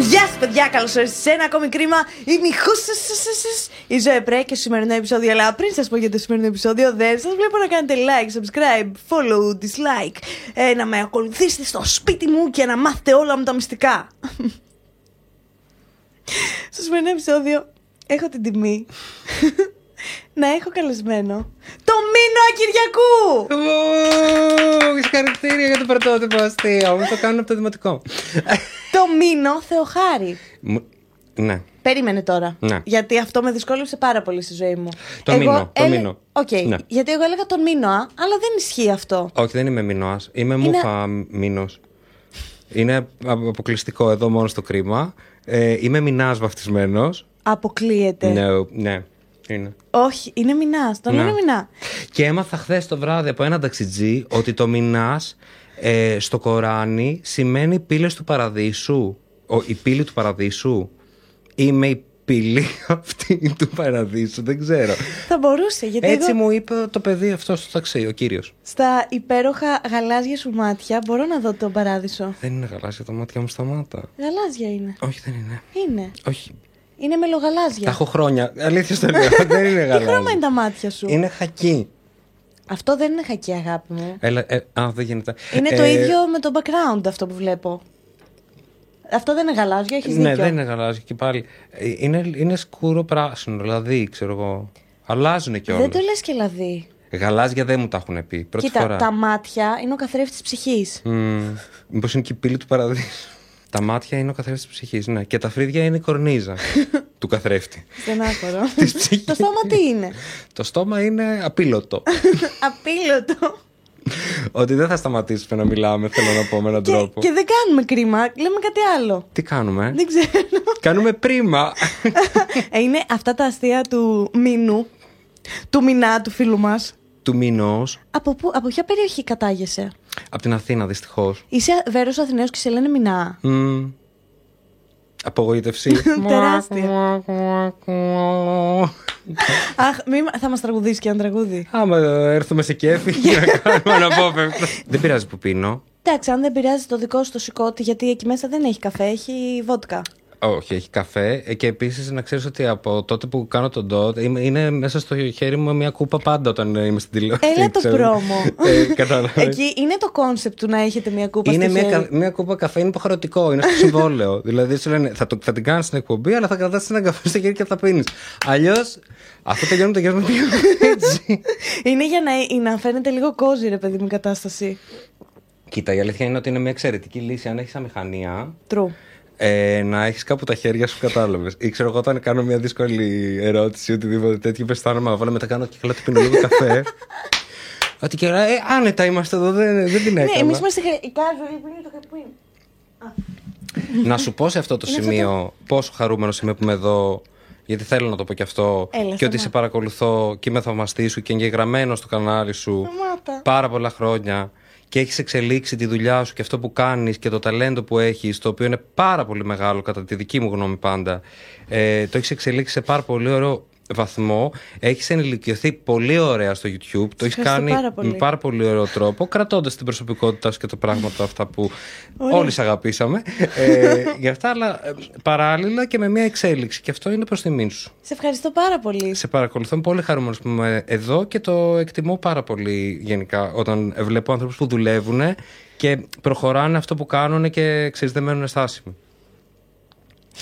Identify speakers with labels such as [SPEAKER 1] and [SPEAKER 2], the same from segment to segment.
[SPEAKER 1] Γεια σας, παιδιά! Καλώς ήρθατε σε ένα ακόμη κρίμα. Είμαι η η Ζωή Πρέ και στο σημερινό επεισόδιο. Αλλά πριν σας πω για το σημερινό επεισόδιο, δεν σας βλέπω να κάνετε like, subscribe, follow, dislike. Ε, να με ακολουθήσετε στο σπίτι μου και να μάθετε όλα μου τα μυστικά. στο σημερινό επεισόδιο έχω την τιμή να έχω καλεσμένο το Μίνο Ακυριακού!
[SPEAKER 2] Συγχαρητήρια για το πρωτότυπο αστείο. Μου το κάνουν από το δημοτικό.
[SPEAKER 1] το Μίνο Θεοχάρη.
[SPEAKER 2] Μου- Ναι.
[SPEAKER 1] Περίμενε τώρα.
[SPEAKER 2] Ναι.
[SPEAKER 1] Γιατί αυτό με δυσκόλεψε πάρα πολύ στη ζωή μου.
[SPEAKER 2] Το Μίνο, το
[SPEAKER 1] έλε-
[SPEAKER 2] Μίνο.
[SPEAKER 1] Οκ.
[SPEAKER 2] Ναι.
[SPEAKER 1] Γιατί εγώ έλεγα τον Μίνο, α, αλλά δεν ισχύει αυτό.
[SPEAKER 2] Όχι, δεν είμαι Μίνωας. Είμαι μούφα Μίνως. Είναι απο- αποκλειστικό εδώ μόνο στο κρίμα. Ε, είμαι Μηνάς βαφτισμένος.
[SPEAKER 1] Αποκλείεται.
[SPEAKER 2] Ναι, ναι, είναι.
[SPEAKER 1] Όχι, είναι Μηνά. Τον
[SPEAKER 2] Ναι.
[SPEAKER 1] λένε Μηνά.
[SPEAKER 2] Και έμαθα χθες το βράδυ από έναν ταξιτζή ότι το μηνάς ε, στο Κοράνι σημαίνει πύλες του παραδείσου. Ο, η πύλη του παραδείσου. Είμαι η πύλη αυτή του παραδείσου. Δεν ξέρω.
[SPEAKER 1] Θα μπορούσε, γιατί
[SPEAKER 2] Έτσι
[SPEAKER 1] εγώ
[SPEAKER 2] μου είπε το παιδί αυτό στο ταξί, ο κύριος.
[SPEAKER 1] στα υπέροχα γαλάζια σου μάτια μπορώ να δω τον παράδεισο;
[SPEAKER 2] Δεν είναι γαλάζια τα μάτια μου, σταμάτα.
[SPEAKER 1] Γαλάζια είναι.
[SPEAKER 2] Όχι, δεν είναι.
[SPEAKER 1] Είναι.
[SPEAKER 2] Όχι.
[SPEAKER 1] Είναι
[SPEAKER 2] Τα
[SPEAKER 1] μελογαλάζια.
[SPEAKER 2] έχω χρόνια. Αλήθεια στο λέω. δεν είναι
[SPEAKER 1] Τι χρώμα είναι
[SPEAKER 2] γαλάζια.
[SPEAKER 1] τα μάτια σου;
[SPEAKER 2] Είναι χακί.
[SPEAKER 1] Αυτό δεν είναι χακί, αγάπη μου.
[SPEAKER 2] Έλα, ε, α, δεν γίνεται.
[SPEAKER 1] Είναι το
[SPEAKER 2] Ε,
[SPEAKER 1] ίδιο με το background αυτό που βλέπω. Αυτό δεν είναι γαλάζιο, έχεις
[SPEAKER 2] Ναι,
[SPEAKER 1] δίκιο.
[SPEAKER 2] δεν είναι γαλάζιο και πάλι. Ε, Είναι, είναι σκούρο πράσινο, δηλαδή, ξέρω εγώ. Αλλάζουν κιόλα.
[SPEAKER 1] Δεν το λες και λαδί.
[SPEAKER 2] Γαλάζια δεν μου τα έχουν πει. Πρώτη
[SPEAKER 1] Κοίτα,
[SPEAKER 2] φορά.
[SPEAKER 1] τα μάτια είναι ο καθρέφτης της ψυχής.
[SPEAKER 2] Μήπως είναι και η πύλη του παραδείσου. Τα μάτια είναι ο καθρέφτης της ψυχής. Ναι. Και τα φρύδια είναι η κορνίζα του καθρέφτη.
[SPEAKER 1] Στενάχωρο.
[SPEAKER 2] Της ψυχής.
[SPEAKER 1] το στόμα τι είναι;
[SPEAKER 2] Το στόμα είναι απίλωτο.
[SPEAKER 1] Απίλωτο.
[SPEAKER 2] Ότι δεν θα σταματήσουμε να μιλάμε, θέλω να πω με έναν
[SPEAKER 1] και,
[SPEAKER 2] τρόπο.
[SPEAKER 1] και δεν κάνουμε κρίμα, λέμε κάτι άλλο.
[SPEAKER 2] Τι κάνουμε,
[SPEAKER 1] Δεν ξέρω.
[SPEAKER 2] Κάνουμε πρίμα.
[SPEAKER 1] Ε, είναι αυτά τα αστεία του Μίνου, του Μινά, του φίλου μας.
[SPEAKER 2] του μηνός.
[SPEAKER 1] Από, πού, από ποια περιοχή κατάγεσαι;
[SPEAKER 2] Από την Αθήνα, δυστυχώς.
[SPEAKER 1] Είσαι Βέρος Αθηναίος και σε λένε Μινά.
[SPEAKER 2] Απογοήτευση.
[SPEAKER 1] Τεράστια. Αχ, μη, μα- θα μας τραγουδήσει και ένα τραγούδι.
[SPEAKER 2] Άμα έρθουμε σε κέφι να κάνουμε αναπόφευκτα. Δεν πειράζει που πίνω.
[SPEAKER 1] Εντάξει, αν δεν πειράζει το δικό σου το σηκώτη, γιατί εκεί μέσα δεν έχει καφέ, έχει βότκα.
[SPEAKER 2] Όχι, έχει καφέ. Ε, Και επίσης να ξέρεις ότι από τότε που κάνω τον ντότ είμαι- είναι μέσα στο χέρι μου μια κούπα πάντα όταν είμαι στην τηλεόραση.
[SPEAKER 1] Έλα το
[SPEAKER 2] ξέρω.
[SPEAKER 1] πρόμο.
[SPEAKER 2] Ε, κατάλαβες.
[SPEAKER 1] Εκεί είναι το concept του να έχετε μια κούπα
[SPEAKER 2] Είναι
[SPEAKER 1] στο
[SPEAKER 2] μια,
[SPEAKER 1] χέρι;
[SPEAKER 2] κα- μια κούπα καφέ, είναι υποχρεωτικό, είναι στο συμβόλαιο. δηλαδή σου λένε θα, το, θα την κάνεις στην εκπομπή, αλλά θα κρατάς ένα καφέ στο χέρι και θα πίνεις. Αλλιώς, αυτό τελειώνει το γεύμα πίνει έτσι.
[SPEAKER 1] Είναι για να, να φαίνεται λίγο cozy, ρε παιδί μου, η κατάσταση.
[SPEAKER 2] Κοίτα, η αλήθεια είναι ότι είναι μια εξαιρετική λύση αν έχεις αμηχανία.
[SPEAKER 1] True.
[SPEAKER 2] Ε, να έχεις κάπου τα χέρια σου, κατάλαβες. Ή ξέρω εγώ, όταν κάνω μια δύσκολη ερώτηση ή οτιδήποτε τέτοιο, πες αισθάνομαι άβολα, μετά κάνω και καλά του πίνω λίγο καφέ. Ότι και ε, άνετα είμαστε εδώ, δεν, δεν την
[SPEAKER 1] Ναι,
[SPEAKER 2] έκανα.
[SPEAKER 1] εμείς είμαστε χε- η casual που είναι το καπουίν.
[SPEAKER 2] Να σου πω σε αυτό το
[SPEAKER 1] Είναι
[SPEAKER 2] σημείο πόσο χαρούμενο είμαι που είμαι εδώ. Γιατί θέλω να το πω και αυτό.
[SPEAKER 1] Έλα,
[SPEAKER 2] και ότι
[SPEAKER 1] σταμάτα.
[SPEAKER 2] σε παρακολουθώ και είμαι θαυμαστής σου και εγγεγραμμένος στο κανάλι σου
[SPEAKER 1] Σταμάτα.
[SPEAKER 2] πάρα πολλά χρόνια. Και έχεις εξελίξει τη δουλειά σου και αυτό που κάνεις και το ταλέντο που έχεις, το οποίο είναι πάρα πολύ μεγάλο κατά τη δική μου γνώμη πάντα. Ε, το έχεις εξελίξει σε πάρα πολύ ωραίο βαθμό. Έχεις ενηλικιωθεί πολύ ωραία στο YouTube. Το έχεις
[SPEAKER 1] ευχαριστώ
[SPEAKER 2] κάνει
[SPEAKER 1] πάρα πολύ.
[SPEAKER 2] με πάρα πολύ ωραίο τρόπο, κρατώντας την προσωπικότητά σου και τα πράγματα αυτά που όλοι σε αγαπήσαμε. ε, γι' αυτά, αλλά ε, παράλληλα και με μια εξέλιξη. Και αυτό είναι προς τιμήν σου.
[SPEAKER 1] Σε ευχαριστώ πάρα πολύ.
[SPEAKER 2] Σε παρακολουθώ είμαι πολύ χαρούμενος που είμαι εδώ και το εκτιμώ πάρα πολύ γενικά όταν βλέπω άνθρωπου που δουλεύουν και προχωράνε αυτό που κάνουν και ξέρεις, δεν μένουν στάσιμοι.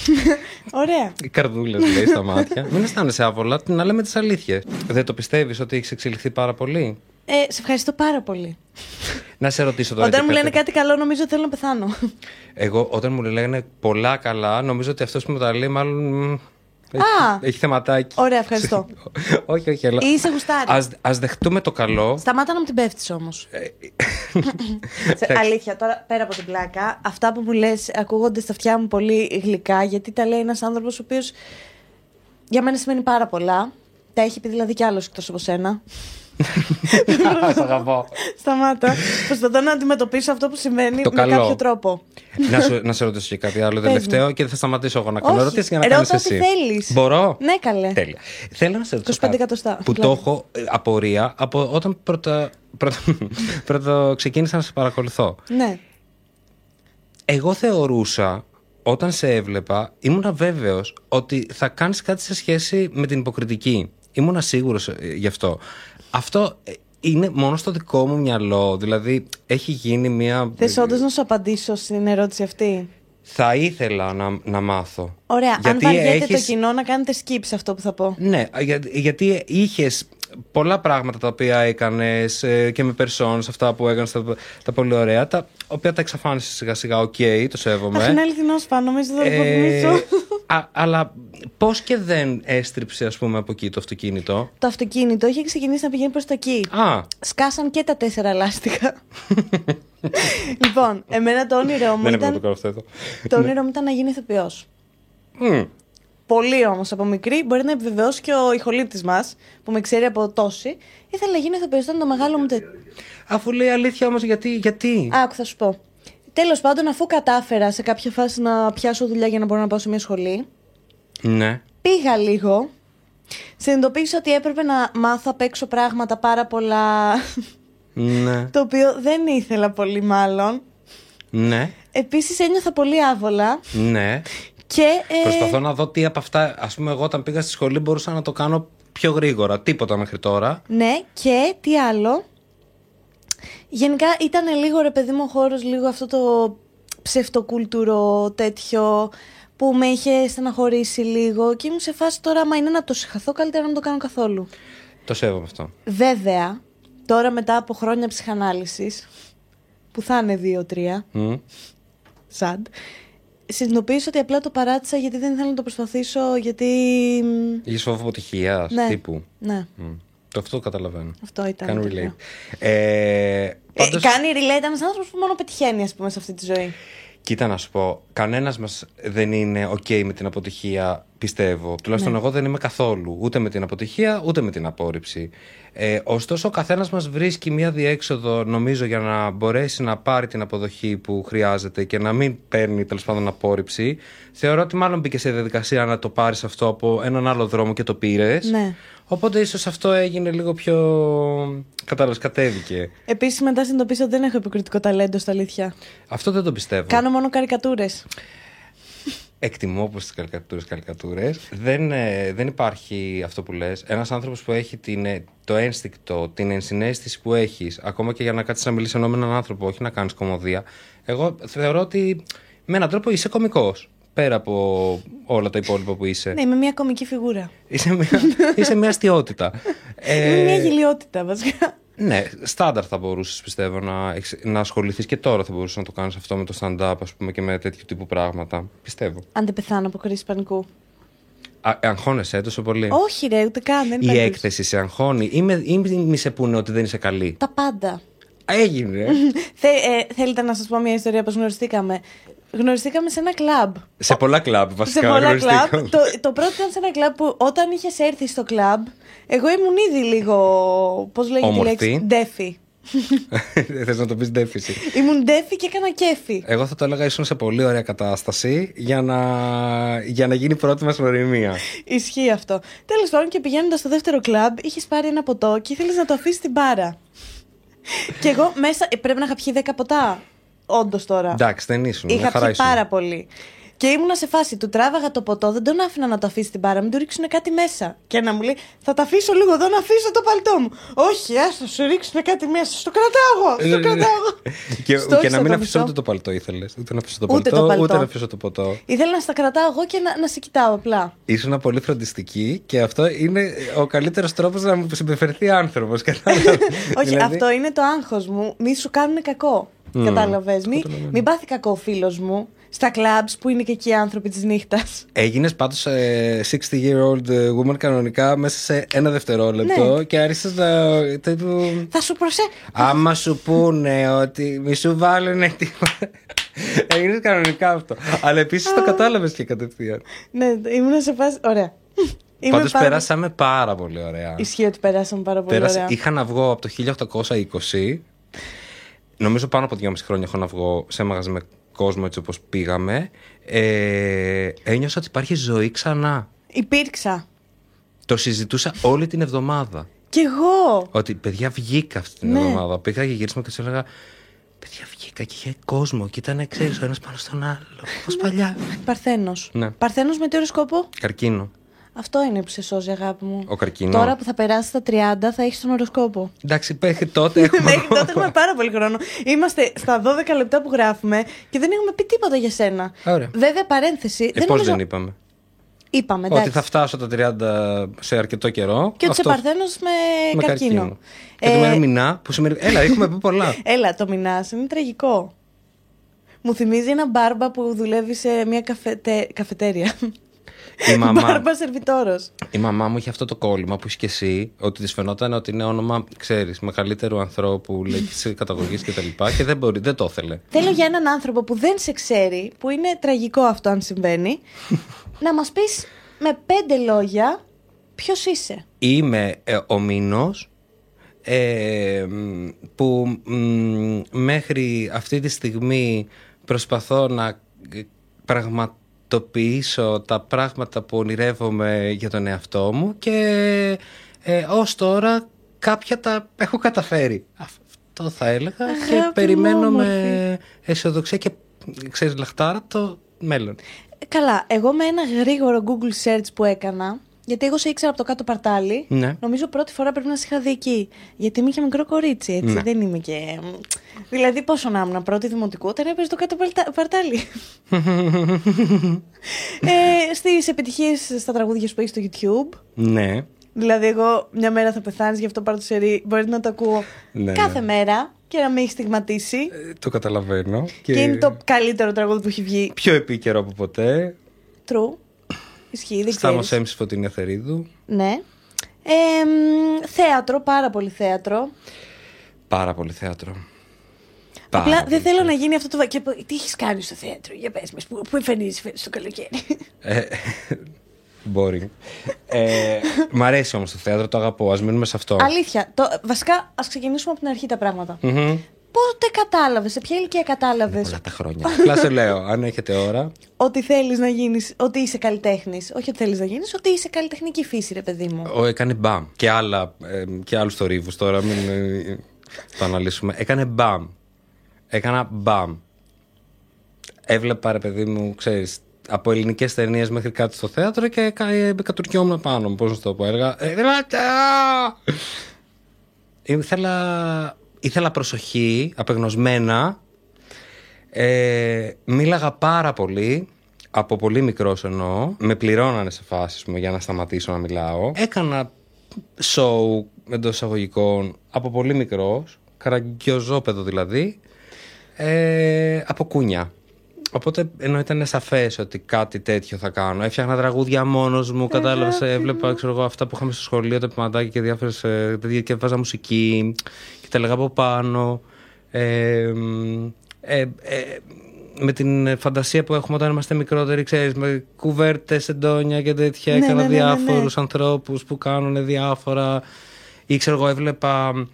[SPEAKER 1] Ωραία.
[SPEAKER 2] Οι καρδούλες λέει στα μάτια. Μην αισθάνεσαι άβολα, να λέμε τις αλήθειες. Δεν το πιστεύεις ότι έχεις εξελιχθεί πάρα πολύ;
[SPEAKER 1] Ε, σε ευχαριστώ πάρα πολύ.
[SPEAKER 2] Να σε ρωτήσω τώρα.
[SPEAKER 1] Όταν
[SPEAKER 2] και
[SPEAKER 1] μου λένε
[SPEAKER 2] κάτι.
[SPEAKER 1] κάτι καλό, νομίζω ότι θέλω να πεθάνω.
[SPEAKER 2] Εγώ όταν μου λένε πολλά καλά, νομίζω ότι αυτός που μου τα λέει μάλλον. Μ, Έχει,
[SPEAKER 1] Α!
[SPEAKER 2] έχει θεματάκι.
[SPEAKER 1] Ωραία, ευχαριστώ.
[SPEAKER 2] όχι, όχι, αλλά.
[SPEAKER 1] Είσαι γουστάρι.
[SPEAKER 2] Ας, ας δεχτούμε το καλό.
[SPEAKER 1] Σταμάτα να μου την πέφτεις όμως. Αλήθεια, τώρα πέρα από την πλάκα, αυτά που μου λες ακούγονται στα αυτιά μου πολύ γλυκά, γιατί τα λέει ένας άνθρωπος ο οποίος για μένα σημαίνει πάρα πολλά. Τα έχει πει δηλαδή κι άλλος εκτός από σένα.
[SPEAKER 2] Σ' αγαπώ.
[SPEAKER 1] Σταμάτα. Προσπαθώ να αντιμετωπίσω αυτό που σημαίνει
[SPEAKER 2] Το
[SPEAKER 1] με
[SPEAKER 2] καλό.
[SPEAKER 1] κάποιο τρόπο.
[SPEAKER 2] να, σου, να σε ρωτήσω και κάτι άλλο
[SPEAKER 1] Πες
[SPEAKER 2] τελευταίο και δεν θα σταματήσω εγώ να κάνω
[SPEAKER 1] Όχι,
[SPEAKER 2] ερωτήσεις για να
[SPEAKER 1] ρώτα
[SPEAKER 2] κάνεις
[SPEAKER 1] ό,τι
[SPEAKER 2] εσύ.
[SPEAKER 1] θέλεις.
[SPEAKER 2] Μπορώ;
[SPEAKER 1] Ναι, καλέ.
[SPEAKER 2] Τέλεια. Θέλω να σε ρωτήσω.
[SPEAKER 1] 25
[SPEAKER 2] κάτι
[SPEAKER 1] εκατοστά.
[SPEAKER 2] Που
[SPEAKER 1] Πλάκα.
[SPEAKER 2] το έχω ε, απορία από όταν πρώτα, πρώτα, πρώτα ξεκίνησα να σε παρακολουθώ.
[SPEAKER 1] Ναι.
[SPEAKER 2] Εγώ θεωρούσα όταν σε έβλεπα, ήμουνα βέβαιος ότι θα κάνεις κάτι σε σχέση με την υποκριτική. Ήμουνα σίγουρος γι' αυτό. Αυτό ε, είναι μόνο στο δικό μου μυαλό. Δηλαδή, έχει γίνει μια.
[SPEAKER 1] Θες όντως να σου απαντήσω στην ερώτηση αυτή;
[SPEAKER 2] Θα ήθελα να, να μάθω.
[SPEAKER 1] Ωραία,
[SPEAKER 2] Γιατί
[SPEAKER 1] αν βαριέται
[SPEAKER 2] έχεις-
[SPEAKER 1] το κοινό να κάνετε skip σε αυτό που θα πω.
[SPEAKER 2] Ναι, για- γιατί είχες πολλά πράγματα τα οποία έκανες και με personas, αυτά που έκανες τα, τα πολύ ωραία, τα οποία τα εξαφάνισες σιγά σιγά. Οκ, το σέβομαι.
[SPEAKER 1] Αχ, είναι αληθινός φαν, νομίζω θα το
[SPEAKER 2] Ε,
[SPEAKER 1] αποφύγω.
[SPEAKER 2] Α- αλλά πώς και δεν έστριψε, ας πούμε, από εκεί το αυτοκίνητο;
[SPEAKER 1] Το αυτοκίνητο είχε ξεκινήσει να πηγαίνει προς τα εκεί.
[SPEAKER 2] Α,
[SPEAKER 1] Σκάσαν και τα τέσσερα λάστιχα. λοιπόν, εμένα το όνειρό μου
[SPEAKER 2] δεν έπρεπε να το
[SPEAKER 1] ήταν,
[SPEAKER 2] κάνω αυτό εδώ.
[SPEAKER 1] το όνειρό μου ήταν να γίνει ηθοποιός.
[SPEAKER 2] Μμ,
[SPEAKER 1] Πολύ όμως από μικρή, μπορεί να επιβεβαιώσει και ο ηχολήπτης μας, που με ξέρει από τόση, ήθελα να γίνει ηθοποιός. Ήταν το μεγάλο μου. τε-
[SPEAKER 2] Αφού λέει αλήθεια όμως, γιατί. γιατί;
[SPEAKER 1] Άκου, θα σου πω. Τέλος πάντων, αφού κατάφερα σε κάποια φάση να πιάσω δουλειά για να μπορώ να πάω σε μια σχολή,
[SPEAKER 2] Ναι.
[SPEAKER 1] πήγα λίγο. Συνειδητοποίησα ότι έπρεπε να μάθω απ' έξω πράγματα πάρα πολλά.
[SPEAKER 2] Ναι.
[SPEAKER 1] το οποίο δεν ήθελα πολύ, μάλλον.
[SPEAKER 2] Ναι.
[SPEAKER 1] Επίσης ένιωθα πολύ άβολα.
[SPEAKER 2] Ναι.
[SPEAKER 1] Και. ε,
[SPEAKER 2] Προσπαθώ να δω τι από αυτά. Α πούμε, εγώ όταν πήγα στη σχολή μπορούσα να το κάνω πιο γρήγορα. Τίποτα μέχρι τώρα.
[SPEAKER 1] Ναι, και τι άλλο; Γενικά ήταν λίγο ρε παιδί μου ο χώρος, λίγο αυτό το ψευτοκουλτούρο τέτοιο που με είχε στεναχωρήσει λίγο και ήμουν σε φάση τώρα άμα είναι να το συγχαθώ καλύτερα να μην το κάνω καθόλου.
[SPEAKER 2] Το σέβομαι αυτό.
[SPEAKER 1] Βέβαια, τώρα μετά από χρόνια ψυχανάλυσης, που θα είναι δύο-τρία,
[SPEAKER 2] Μμ.
[SPEAKER 1] σαν, συνειδητοποίησα ότι απλά το παράτησα γιατί δεν ήθελα να το προσπαθήσω, γιατί...
[SPEAKER 2] Είχες φόβο αποτυχία
[SPEAKER 1] Ναι.
[SPEAKER 2] τύπου.
[SPEAKER 1] Ναι,
[SPEAKER 2] Μμ. Το αυτό το καταλαβαίνω.
[SPEAKER 1] αυτό ήταν.
[SPEAKER 2] Κάνω
[SPEAKER 1] το
[SPEAKER 2] relate.
[SPEAKER 1] λέω.
[SPEAKER 2] Ε, πάντως,
[SPEAKER 1] Ε, κάνει relate ένας άνθρωπος που μόνο πετυχαίνει, ας πούμε, σε αυτή τη ζωή.
[SPEAKER 2] Κοίτα να σου πω, κανένας μας δεν είναι OK με την αποτυχία, πιστεύω. Τουλάχιστον
[SPEAKER 1] Ναι.
[SPEAKER 2] εγώ δεν είμαι καθόλου. Ούτε με την αποτυχία, ούτε με την απόρριψη. Ε, ωστόσο, ο καθένας μας βρίσκει μία διέξοδο, νομίζω, για να μπορέσει να πάρει την αποδοχή που χρειάζεται και να μην παίρνει τέλος πάντων απόρριψη. Θεωρώ ότι μάλλον μπήκε σε διαδικασία να το πάρεις αυτό από έναν άλλο δρόμο και το πήρες.
[SPEAKER 1] Ναι.
[SPEAKER 2] Οπότε ίσως αυτό έγινε λίγο πιο. Κατάλαβες, κατέβηκε.
[SPEAKER 1] Επίσης, μετά συνειδητοποίησα ότι δεν έχω υποκριτικό ταλέντο στα αλήθεια.
[SPEAKER 2] Αυτό δεν το πιστεύω.
[SPEAKER 1] Κάνω μόνο καρικατούρες.
[SPEAKER 2] Εκτιμώ πω τις καρικατούρες καρικατούρες. Δεν, ε, δεν υπάρχει αυτό που λες. Ένας άνθρωπος που έχει την, ε, το ένστικτο, την ενσυναίσθηση που έχεις, ακόμα και για να κάτσεις να μιλήσεις ενώ με έναν άνθρωπο, όχι να κάνεις κομμωδία. Εγώ θεωρώ ότι με έναν τρόπο είσαι κωμικός. Πέρα από όλα τα υπόλοιπα που είσαι.
[SPEAKER 1] Ναι, είμαι μια κομική φιγούρα.
[SPEAKER 2] Είσαι, μια, είσαι μια αστείωτητα. Ε,
[SPEAKER 1] Είμαι μια γελιότητα, βασικά.
[SPEAKER 2] ναι, στάνταρ θα μπορούσες πιστεύω να, έχεις- να ασχοληθείς και τώρα θα μπορούσες να το κάνεις αυτό με το stand-up, ας πούμε, και με τέτοιου τύπου πράγματα. Πιστεύω.
[SPEAKER 1] Αν δεν πεθάνω από κρίση πανικού.
[SPEAKER 2] Α, αγχώνεσαι τόσο πολύ;
[SPEAKER 1] Όχι, ρε, ούτε καν. Δεν
[SPEAKER 2] Η
[SPEAKER 1] υπάρχει.
[SPEAKER 2] έκθεση σε αγχώνει ή, με, ή μη σε πούνε ότι δεν είσαι καλή;
[SPEAKER 1] Τα πάντα.
[SPEAKER 2] Έγινε. ε.
[SPEAKER 1] Θε, ε, θέλετε να σας πω μια ιστορία πώς γνωριστήκαμε. Γνωριστήκαμε σε ένα κλαμπ.
[SPEAKER 2] σε πολλά κλαμπ βασικά.
[SPEAKER 1] σε πολλά
[SPEAKER 2] γνωριστήκαμε.
[SPEAKER 1] κλαμπ. Το, το πρώτο ήταν σε ένα κλαμπ που όταν είχες έρθει στο κλαμπ, εγώ ήμουν ήδη λίγο. Πώς λέγεται η
[SPEAKER 2] Όμορφη.
[SPEAKER 1] λέξη. Ντέφι.
[SPEAKER 2] Θες να το πεις ντέφιση.
[SPEAKER 1] Ήμουν ντέφι και έκανα κέφι.
[SPEAKER 2] Εγώ θα το έλεγα ήσουν σε πολύ ωραία κατάσταση για να, για να γίνει η πρώτη μας γνωριμία.
[SPEAKER 1] Ισχύει αυτό. Τέλος πάντων και πηγαίνοντας στο δεύτερο κλαμπ, είχες πάρει ένα ποτό και ήθελες να το αφήσεις στην μπάρα. και εγώ μέσα. ε, πρέπει να είχα πιει 10 ποτά. Όντως τώρα.
[SPEAKER 2] Εντάξει, δεν ήσουν. μια
[SPEAKER 1] Είχα
[SPEAKER 2] χαρά
[SPEAKER 1] πιει
[SPEAKER 2] ήσουν.
[SPEAKER 1] πάρα πολύ. Και ήμουνα σε φάση, του τράβαγα το ποτό, δεν τον άφηνα να το αφήσει στην μπάρα, μην του ρίξουν κάτι μέσα. Και να μου λέει, Θα τα αφήσω λίγο εδώ να αφήσω το παλτό μου. Όχι, άστο, σου ρίξουν κάτι μέσα. Στο κρατάω εγώ, στο κρατάω εγώ.
[SPEAKER 2] και,
[SPEAKER 1] Στο
[SPEAKER 2] και να
[SPEAKER 1] έξω
[SPEAKER 2] μην
[SPEAKER 1] το
[SPEAKER 2] αφήσω
[SPEAKER 1] μισό.
[SPEAKER 2] ούτε το παλτό ήθελες. Ούτε να αφήσω το
[SPEAKER 1] Ούτε
[SPEAKER 2] παλτό,
[SPEAKER 1] το παλτό.
[SPEAKER 2] ούτε να αφήσω το ποτό.
[SPEAKER 1] Ήθελα να στα κρατάω εγώ και να, να σε κοιτάω απλά.
[SPEAKER 2] Ήσουν πολύ φροντιστική και αυτό είναι ο καλύτερος τρόπος να μου συμπεριφερθεί άνθρωπος. κατάλαβες.
[SPEAKER 1] Όχι,
[SPEAKER 2] Δηλαδή,
[SPEAKER 1] αυτό είναι το άγχος μου. Μη σου κάνουν κακό. Mm. Κατάλαβες. Μην, μην πάθει κακό ο φίλος μου στα κλαμπ που είναι και εκεί οι άνθρωποι της νύχτας.
[SPEAKER 2] Έγινες πάντως ε, 60 year old woman κανονικά μέσα σε ένα δευτερόλεπτο
[SPEAKER 1] Ναι.
[SPEAKER 2] και άρχισες να... τύπου,
[SPEAKER 1] Θα σου προσέ.
[SPEAKER 2] Άμα σου πούνε ότι μη σου βάλουνε τίποτα. Έγινε κανονικά αυτό. Αλλά επίσης το κατάλαβες και κατευθείαν.
[SPEAKER 1] ναι, ήμουν σε φάση. Ωραία. Είμαι
[SPEAKER 2] Πάντως
[SPEAKER 1] πάρα-
[SPEAKER 2] περάσαμε πάρα πολύ ωραία.
[SPEAKER 1] Ισχύει ότι περάσαμε πάρα πολύ
[SPEAKER 2] Πέρασε,
[SPEAKER 1] ωραία.
[SPEAKER 2] είχα να βγω από το 1820. Νομίζω πάνω από 2,5 χρόνια έχω να βγω σε μαγαζί με κόσμο έτσι όπως πήγαμε. Ε, ένιωσα ότι υπάρχει ζωή ξανά.
[SPEAKER 1] Υπήρξα.
[SPEAKER 2] Το συζητούσα όλη την εβδομάδα.
[SPEAKER 1] Κι εγώ.
[SPEAKER 2] Ότι παιδιά βγήκα αυτή την
[SPEAKER 1] Ναι.
[SPEAKER 2] εβδομάδα. Πήγα και γύρισμα και του έλεγα Παιδιά βγήκα και είχε κόσμο και ήταν, ξέρεις, ο ένας πάνω στον άλλο. Όπως παλιά.
[SPEAKER 1] Παρθένος.
[SPEAKER 2] Ναι.
[SPEAKER 1] Παρθένος με τι οροσκόπο;
[SPEAKER 2] Καρκίνο.
[SPEAKER 1] Αυτό είναι που σε σώζει, αγάπη μου.
[SPEAKER 2] Ο καρκίνο.
[SPEAKER 1] Τώρα που θα περάσει τα 30 θα έχεις τον οροσκόπο.
[SPEAKER 2] Εντάξει, μέχρι τότε έχουμε.
[SPEAKER 1] Μέχρι τότε έχουμε πάρα πολύ χρόνο. Είμαστε στα 12 λεπτά που γράφουμε και δεν έχουμε πει τίποτα για σένα.
[SPEAKER 2] Ωραία.
[SPEAKER 1] Βέβαια, παρένθεση.
[SPEAKER 2] Ε,
[SPEAKER 1] δεν
[SPEAKER 2] πώς
[SPEAKER 1] νομίζω-
[SPEAKER 2] δεν είπαμε;
[SPEAKER 1] Είπαμε, εντάξει.
[SPEAKER 2] Ότι θα φτάσω τα 30 σε αρκετό καιρό.
[SPEAKER 1] Και ότι είσαι
[SPEAKER 2] Αυτό-
[SPEAKER 1] παρθένος με,
[SPEAKER 2] με
[SPEAKER 1] καρκίνο.
[SPEAKER 2] Και το
[SPEAKER 1] Ε,
[SPEAKER 2] μέρα μηνά που σημαίνει. Έλα, έχουμε πει πολλά.
[SPEAKER 1] Έλα, το μηνά είναι τραγικό. Μου θυμίζει ένα μπάρμπα που δουλεύει σε μια καφετε... καφετέρια.
[SPEAKER 2] Η μαμά,
[SPEAKER 1] μπάρμπα σερβιτόρος.
[SPEAKER 2] η μαμά μου είχε αυτό το κόλλημα που είσαι και εσύ, ότι της φαινόταν ότι είναι όνομα, ξέρεις, μεγαλύτερου ανθρώπου, λέξη καταγωγής κτλ. Και, τα λοιπά και δεν μπορεί, δεν το ήθελε.
[SPEAKER 1] Θέλω για έναν άνθρωπο που δεν σε ξέρει, που είναι τραγικό αυτό αν συμβαίνει, να μας πεις με πέντε λόγια ποιος είσαι.
[SPEAKER 2] Είμαι ε, ο Μήνος ε, μ, που μ, μέχρι αυτή τη στιγμή προσπαθώ να ε, πραγματοποιήσω τα πράγματα που ονειρεύομαι για τον εαυτό μου και ε, ως τώρα κάποια τα έχω καταφέρει. Αυτό θα έλεγα
[SPEAKER 1] Αγάπη
[SPEAKER 2] και
[SPEAKER 1] μου,
[SPEAKER 2] περιμένω με
[SPEAKER 1] όμορφη.
[SPEAKER 2] αισιοδοξία και ξέρεις λαχτάρα το μέλλον.
[SPEAKER 1] Ε, Καλά, εγώ με ένα γρήγορο Google search που έκανα, γιατί εγώ σε ήξερα από το κάτω παρτάλι,
[SPEAKER 2] Ναι.
[SPEAKER 1] νομίζω πρώτη φορά πρέπει να σε είχα δει εκεί. Γιατί είμαι και μικρό κορίτσι, έτσι.
[SPEAKER 2] Ναι.
[SPEAKER 1] Δεν είμαι και. Δηλαδή, πόσο να ήμουν πρώτη δημοτικού, όταν έπαιζε το κάτω παλτα- παρτάλι. ε, Στις επιτυχίες στα τραγούδια που έχεις στο YouTube.
[SPEAKER 2] Ναι.
[SPEAKER 1] Δηλαδή, εγώ μια μέρα θα πεθάνεις, γι' αυτό πάρω το σερί. Μπορεί να το ακούω
[SPEAKER 2] Ναι,
[SPEAKER 1] κάθε
[SPEAKER 2] ναι.
[SPEAKER 1] μέρα και να με έχει στιγματίσει.
[SPEAKER 2] Ε, το καταλαβαίνω.
[SPEAKER 1] Και... είναι το καλύτερο τραγούδι που έχει βγει.
[SPEAKER 2] πιο επίκαιρο από ποτέ.
[SPEAKER 1] True. Ισχύει, δεν
[SPEAKER 2] Στάμος
[SPEAKER 1] ξέρεις.
[SPEAKER 2] Έμψη Φωτεινή Αθερίδου.
[SPEAKER 1] Ναι. Ε, μ, θέατρο, πάρα πολύ θέατρο.
[SPEAKER 2] Πάρα πολύ θέατρο.
[SPEAKER 1] Απλά
[SPEAKER 2] Πάρα
[SPEAKER 1] δεν
[SPEAKER 2] πολύ
[SPEAKER 1] θέλω
[SPEAKER 2] θέατρο.
[SPEAKER 1] να γίνει αυτό το. βα- Και πο- τι έχεις κάνει στο θέατρο, για πες μας, πού, πού εμφανίζεις φέτος το καλοκαίρι.
[SPEAKER 2] Ε, boring. Ε, μ' αρέσει όμως το θέατρο, το αγαπώ. Ας μείνουμε σε αυτό.
[SPEAKER 1] Αλήθεια. Το, βασικά, ας ξεκινήσουμε από την αρχή τα πράγματα.
[SPEAKER 2] Μμμ.
[SPEAKER 1] Πότε κατάλαβες, σε ποια ηλικία κατάλαβες
[SPEAKER 2] Πολλά τα χρόνια. Απλά σε λέω, αν έχετε ώρα.
[SPEAKER 1] ότι θέλεις να γίνεις, ότι είσαι καλλιτέχνης. Όχι ότι θέλεις να γίνεις, ότι είσαι καλλιτεχνική φύση, ρε παιδί μου.
[SPEAKER 2] Ο, έκανε μπαμ. Και, άλλα, ε, και άλλους θορύβους τώρα, μην ε, το αναλύσουμε. Έκανε μπαμ. Έκανα μπαμ. Έβλεπα, ρε παιδί μου, ξέρεις, από ελληνικές ταινίες μέχρι κάτι στο θέατρο και κα- ε, κατουρκιόμουν πάνω μου, πώς να σου το πω. Έλεγα, «Ε, «Ελάτε, α!» Ήθελα, ήθελα προσοχή, απεγνωσμένα. Ε, μίλαγα πάρα πολύ, από πολύ μικρός εννοώ. Με πληρώνανε σε φάσεις μου για να σταματήσω να μιλάω. Έκανα show εντός εισαγωγικών από πολύ μικρός, καραγκιόζόπεδο δηλαδή, ε, από κούνια. Οπότε ενώ ήταν σαφές ότι κάτι τέτοιο θα κάνω. Έφτιαχνα τραγούδια μόνος μου, κατάλαβες. Έβλεπα ξέρω εγώ, αυτά που είχαμε στο σχολείο, τα πιματάκια και διάφορες τέτοια και βάζα μουσική και τα λέγα από πάνω. Ε, μ, ε, ε, με την φαντασία που έχουμε όταν είμαστε μικρότεροι, ξέρεις, με κουβέρτες, εντόνια και τέτοια.
[SPEAKER 1] Ναι,
[SPEAKER 2] έκανα
[SPEAKER 1] ναι, ναι, ναι, ναι.
[SPEAKER 2] διάφορους ανθρώπους που κάνουν διάφορα. Ή ξέρω εγώ, έβλεπα.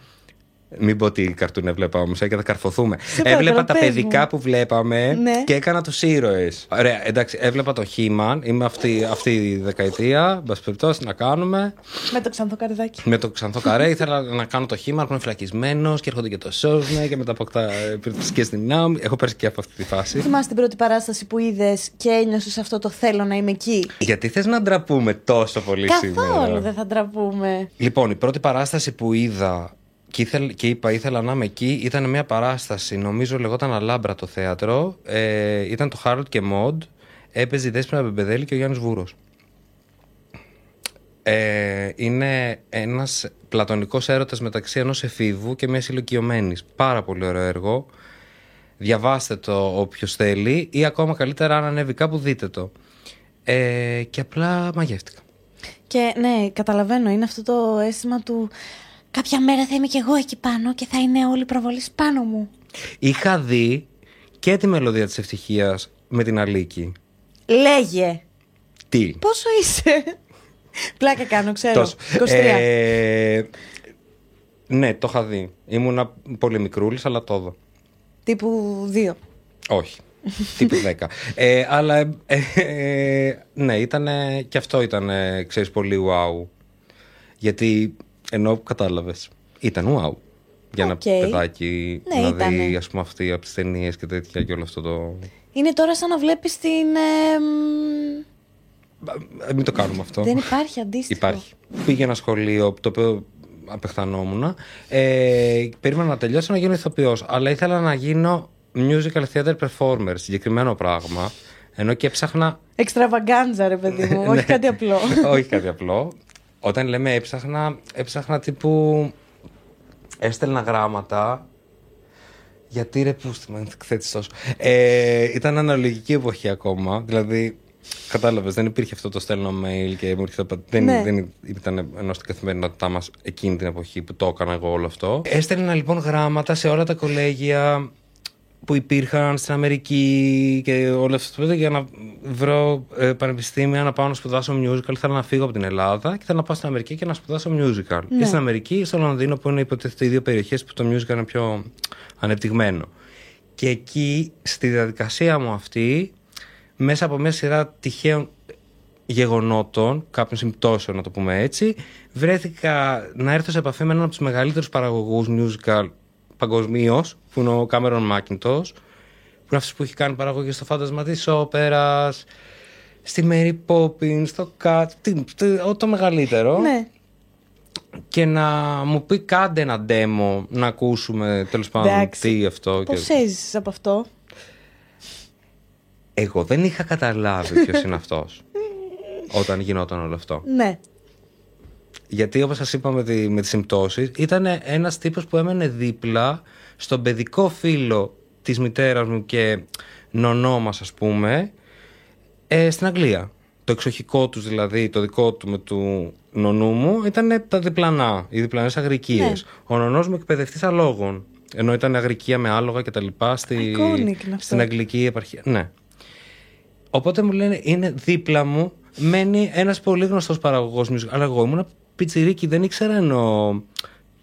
[SPEAKER 2] Μην πω τι καρτούν έβλεπα όμω, και θα καρφωθούμε.
[SPEAKER 1] παρακαλώ,
[SPEAKER 2] έβλεπα τα
[SPEAKER 1] πες
[SPEAKER 2] παιδικά
[SPEAKER 1] μου.
[SPEAKER 2] που βλέπαμε
[SPEAKER 1] Ναι.
[SPEAKER 2] και έκανα τους ήρωες. Ωραία, εντάξει, έβλεπα το He-Man. Είμαι αυτή, αυτή η δεκαετία. Εν πάση περιπτώσει, να κάνουμε.
[SPEAKER 1] Με το ξανθό καρδάκι.
[SPEAKER 2] Με το ξανθό καρέ ήθελα να κάνω το He-Man που είναι φυλακισμένος και έρχονται και το σώζουν και μετά αποκτά πυρηνικέ δυνάμει. Έχω πέρσει και από αυτή τη φάση.
[SPEAKER 1] Θυμάσαι την πρώτη παράσταση που είδες και ένιωσες αυτό το θέλω να είμαι εκεί;
[SPEAKER 2] Γιατί θες να ντραπούμε τόσο πολύ σήμερα;
[SPEAKER 1] Καθόλου δεν θα ντραπούμε.
[SPEAKER 2] Λοιπόν, η πρώτη παράσταση που είδα και, ήθελ, και είπα ήθελα να είμαι εκεί ήταν μια παράσταση, νομίζω λεγόταν Αλάμπρα το θέατρο. Ε, ήταν το Harold και Mod. Έπαιζε η Δέσποινα Μπεμπεδέλη και ο Γιάννης Βούρος. Ε, είναι ένας πλατωνικός έρωτας μεταξύ ενός εφήβου και μιας ηλικιωμένης. Πάρα πολύ ωραίο έργο. Διαβάστε το όποιος θέλει ή ακόμα καλύτερα αν ανέβει κάπου δείτε το. Ε, και απλά μαγεύτηκα.
[SPEAKER 1] Και ναι, καταλαβαίνω, είναι αυτό το αίσθημα του. Κάποια μέρα θα είμαι κι εγώ εκεί πάνω και θα είναι όλοι οι προβολή πάνω μου.
[SPEAKER 2] Είχα δει και τη μελωδία της ευτυχίας με την Αλίκη.
[SPEAKER 1] Λέγε.
[SPEAKER 2] Τι;
[SPEAKER 1] Πόσο είσαι; Πλάκα κάνω, ξέρω.
[SPEAKER 2] Τόσο.
[SPEAKER 1] 23.
[SPEAKER 2] Ε, ναι, το είχα δει. Ήμουνα πολύ μικρούλης, αλλά το είδα.
[SPEAKER 1] Τύπου 2.
[SPEAKER 2] Όχι. Τύπου 10. Ε, αλλά ε, ε, ναι, ήταν και αυτό ήταν, ξέρεις, πολύ wow. Γιατί ενώ κατάλαβες, ήταν wow. για ένα
[SPEAKER 1] Οκ.
[SPEAKER 2] παιδάκι
[SPEAKER 1] Ναι,
[SPEAKER 2] να
[SPEAKER 1] ήτανε.
[SPEAKER 2] δει ας πούμε αυτή από τις ταινίες και τέτοια και όλο αυτό το...
[SPEAKER 1] Είναι τώρα σαν να βλέπεις την. ε, μ,
[SPEAKER 2] Ε, Μην το κάνουμε αυτό.
[SPEAKER 1] δεν υπάρχει αντίστοιχο.
[SPEAKER 2] Υπάρχει. Πήγε ένα σχολείο το οποίο απεχθανόμουν. Ε, περίμενα να τελειώσω να γίνω ηθοποιός αλλά ήθελα να γίνω musical theater performer, συγκεκριμένο πράγμα. Ενώ και έψαχνα.
[SPEAKER 1] Εξτραβαγκάντζα, ρε παιδί μου. όχι
[SPEAKER 2] Ναι.
[SPEAKER 1] κάτι απλό.
[SPEAKER 2] Όχι κάτι απλό. Όταν λέμε έψαχνα, έψαχνα τύπου. Έστελνα γράμματα. Γιατί ρε πούστη με εκθέτεις τόσο. Ε, ήταν αναλογική εποχή ακόμα. Δηλαδή, κατάλαβες, δεν υπήρχε αυτό το στέλνω mail και μου έρχεται. Δεν,
[SPEAKER 1] Ναι.
[SPEAKER 2] δεν ήταν ενώ στην καθημερινότητά μας εκείνη την εποχή που το έκανα εγώ όλο αυτό. Έστελνα λοιπόν γράμματα σε όλα τα κολέγια που υπήρχαν στην Αμερική και όλο αυτό το για να βρω ε, πανεπιστήμια να πάω να σπουδάσω musical. Θέλω να φύγω από την Ελλάδα και θέλω να πάω στην Αμερική και να σπουδάσω musical. Και στην Αμερική ή στο Λονδίνο που είναι υποτίθεται οι δύο περιοχές που το musical είναι πιο ανεπτυγμένο. Και εκεί στη διαδικασία μου αυτή, μέσα από μια σειρά τυχαίων γεγονότων, κάποιων συμπτώσεων να το πούμε έτσι, βρέθηκα να έρθω σε επαφή με έναν από τους μεγαλύτερους παραγωγούς musical παγκοσμίως, που είναι ο Κάμερον Μάκιντος, που είναι αυτός που έχει κάνει παραγωγή στο Φάντασμα της Όπερας, στη Mary Poppins, στο Cat, τι- τι- ό, το μεγαλύτερο
[SPEAKER 1] ναι.
[SPEAKER 2] και να μου πει κάντε ένα demo να ακούσουμε τέλος πάντων
[SPEAKER 1] Εντάξει.
[SPEAKER 2] τι αυτό.
[SPEAKER 1] Πώς
[SPEAKER 2] και-
[SPEAKER 1] έζησες από αυτό;
[SPEAKER 2] Εγώ δεν είχα καταλάβει ποιος είναι αυτός όταν γινόταν όλο αυτό.
[SPEAKER 1] Ναι.
[SPEAKER 2] Γιατί όπως σας είπα με, τη, με τις συμπτώσεις ήταν ένας τύπος που έμενε δίπλα στον παιδικό φίλο της μητέρας μου και νονό μας ας πούμε ε, στην Αγγλία. Το εξοχικό τους δηλαδή, το δικό του με του νονού μου ήταν τα διπλανά, οι διπλανές αγρικίες. Ο νονός μου εκπαιδευτής αλόγων. Ενώ ήταν αγρικία με άλογα και τα λοιπά στη,
[SPEAKER 1] Iconic είναι αυτό.
[SPEAKER 2] στην αγγλική επαρχία. Ναι. Οπότε μου λένε είναι δίπλα μου, μένει ένας πολύ γνωστός παραγωγός musical. Αλλά εγώ ήμουν πιτσιρίκι, δεν ήξερα εννοώ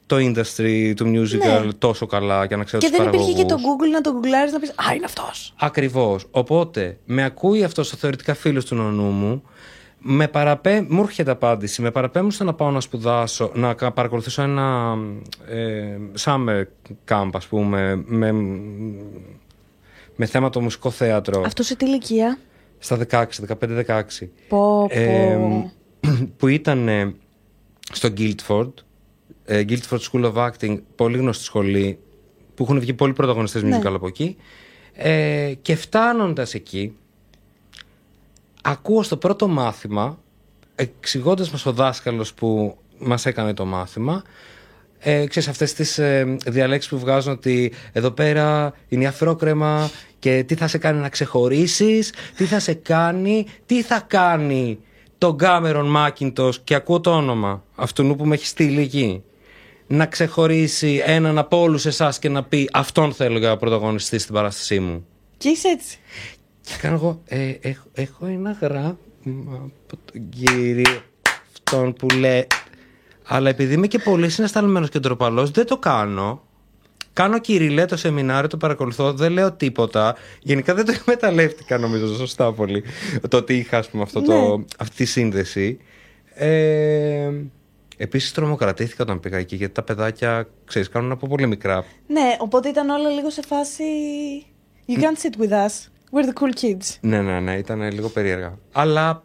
[SPEAKER 2] το industry του musical
[SPEAKER 1] Ναι.
[SPEAKER 2] τόσο καλά για να ξέρω
[SPEAKER 1] Και
[SPEAKER 2] τους
[SPEAKER 1] δεν υπήρχε και το
[SPEAKER 2] παραγωγούς.
[SPEAKER 1] Google να το γκουγκλάρεις να πεις Α, είναι αυτός.
[SPEAKER 2] Ακριβώς. Οπότε με ακούει αυτός ο θεωρητικά φίλος του νονού μου, με παραπέ... μου έρχεται απάντηση, με παραπέμπουν στο να πάω να σπουδάσω, να κα- παρακολουθήσω ένα ε, summer camp ας πούμε, με, με θέμα το μουσικό θέατρο.
[SPEAKER 1] Αυτός σε τι ηλικία;
[SPEAKER 2] Στα 16, 15-16.
[SPEAKER 1] Πω, πω.
[SPEAKER 2] Ε, που ήταν ε, στο Guildford, ε, Guildford School of Acting, πολύ γνωστή σχολή, που έχουν βγει πολλοί πρωταγωνιστές
[SPEAKER 1] Ναι.
[SPEAKER 2] musical από εκεί. Ε, και φτάνοντας εκεί, ακούω στο πρώτο μάθημα, εξηγώντας μας ο δάσκαλος που μας έκανε το μάθημα, ε, ξέρεις αυτές τις ε, διαλέξεις που βγάζουν ότι εδώ πέρα είναι η αφρόκρεμα και τι θα σε κάνει να ξεχωρίσεις, τι θα σε κάνει, τι θα κάνει τον Κάμερον Μάκιντος και ακούω το όνομα αυτού που με έχει στείλει εκεί. Να ξεχωρίσει έναν από όλους εσάς και να πει αυτόν θέλω για πρωταγωνιστή στην παράστασή μου.
[SPEAKER 1] Και είσαι έτσι.
[SPEAKER 2] Και κάνω εγώ, ε, έχω, έχω ένα γράμμα από τον κύριο αυτόν που λέει. Αλλά επειδή είμαι και πολύ συναισθαλμένο και ντροπαλός, δεν το κάνω. Κάνω κυριλέ το σεμινάριο, το παρακολουθώ, δεν λέω τίποτα. Γενικά δεν το εκμεταλλεύτηκα νομίζω σωστά πολύ. Το ότι είχα, ας πούμε, αυτό το,
[SPEAKER 1] Ναι.
[SPEAKER 2] αυτή τη σύνδεση. Ε, Επίσης τρομοκρατήθηκα όταν πήγα εκεί, γιατί τα παιδάκια, ξέρεις, κάνουν από πολύ μικρά.
[SPEAKER 1] Ναι, οπότε ήταν όλα λίγο σε φάση. You can't sit with us. We're the cool kids.
[SPEAKER 2] Ναι, ναι, ναι, ήταν λίγο περίεργα. Αλλά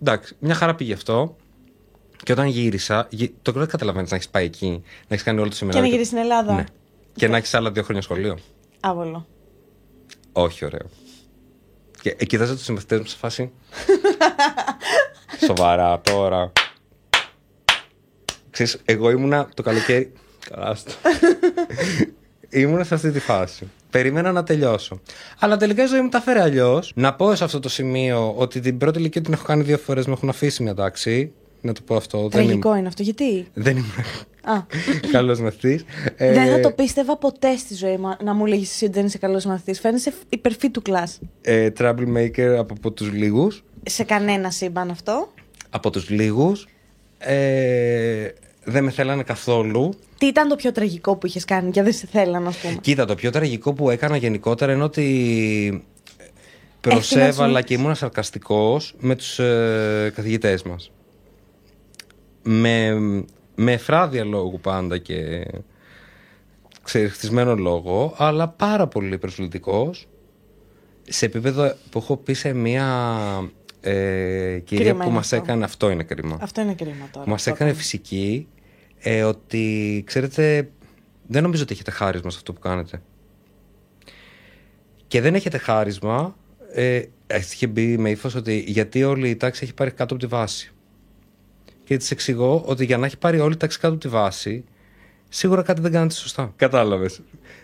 [SPEAKER 2] εντάξει, μια χαρά πήγε αυτό. Και όταν γύρισα, γυ- το δεν καταλαβαίνεις να έχεις πάει εκεί, να έχεις κάνει όλο το
[SPEAKER 1] Και
[SPEAKER 2] σεμινάριο.
[SPEAKER 1] να γυρίσεις στην Ελλάδα.
[SPEAKER 2] Ναι. Και να έχεις άλλα δύο χρόνια σχολείο.
[SPEAKER 1] Άβολο.
[SPEAKER 2] Όχι, ωραίο. Και ε, κοίταζα τους συμμαθητές μου σε φάση. Σοβαρά τώρα. Ξέρεις, εγώ ήμουνα το καλοκαίρι. Καλά, άστο. ήμουνα σε αυτή τη φάση. Περίμενα να τελειώσω. Αλλά τελικά η ζωή μου τα φέρει αλλιώς. Να πω σε αυτό το σημείο ότι την πρώτη ηλικία την έχω κάνει δύο φορές. Με έχουν αφήσει μια τάξη. Να το πω αυτό. Δεν
[SPEAKER 1] Τραγικό
[SPEAKER 2] ήμουν,
[SPEAKER 1] είναι αυτό. Γιατί;
[SPEAKER 2] δεν ήμουν
[SPEAKER 1] Α,
[SPEAKER 2] καλός μαθητής.
[SPEAKER 1] δεν θα το πίστευα ποτέ στη ζωή μου να μου λέγεις εσύ ότι δεν είσαι καλός μαθητής. Φαίνεσαι υπερφύ του κλάσ.
[SPEAKER 2] Ε, troublemaker από, από τους λίγους.
[SPEAKER 1] Σε κανένα σύμπαν αυτό.
[SPEAKER 2] από τους λίγους. Ε, δεν με θέλανε καθόλου.
[SPEAKER 1] Τι ήταν το πιο τραγικό που είχες κάνει και δεν σε θέλανε, ας πούμε;
[SPEAKER 2] Κοίτα, το πιο τραγικό που έκανα γενικότερα είναι ότι προσέβαλα
[SPEAKER 1] Έφυγα
[SPEAKER 2] και ήμουν σαρκαστικός με τους ε, καθηγητές μας. Με, με εφράδια λόγου πάντα και ξέρεις, χτισμένο λόγο, αλλά πάρα πολύ προσβλητικός σε επίπεδο που έχω πει σε μια ε, κυρία
[SPEAKER 1] Κρίμα
[SPEAKER 2] που
[SPEAKER 1] είναι
[SPEAKER 2] μας
[SPEAKER 1] αυτό.
[SPEAKER 2] έκανε, αυτό είναι κρίμα,
[SPEAKER 1] Αυτό είναι κρίμα τώρα.
[SPEAKER 2] μας
[SPEAKER 1] Αυτό
[SPEAKER 2] έκανε
[SPEAKER 1] είναι.
[SPEAKER 2] φυσική ε, ότι, ξέρετε, δεν νομίζω ότι έχετε χάρισμα σε αυτό που κάνετε. Και δεν έχετε χάρισμα, ε, είχε μπει με ύφος ότι γιατί όλη η τάξη έχει πάρει κάτω από τη βάση. Και της εξηγώ ότι για να έχει πάρει όλη η τάξη κάτω από τη βάση, σίγουρα κάτι δεν κάνετε σωστά. Κατάλαβες.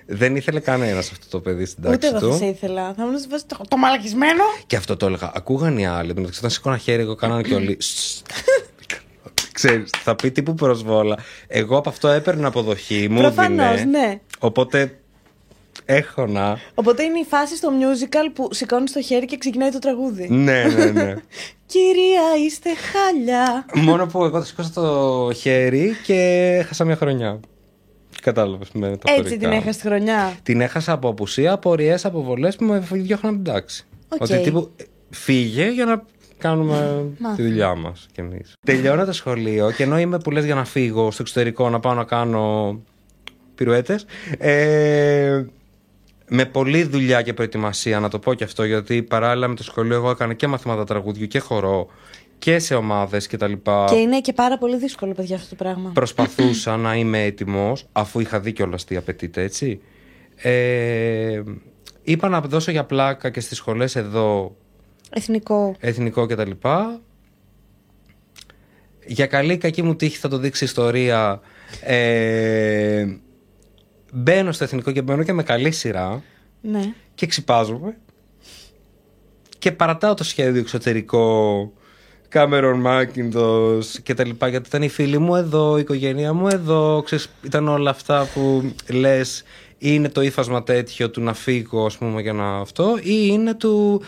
[SPEAKER 2] Δεν ήθελε κανένας αυτό το παιδί στην τάξη
[SPEAKER 1] Ούτε εγώ
[SPEAKER 2] του.
[SPEAKER 1] θα σε ήθελα. Θα μου βάζεις το, το μαλακισμένο.
[SPEAKER 2] Και αυτό το έλεγα. Ακούγαν οι άλλοι. Εν τω μεταξύ, όταν σήκωνα χέρι, εγώ κάνανε και όλοι. Ξέρεις, θα πει τύπου προσβόλα. Εγώ από αυτό έπαιρνα αποδοχή. Μου
[SPEAKER 1] Προφανώς,
[SPEAKER 2] έδινε.
[SPEAKER 1] ναι.
[SPEAKER 2] Οπότε έχωνα.
[SPEAKER 1] Οπότε είναι η φάση στο musical που σηκώνεις το χέρι και ξεκινάει το τραγούδι.
[SPEAKER 2] ναι, ναι, ναι.
[SPEAKER 1] Κυρία, είστε χάλια.
[SPEAKER 2] Μόνο που εγώ σηκώσα το χέρι και έχασα μια χρονιά. Κατάλαβες με τα
[SPEAKER 1] Έτσι την έχασες τη χρονιά.
[SPEAKER 2] Την έχασα από απουσία, απορίε, αποβολές που με διώχναν από την τάξη.
[SPEAKER 1] Οκ.
[SPEAKER 2] Ότι τύπου ε, φύγε για να κάνουμε τη
[SPEAKER 1] Μάθημα.
[SPEAKER 2] δουλειά μας κι εμείς. Τελειώνω το σχολείο και ενώ είμαι που λες για να φύγω στο εξωτερικό να πάω να κάνω πυρουέτες ε, με πολλή δουλειά και προετοιμασία να το πω και αυτό γιατί παράλληλα με το σχολείο εγώ έκανα και μαθήματα τραγουδιού και χορό και σε ομάδες και τα λοιπά
[SPEAKER 1] Και είναι και πάρα πολύ δύσκολο, παιδιά, αυτό το πράγμα.
[SPEAKER 2] προσπαθούσα να είμαι έτοιμος αφού είχα δει κιόλας τι απαιτείται έτσι ε, είπα να δώσω για πλάκα και στις σχολές εδώ
[SPEAKER 1] Εθνικό.
[SPEAKER 2] εθνικό και τα λοιπά για καλή ή κακή μου τύχη θα το δείξει η ιστορία ε, μπαίνω στο εθνικό και μπαίνω και με καλή σειρά
[SPEAKER 1] Ναι.
[SPEAKER 2] και ξυπάζομαι και παρατάω το σχέδιο εξωτερικό Κάμερον Μάκιντος και τα λοιπά γιατί ήταν οι φίλοι μου εδώ, η οικογένεια μου εδώ ξέρεις, ήταν όλα αυτά που λες είναι το ύφασμα τέτοιο του να φύγω ας πούμε για να αυτό ή είναι του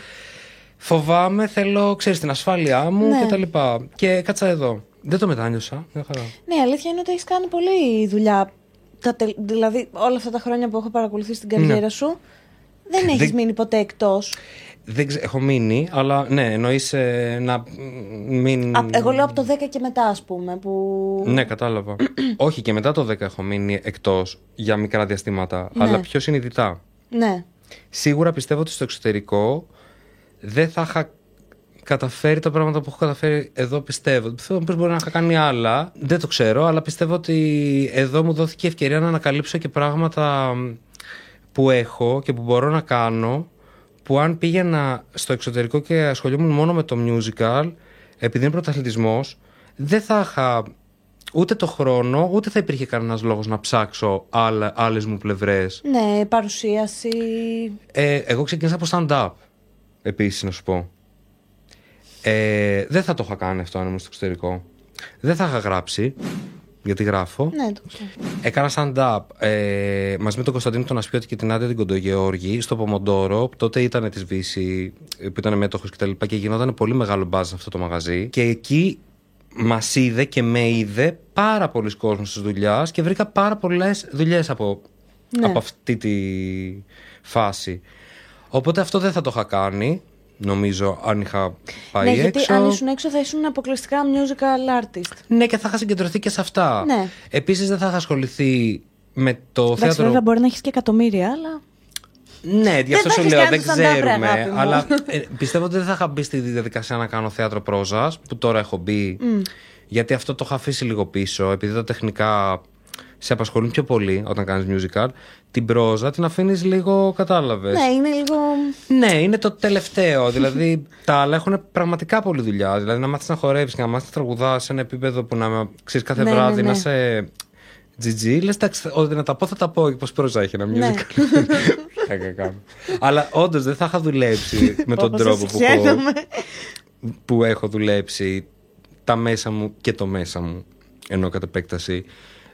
[SPEAKER 2] φοβάμαι, θέλω ξέρεις την ασφάλειά μου
[SPEAKER 1] Ναι.
[SPEAKER 2] και τα λοιπά και κάτσα εδώ δεν το μετάνιωσα, μια χαρά
[SPEAKER 1] Ναι, η αλήθεια είναι ότι έχεις κάνει πολλή δουλειά. Τα τελ- Δηλαδή, όλα αυτά τα χρόνια που έχω παρακολουθήσει την καριέρα σου, δεν έχεις
[SPEAKER 2] Ναι. Δεν-
[SPEAKER 1] μείνει ποτέ εκτός;
[SPEAKER 2] δεν ξε... έχω μείνει αλλά ναι εννοείς ε, να μην
[SPEAKER 1] Εγώ λέω από το 10 και μετά, ας πούμε. Που...
[SPEAKER 2] Ναι, κατάλαβα. Όχι, και μετά το 10 έχω μείνει εκτός για μικρά διαστήματα,
[SPEAKER 1] Ναι.
[SPEAKER 2] αλλά πιο συνειδητά.
[SPEAKER 1] Ναι.
[SPEAKER 2] Σίγουρα πιστεύω ότι στο εξωτερικό δεν θα είχα καταφέρει τα πράγματα που έχω καταφέρει εδώ, πιστεύω. Πιστεύω πως μπορεί να είχα κάνει άλλα. Δεν το ξέρω, αλλά πιστεύω ότι εδώ μου δόθηκε η ευκαιρία να ανακαλύψω και πράγματα που έχω και που μπορώ να κάνω που αν πήγαινα στο εξωτερικό και ασχολιόμουν μόνο με το musical επειδή είναι πρωταθλητισμός δεν θα είχα ούτε το χρόνο ούτε θα υπήρχε κανένας λόγος να ψάξω άλλα, άλλες μου πλευρές
[SPEAKER 1] Ναι, παρουσίαση.
[SPEAKER 2] ε, εγώ ξεκίνησα από stand-up επίσης να σου πω ε, δεν θα το είχα κάνει αυτό αν ήμουν στο εξωτερικό δεν θα είχα γράψει γιατί γράφω
[SPEAKER 1] Ναι, το ξέρω.
[SPEAKER 2] Έκανα stand-up ε, μαζί με τον Κωνσταντίνο τον Ασπιώτη και την Άντια την Κοντογεώργη στο Πομοντόρο. που Τότε ήταν της Βύση που ήταν μέτοχος και τα λοιπά και γινόταν πολύ μεγάλο μπάζ αυτό το μαγαζί. Και εκεί μας είδε και με είδε πάρα πολλοί κόσμο τη δουλειάς και βρήκα πάρα πολλές δουλειές από,
[SPEAKER 1] Ναι.
[SPEAKER 2] από αυτή τη φάση. Οπότε αυτό δεν θα το είχα κάνει, νομίζω, αν είχα πάει
[SPEAKER 1] ναι,
[SPEAKER 2] έξω.
[SPEAKER 1] γιατί αν ήσουν έξω θα ήσουν αποκλειστικά musical artist.
[SPEAKER 2] Ναι, και θα είχα συγκεντρωθεί και σε αυτά.
[SPEAKER 1] Ναι.
[SPEAKER 2] Επίσης, δεν θα είχα ασχοληθεί με το
[SPEAKER 1] Εντάξει,
[SPEAKER 2] θέατρο.
[SPEAKER 1] βέβαια μπορεί να έχεις και εκατομμύρια, αλλά.
[SPEAKER 2] Ναι, γι' αυτό
[SPEAKER 1] θα
[SPEAKER 2] σου
[SPEAKER 1] έχεις
[SPEAKER 2] λέω,
[SPEAKER 1] κάνει
[SPEAKER 2] δεν
[SPEAKER 1] το stand-up, ρε,
[SPEAKER 2] ξέρουμε.
[SPEAKER 1] αγάπη μου.
[SPEAKER 2] Αλλά ε, πιστεύω ότι δεν θα είχα μπει στη διαδικασία να κάνω θέατρο πρόζας, που τώρα έχω μπει. Γιατί αυτό το έχω αφήσει λίγο πίσω, επειδή τα τεχνικά σε απασχολούν πιο πολύ όταν κάνεις musical. Την πρόζα την αφήνεις λίγο, κατάλαβες.
[SPEAKER 1] Ναι, είναι λίγο.
[SPEAKER 2] Ναι, είναι το τελευταίο. δηλαδή τα άλλα έχουν πραγματικά πολλή δουλειά. Δηλαδή να μάθεις να χορεύεις και να μάθεις να τραγουδάς σε ένα επίπεδο που να ξέρεις κάθε
[SPEAKER 1] Ναι, ναι,
[SPEAKER 2] βράδυ
[SPEAKER 1] ναι.
[SPEAKER 2] να σε. GG, λες ότι να τα πω θα τα πω. Πώς πρόζα έχει ένα
[SPEAKER 1] Ναι.
[SPEAKER 2] musical. Πλάκα κάνω. Αλλά όντως δεν θα είχα δουλέψει με τον
[SPEAKER 1] Όπως
[SPEAKER 2] τρόπο
[SPEAKER 1] σε
[SPEAKER 2] που έχω,
[SPEAKER 1] χαίρομαι.
[SPEAKER 2] που έχω δουλέψει τα μέσα μου και το μέσα μου. Ενώ κατ' επέκταση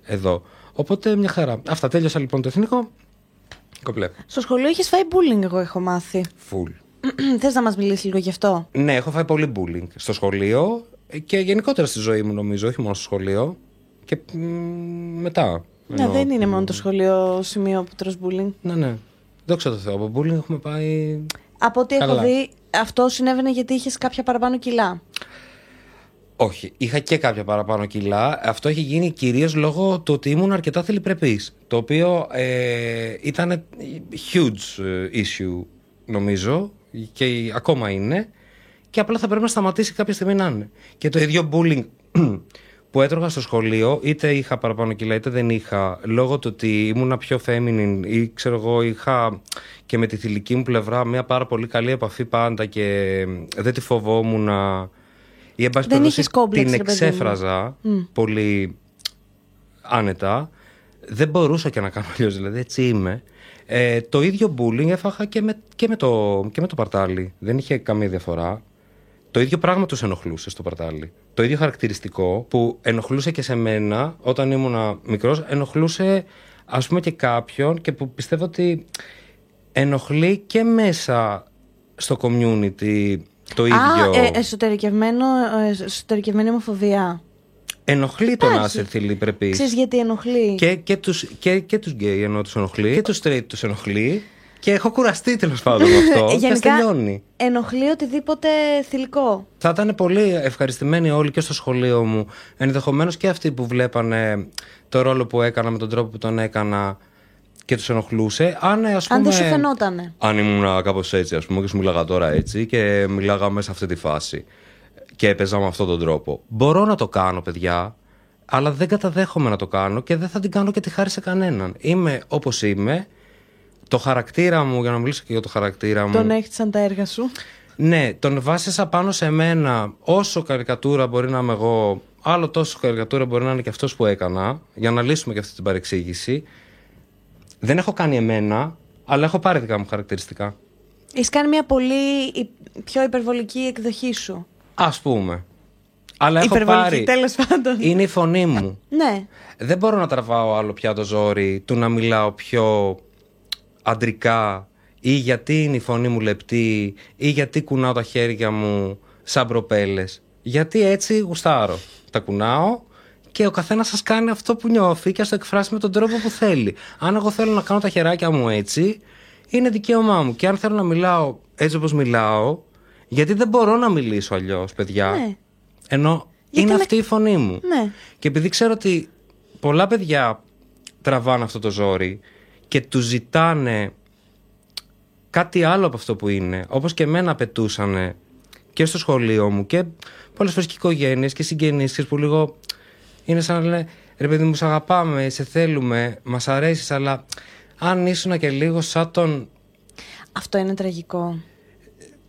[SPEAKER 2] εδώ. Οπότε μια χαρά. Αυτά τέλειωσα λοιπόν το εθνικό. Κομπλέ.
[SPEAKER 1] Στο σχολείο είχε φάει bullying, εγώ έχω μάθει.
[SPEAKER 2] Full.
[SPEAKER 1] Θες να μας μιλήσεις λίγο γι' αυτό;
[SPEAKER 2] Ναι, έχω φάει πολύ bullying στο σχολείο και γενικότερα στη ζωή μου νομίζω, όχι μόνο στο σχολείο. Και μ, μετά.
[SPEAKER 1] Ναι,
[SPEAKER 2] εννοώ.
[SPEAKER 1] δεν είναι μόνο το σχολείο σημείο που τρως bullying.
[SPEAKER 2] Ναι, ναι. Δόξα τω Θεώ. Από bullying έχουμε πάει.
[SPEAKER 1] Από ό,τι έχω
[SPEAKER 2] Καλά.
[SPEAKER 1] δει, αυτό συνέβαινε γιατί είχες κάποια παραπάνω κιλά.
[SPEAKER 2] Όχι, είχα και κάποια παραπάνω κιλά. Αυτό έχει γίνει κυρίως λόγω του ότι ήμουν αρκετά θελυπρεπής. Το οποίο ε, ήταν huge ε, issue νομίζω και ακόμα είναι και απλά θα πρέπει να σταματήσει κάποια στιγμή να είναι. Και το ίδιο bullying που έτρωγα στο σχολείο, είτε είχα παραπάνω κιλά είτε δεν είχα, λόγω του ότι ήμουν πιο feminine ή ξέρω εγώ είχα και με τη θηλυκή μου πλευρά μια πάρα πολύ καλή επαφή πάντα και δεν τη φοβόμουν ή εν πάση περιπτώσει την εξέφραζα πολύ άνετα. Δεν μπορούσα και να κάνω αλλιώς, δηλαδή έτσι είμαι. Ε, το ίδιο bullying έφαγα και με, και, με το, και με το παρτάλι. Δεν είχε καμία διαφορά. Το ίδιο πράγμα τους ενοχλούσε στο παρτάλι. Το ίδιο χαρακτηριστικό που ενοχλούσε και σε μένα όταν ήμουν μικρός, ενοχλούσε ας πούμε και κάποιον και που πιστεύω ότι ενοχλεί και μέσα στο community το ίδιο.
[SPEAKER 1] Α, ε, εσωτερικευμένο, ε, εσωτερικευμένη ομοφοβία.
[SPEAKER 2] Ενοχλεί το να είσαι θηλυπρεπή.
[SPEAKER 1] Ξέρεις γιατί ενοχλεί;
[SPEAKER 2] Και, και τους, και, και τους γκέι ενώ τους ενοχλεί. Και τους straight τους ενοχλεί. Και έχω κουραστεί τέλος πάντων με αυτό.
[SPEAKER 1] Γενικά, ενοχλεί οτιδήποτε θηλυκό.
[SPEAKER 2] Θα ήταν πολύ ευχαριστημένοι όλοι και στο σχολείο μου. Ενδεχομένως και αυτοί που βλέπανε το ρόλο που έκανα με τον τρόπο που τον έκανα και τους ενοχλούσε. Αν, ας πούμε,
[SPEAKER 1] αν δεν σου φαινότανε.
[SPEAKER 2] Αν ήμουν κάπως έτσι, ας πούμε, και σου μιλάγα τώρα έτσι και μιλάγαμε σε αυτή τη φάση και έπαιζα με αυτόν τον τρόπο. Μπορώ να το κάνω, παιδιά, αλλά δεν καταδέχομαι να το κάνω και δεν θα την κάνω και τη χάρη σε κανέναν. Είμαι όπως είμαι. Το χαρακτήρα μου, για να μιλήσω και για το χαρακτήρα μου.
[SPEAKER 1] Τον έχεις σαν τα έργα σου;
[SPEAKER 2] Ναι, τον βάσισα πάνω σε μένα. Όσο καρικατούρα μπορεί να είμαι εγώ, άλλο τόσο καρικατούρα μπορεί να είναι και αυτός που έκανα, για να λύσουμε και αυτή την παρεξήγηση. Δεν έχω κάνει εμένα, αλλά έχω πάρει δικά μου χαρακτηριστικά.
[SPEAKER 1] Έχεις κάνει μια πολύ πιο υπερβολική εκδοχή σου.
[SPEAKER 2] Α πούμε. Αλλά έχω πάρει.
[SPEAKER 1] τέλος πάντων.
[SPEAKER 2] Είναι η φωνή μου.
[SPEAKER 1] ναι.
[SPEAKER 2] Δεν μπορώ να τραβάω άλλο πια το ζόρι του να μιλάω πιο αντρικά ή γιατί είναι η φωνή μου λεπτή ή γιατί κουνάω τα χέρια μου σαν προπέλες. Γιατί έτσι γουστάρω. Τα κουνάω και ο καθένας σας κάνει αυτό που νιώθει και ας το εκφράσει με τον τρόπο που θέλει. Αν εγώ θέλω να κάνω τα χεράκια μου έτσι, είναι δικαίωμά μου. Και αν θέλω να μιλάω έτσι όπως μιλάω, γιατί δεν μπορώ να μιλήσω αλλιώς, παιδιά. Ναι. Ενώ είναι αυτή η φωνή μου.
[SPEAKER 1] Ναι.
[SPEAKER 2] Και επειδή ξέρω ότι πολλά παιδιά τραβάνε αυτό το ζόρι και τους ζητάνε κάτι άλλο από αυτό που είναι, όπως και εμένα απαιτούσαν και στο σχολείο μου και πολλές φορές και οικογένειες και συγγενείς που λίγο είναι σαν να λένε ρε παιδί μου, σε αγαπάμε, σε θέλουμε, μας αρέσεις, αλλά αν ήσουν και λίγο σαν τον.
[SPEAKER 1] Αυτό είναι τραγικό.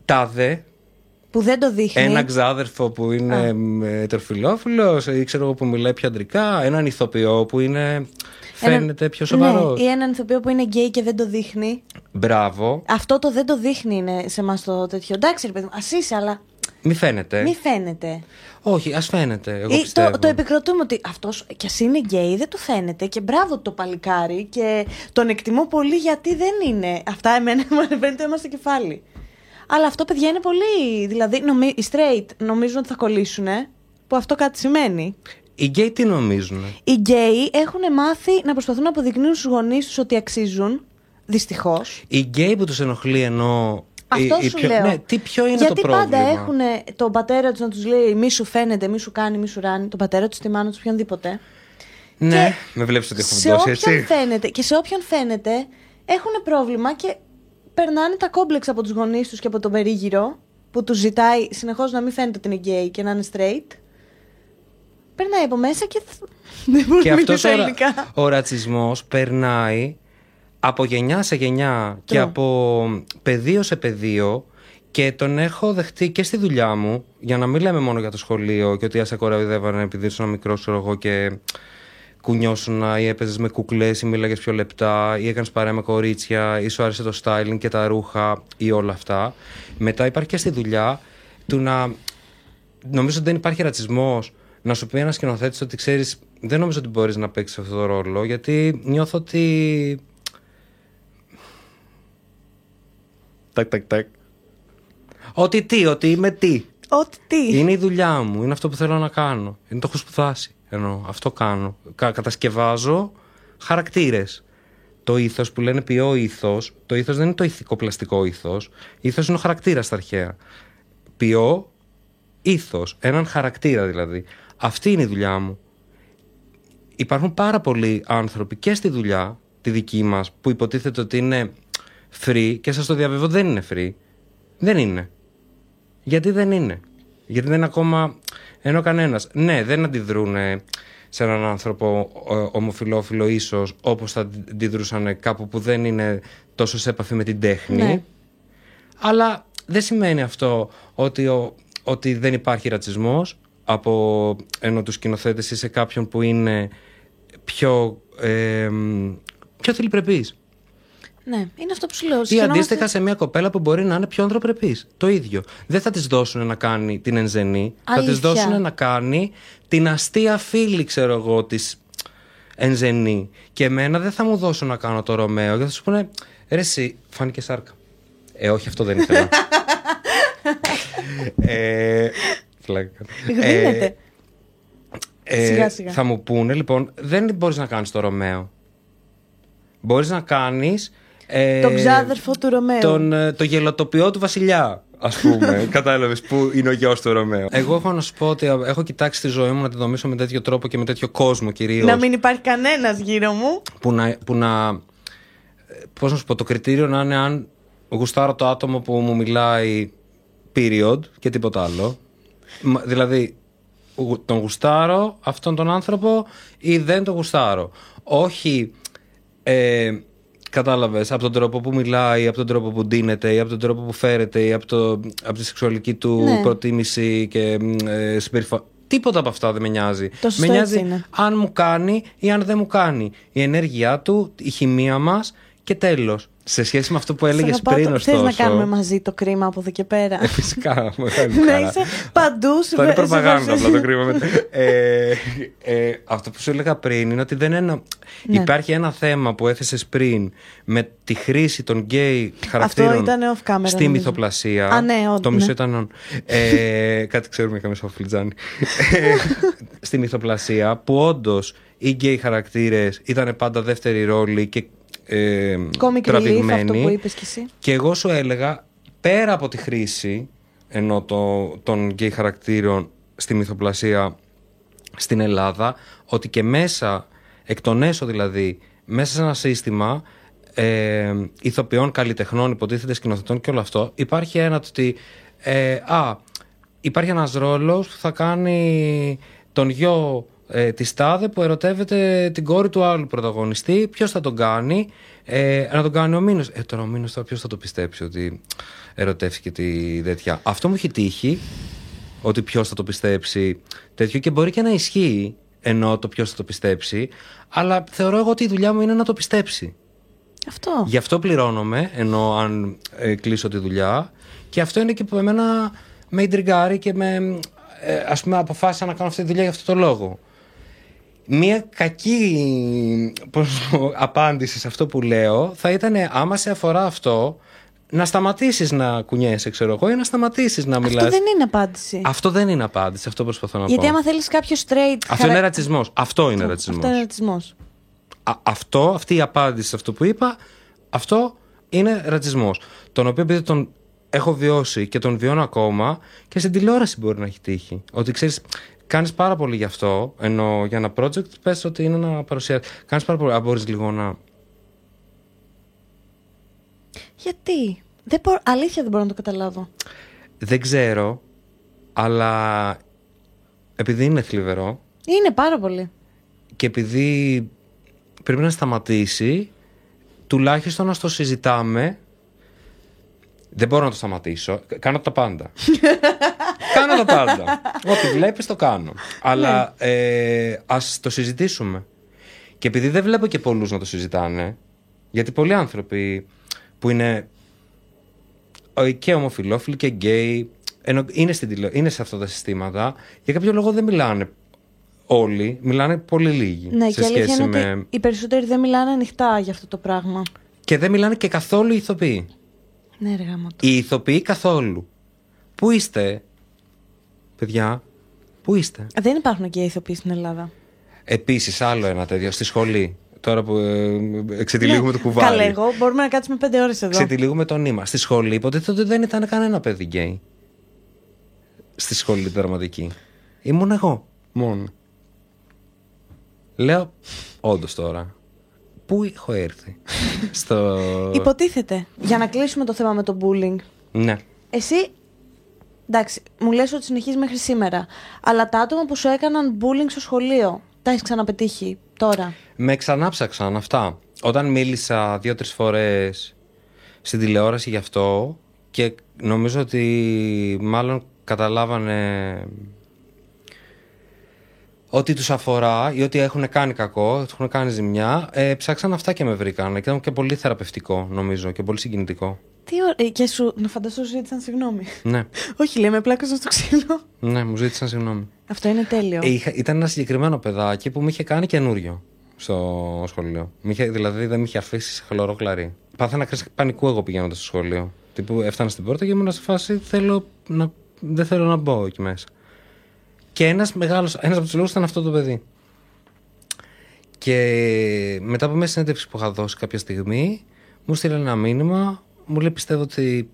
[SPEAKER 2] Τάδε.
[SPEAKER 1] Που δεν το δείχνει.
[SPEAKER 2] Ένα ξάδερφο που είναι ετεροφυλόφιλο ή ξέρω εγώ που μιλάει πιο αντρικά. Έναν ηθοποιό που είναι. Φαίνεται πιο σοβαρός.
[SPEAKER 1] Ναι, ή έναν ηθοποιό που είναι γκέι και δεν το δείχνει.
[SPEAKER 2] Μπράβο.
[SPEAKER 1] Αυτό το δεν το δείχνει είναι σε εμάς το τέτοιο. Εντάξει, ρε παιδί μου, ας είσαι, αλλά.
[SPEAKER 2] Μη φαίνεται.
[SPEAKER 1] Μη φαίνεται.
[SPEAKER 2] Όχι, ας φαίνεται. Εγώ
[SPEAKER 1] Ή το, το επικροτούμε ότι αυτός κι ας είναι γκέι, δεν του φαίνεται. Και μπράβο το παλικάρι. Και τον εκτιμώ πολύ γιατί δεν είναι. Αυτά εμένα μου φαίνεται αίμα στο κεφάλι. Αλλά αυτό, παιδιά, είναι πολύ. Δηλαδή, νομι... οι straight νομίζουν ότι θα κολλήσουν. Που αυτό κάτι σημαίνει.
[SPEAKER 2] Οι γκέι τι νομίζουν;
[SPEAKER 1] Οι γκέι έχουν μάθει να προσπαθούν να αποδεικνύουν στους γονείς τους ότι αξίζουν. Δυστυχώς.
[SPEAKER 2] Οι γκέι που τους ενοχλεί ενώ
[SPEAKER 1] αυτό η, σου
[SPEAKER 2] πιο,
[SPEAKER 1] λέω.
[SPEAKER 2] Ναι, τι ποιο είναι
[SPEAKER 1] Γιατί
[SPEAKER 2] το πρόβλημα;
[SPEAKER 1] πάντα έχουν τον πατέρα τους να τους λέει μη σου φαίνεται, μη σου κάνει, μη σου ράνει. Τον πατέρα τους, τη μάνα τους, οποιονδήποτε.
[SPEAKER 2] Ναι, με βλέπεις ότι έχω
[SPEAKER 1] δώσει
[SPEAKER 2] έτσι;
[SPEAKER 1] Φαίνεται, και σε όποιον φαίνεται έχουν πρόβλημα και περνάνε τα κόμπλεξ από τους γονείς τους και από τον περίγυρο που τους ζητάει συνεχώς να μην φαίνεται ότι είναι γκέι και να είναι straight. Περνάει από μέσα και. Δεν μπορεί
[SPEAKER 2] και
[SPEAKER 1] να
[SPEAKER 2] αυτός ο, ο ρατσισμός περνάει από γενιά σε γενιά και από πεδίο σε πεδίο και τον έχω δεχτεί και στη δουλειά μου, για να μην λέμε μόνο για το σχολείο και ότι άσε κοροϊδεύανε επειδή ήσουν μικρός, ξέρω εγώ, και κουνιώσουν ή έπαιζες με κουκλές ή μίλαγες πιο λεπτά ή έκανες παρέα με κορίτσια ή σου άρεσε το styling και τα ρούχα ή όλα αυτά. Μετά υπάρχει και στη δουλειά του να. Νομίζω ότι δεν υπάρχει ρατσισμός να σου πει ένας σκηνοθέτης ότι ξέρεις, δεν νομίζω ότι μπορείς να παίξεις αυτό το ρόλο, γιατί νιώθω ότι Τακ, τακ, τακ. Ότι τι, ότι είμαι τι.
[SPEAKER 1] Ότι τι.
[SPEAKER 2] Είναι η δουλειά μου, είναι αυτό που θέλω να κάνω. Είναι το έχω σπουδάσει. Ενώ αυτό κάνω. Κα, κατασκευάζω χαρακτήρες. Το ήθος που λένε ποιό ήθος, το ήθος δεν είναι το ηθικό πλαστικό ήθος. Ήθος είναι ο χαρακτήρας στα αρχαία. Ποιό ήθος, έναν χαρακτήρα δηλαδή. Αυτή είναι η δουλειά μου. Υπάρχουν πάρα πολλοί άνθρωποι και στη δουλειά, τη δική μας, που υποτίθεται ότι είναι free και σας το διαβεβαιώ δεν είναι free. Δεν είναι. Γιατί δεν είναι; Γιατί δεν είναι ακόμα ενώ κανένας. Ναι, δεν αντιδρούν σε έναν άνθρωπο ε, ομοφιλόφιλο ίσως όπως θα αντιδρούσαν κάπου που δεν είναι τόσο σε επαφή με την τέχνη.
[SPEAKER 1] Ναι.
[SPEAKER 2] Αλλά δεν σημαίνει αυτό ότι, ο, ότι δεν υπάρχει ρατσισμός από ενώ τους σκηνοθέτες ή σε κάποιον που είναι πιο, ε, πιο θηλυπρεπής.
[SPEAKER 1] Ναι, είναι αυτό που σου λέω.
[SPEAKER 2] Ή
[SPEAKER 1] Συγχωνόμαστε-
[SPEAKER 2] αντίστοιχα σε μια κοπέλα που μπορεί να είναι πιο ανθρωπρεπής. Το ίδιο. Δεν θα της δώσουν να κάνει την ενζενί. Θα της
[SPEAKER 1] Αλήθεια.
[SPEAKER 2] δώσουν να κάνει την αστεία φίλη, ξέρω εγώ, της ενζενή. Και εμένα δεν θα μου δώσουν να κάνω το Ρωμαίο. Γιατί θα σου πούνε, ρε, εσύ, φάνηκε σάρκα. Ε, όχι, αυτό δεν ήθελα. ε, πλάκα.
[SPEAKER 1] Γίνεται.
[SPEAKER 2] Ε,
[SPEAKER 1] Σιγά, σιγά.
[SPEAKER 2] Θα μου πούνε, λοιπόν, δεν μπορείς να κάνεις το Ρωμαίο. Μπορείς να κάνεις... Ε,
[SPEAKER 1] Τον ξάδερφο του Ρωμαίου.
[SPEAKER 2] τον, ε, το γελοτοποιό του βασιλιά, ας πούμε. Κατάλαβες που είναι ο γιος του Ρωμαίου. Εγώ έχω να σου πω ότι έχω κοιτάξει τη ζωή μου να τη δομήσω με τέτοιο τρόπο και με τέτοιο κόσμο κυρίως.
[SPEAKER 1] Να μην υπάρχει κανένας γύρω μου.
[SPEAKER 2] Που να. Που να Πώς να σου πω, το κριτήριο να είναι αν γουστάρω το άτομο που μου μιλάει period και τίποτα άλλο. Μα- Δηλαδή, γου- τον γουστάρω αυτόν τον άνθρωπο ή δεν τον γουστάρω. Όχι, ε, κατάλαβες, από τον τρόπο που μιλάει, ή από τον τρόπο που ντύνεται, ή από τον τρόπο που φέρεται, ή από, το, από τη σεξουαλική του
[SPEAKER 1] Ναι.
[SPEAKER 2] προτίμηση και ε, συμπεριφορά. Τίποτα από αυτά δεν με νοιάζει.
[SPEAKER 1] Το σωστό
[SPEAKER 2] με νοιάζει
[SPEAKER 1] έτσι είναι.
[SPEAKER 2] αν μου κάνει ή αν δεν μου κάνει. Η ενέργειά του, η χημεία μας και τέλος. Σε σχέση με αυτό που έλεγες
[SPEAKER 1] Σ' αγαπάω,
[SPEAKER 2] πριν
[SPEAKER 1] το-
[SPEAKER 2] ωστόσο.
[SPEAKER 1] Θες να κάνουμε μαζί το κρίμα από εδώ και πέρα;
[SPEAKER 2] Ε, φυσικά, μεγάλη μου
[SPEAKER 1] να
[SPEAKER 2] χαρά.
[SPEAKER 1] είσαι παντού σε
[SPEAKER 2] Αυτό είναι
[SPEAKER 1] σε
[SPEAKER 2] προπαγάνδα
[SPEAKER 1] βάζεις-
[SPEAKER 2] απλά το κρίμα. με- ε, ε, αυτό που σου έλεγα πριν είναι ότι δεν είναι.
[SPEAKER 1] Ναι.
[SPEAKER 2] Υπάρχει ένα θέμα που έθεσες πριν με τη χρήση των γκέι χαρακτήρων
[SPEAKER 1] ήταν off camera,
[SPEAKER 2] στη
[SPEAKER 1] νομίζω.
[SPEAKER 2] μυθοπλασία.
[SPEAKER 1] Α, ναι, όντως,
[SPEAKER 2] το μισό
[SPEAKER 1] ναι.
[SPEAKER 2] ήταν. on. Ε, κάτι ξέρουμε, είχαμε στο φλιτζάνι. Ε, στη μυθοπλασία που όντως οι γκέι χαρακτήρες ήταν πάντα δεύτεροι ρόλοι και ε,
[SPEAKER 1] Comic relief, αυτό
[SPEAKER 2] τραβηγμένοι.
[SPEAKER 1] που είπες κι εσύ.
[SPEAKER 2] Και εγώ σου έλεγα, πέρα από τη χρήση ενώ το, των γκέι χαρακτήρων στη μυθοπλασία στην Ελλάδα, ότι και μέσα, εκ των έσω δηλαδή, μέσα σε ένα σύστημα ε, ηθοποιών, καλλιτεχνών, υποτίθεται σκηνοθετών και όλο αυτό, υπάρχει ένα το ότι, ε, α, υπάρχει ένας ρόλος που θα κάνει τον γιο ε, της Τάδε που ερωτεύεται την κόρη του άλλου πρωταγωνιστή. Ποιος θα τον κάνει, ε, να τον κάνει ο Μήνος. Ε, τώρα ο Μήνος τώρα ποιος θα το πιστέψει ότι ερωτεύτηκε τη τέτοια. Αυτό μου έχει τύχει ότι ποιος θα το πιστέψει τέτοιο και μπορεί και να ισχύει ενώ το ποιος θα το πιστέψει, αλλά θεωρώ εγώ ότι η δουλειά μου είναι να το πιστέψει.
[SPEAKER 1] Αυτό.
[SPEAKER 2] Γι' αυτό πληρώνομαι, ενώ αν ε, κλείσω τη δουλειά. Και αυτό είναι και που εμένα με ιντριγκάρει και με. Ε, ας πούμε, αποφάσισα να κάνω αυτή τη δουλειά για αυτό το λόγο. Μία κακή πώς να το πω, απάντηση σε αυτό που λέω θα ήταν άμα σε αφορά αυτό να σταματήσεις να κουνιέσαι, ξέρω εγώ, ή να σταματήσεις να μιλάς.
[SPEAKER 1] Αυτό δεν είναι απάντηση.
[SPEAKER 2] Αυτό δεν είναι απάντηση, αυτό προσπαθώ να
[SPEAKER 1] Γιατί
[SPEAKER 2] πω.
[SPEAKER 1] άμα θέλεις κάποιο straight.
[SPEAKER 2] Αυτό
[SPEAKER 1] χαρα-
[SPEAKER 2] είναι ρατσισμός. Αυτό είναι
[SPEAKER 1] Αυτό-
[SPEAKER 2] ρατσισμός.
[SPEAKER 1] Αυτό είναι ρατσισμός.
[SPEAKER 2] Α- αυτό, αυτή η απάντηση σε αυτό που είπα, αυτό είναι ρατσισμός. Τον οποίο επειδή τον έχω βιώσει και τον βιώνω ακόμα και στην τηλεόραση μπορεί να έχει τύχει. Ότι ξέρεις, κάνεις πάρα πολύ γι' αυτό, ενώ για ένα project πες ότι είναι να παρουσιάσει. Κάνεις πάρα πολύ. Αν μπορείς λίγο να.
[SPEAKER 1] Γιατί; Δεν μπορώ, αλήθεια δεν μπορώ να το καταλάβω.
[SPEAKER 2] Δεν ξέρω, αλλά επειδή είναι θλιβερό
[SPEAKER 1] Είναι πάρα πολύ.
[SPEAKER 2] και επειδή πρέπει να σταματήσει, τουλάχιστον να το συζητάμε. Δεν μπορώ να το σταματήσω. Κάνω τα πάντα. κάνω τα πάντα. Ό,τι βλέπεις το κάνω. Αλλά ε, ας το συζητήσουμε. Και επειδή δεν βλέπω και πολλούς να το συζητάνε, γιατί πολλοί άνθρωποι που είναι ε, και ομοφιλόφιλοι και γκέι, ενώ είναι, στην τηλε... είναι σε αυτά τα συστήματα, για κάποιο λόγο δεν μιλάνε όλοι, μιλάνε πολύ λίγοι.
[SPEAKER 1] Ναι,
[SPEAKER 2] σε
[SPEAKER 1] και η αλήθεια
[SPEAKER 2] σχέση
[SPEAKER 1] είναι
[SPEAKER 2] με...
[SPEAKER 1] ότι οι περισσότεροι δεν μιλάνε ανοιχτά για αυτό το πράγμα.
[SPEAKER 2] Και δεν μιλάνε και καθόλου οι ηθοποιοί.
[SPEAKER 1] Ναι, ρε γάμο το.
[SPEAKER 2] Οι ηθοποιοί καθόλου. Πού είστε, παιδιά, πού είστε;
[SPEAKER 1] Δεν υπάρχουν και ηθοποιοί στην Ελλάδα.
[SPEAKER 2] Επίσης, άλλο ένα τέτοιο, στη σχολή. Τώρα που ε, εξετυλίγουμε το κουβάρι.
[SPEAKER 1] Καλά, εγώ μπορούμε να κάτσουμε πέντε ώρες εδώ.
[SPEAKER 2] Ξετυλίγουμε το νήμα. Στη σχολή υποτίθεται ότι δεν ήταν κανένα παιδί γκέι. στη σχολή δραματική. Ήμουν εγώ. Μόνο. Λέω, όντως τώρα. Πού έχω έρθει; Στο.
[SPEAKER 1] Υποτίθεται. Για να κλείσουμε το θέμα με το bullying.
[SPEAKER 2] Ναι.
[SPEAKER 1] Εσύ. Εντάξει, μου λες ότι συνεχίζεις μέχρι σήμερα. Αλλά τα άτομα που σου έκαναν bullying στο σχολείο, τα έχεις ξαναπετύχει τώρα;
[SPEAKER 2] Με ξανάψαξαν αυτά. Όταν μίλησα δύο-τρεις φορές στην τηλεόραση γι' αυτό και νομίζω ότι μάλλον καταλάβανε ότι τους αφορά ή ότι έχουν κάνει κακό, τους έχουν κάνει ζημιά, ε, ψάξαν αυτά και με βρήκαν. Και ήταν και πολύ θεραπευτικό νομίζω και πολύ συγκινητικό.
[SPEAKER 1] Τι ωραία. Και σου, να φανταστώ σου ζήτησαν συγγνώμη.
[SPEAKER 2] Ναι,
[SPEAKER 1] Όχι, λέμε πλάκα στο ξύλο.
[SPEAKER 2] ναι, μου ζήτησαν συγγνώμη.
[SPEAKER 1] Αυτό είναι τέλειο.
[SPEAKER 2] Ε, είχα- ήταν ένα συγκεκριμένο παιδάκι που με είχε κάνει καινούριο στο σχολείο. Μ' είχε- δηλαδή δεν με είχε αφήσει σε χλωρό κλαρί. Πάθαινα κρίση πανικού εγώ πηγαίνοντας στο σχολείο. Τύπου έφτανα στην πόρτα και ήμουν σε φάση θέλω να, δεν θέλω να μπω εκεί μέσα. Και ένας μεγάλος, ένας από τους λόγους ήταν αυτό το παιδί. Και μετά από μια συνέντευξη που είχα δώσει κάποια στιγμή, μου στείλε ένα μήνυμα, μου λέει πιστεύω ότι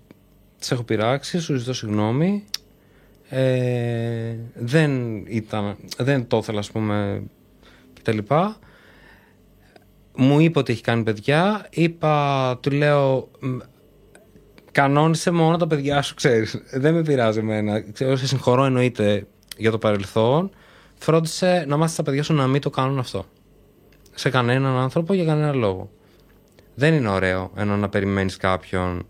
[SPEAKER 2] σε έχω πειράξει, σου ζητώ συγγνώμη. Ε, δεν ήταν, δεν το ήθελα ας πούμε και τα λοιπά. Μου είπε ότι έχει κάνει παιδιά, είπα, του λέω, «Μ, κανόνισε μόνο τα παιδιά σου, ξέρεις, δεν με πειράζει εμένα, ξέρω, σε συγχωρώ εννοείται για το παρελθόν, φρόντισε να μάθεις τα παιδιά σου να μην το κάνουν αυτό. Σε κανέναν άνθρωπο για κανένα λόγο. Δεν είναι ωραίο ενώ να περιμένεις κάποιον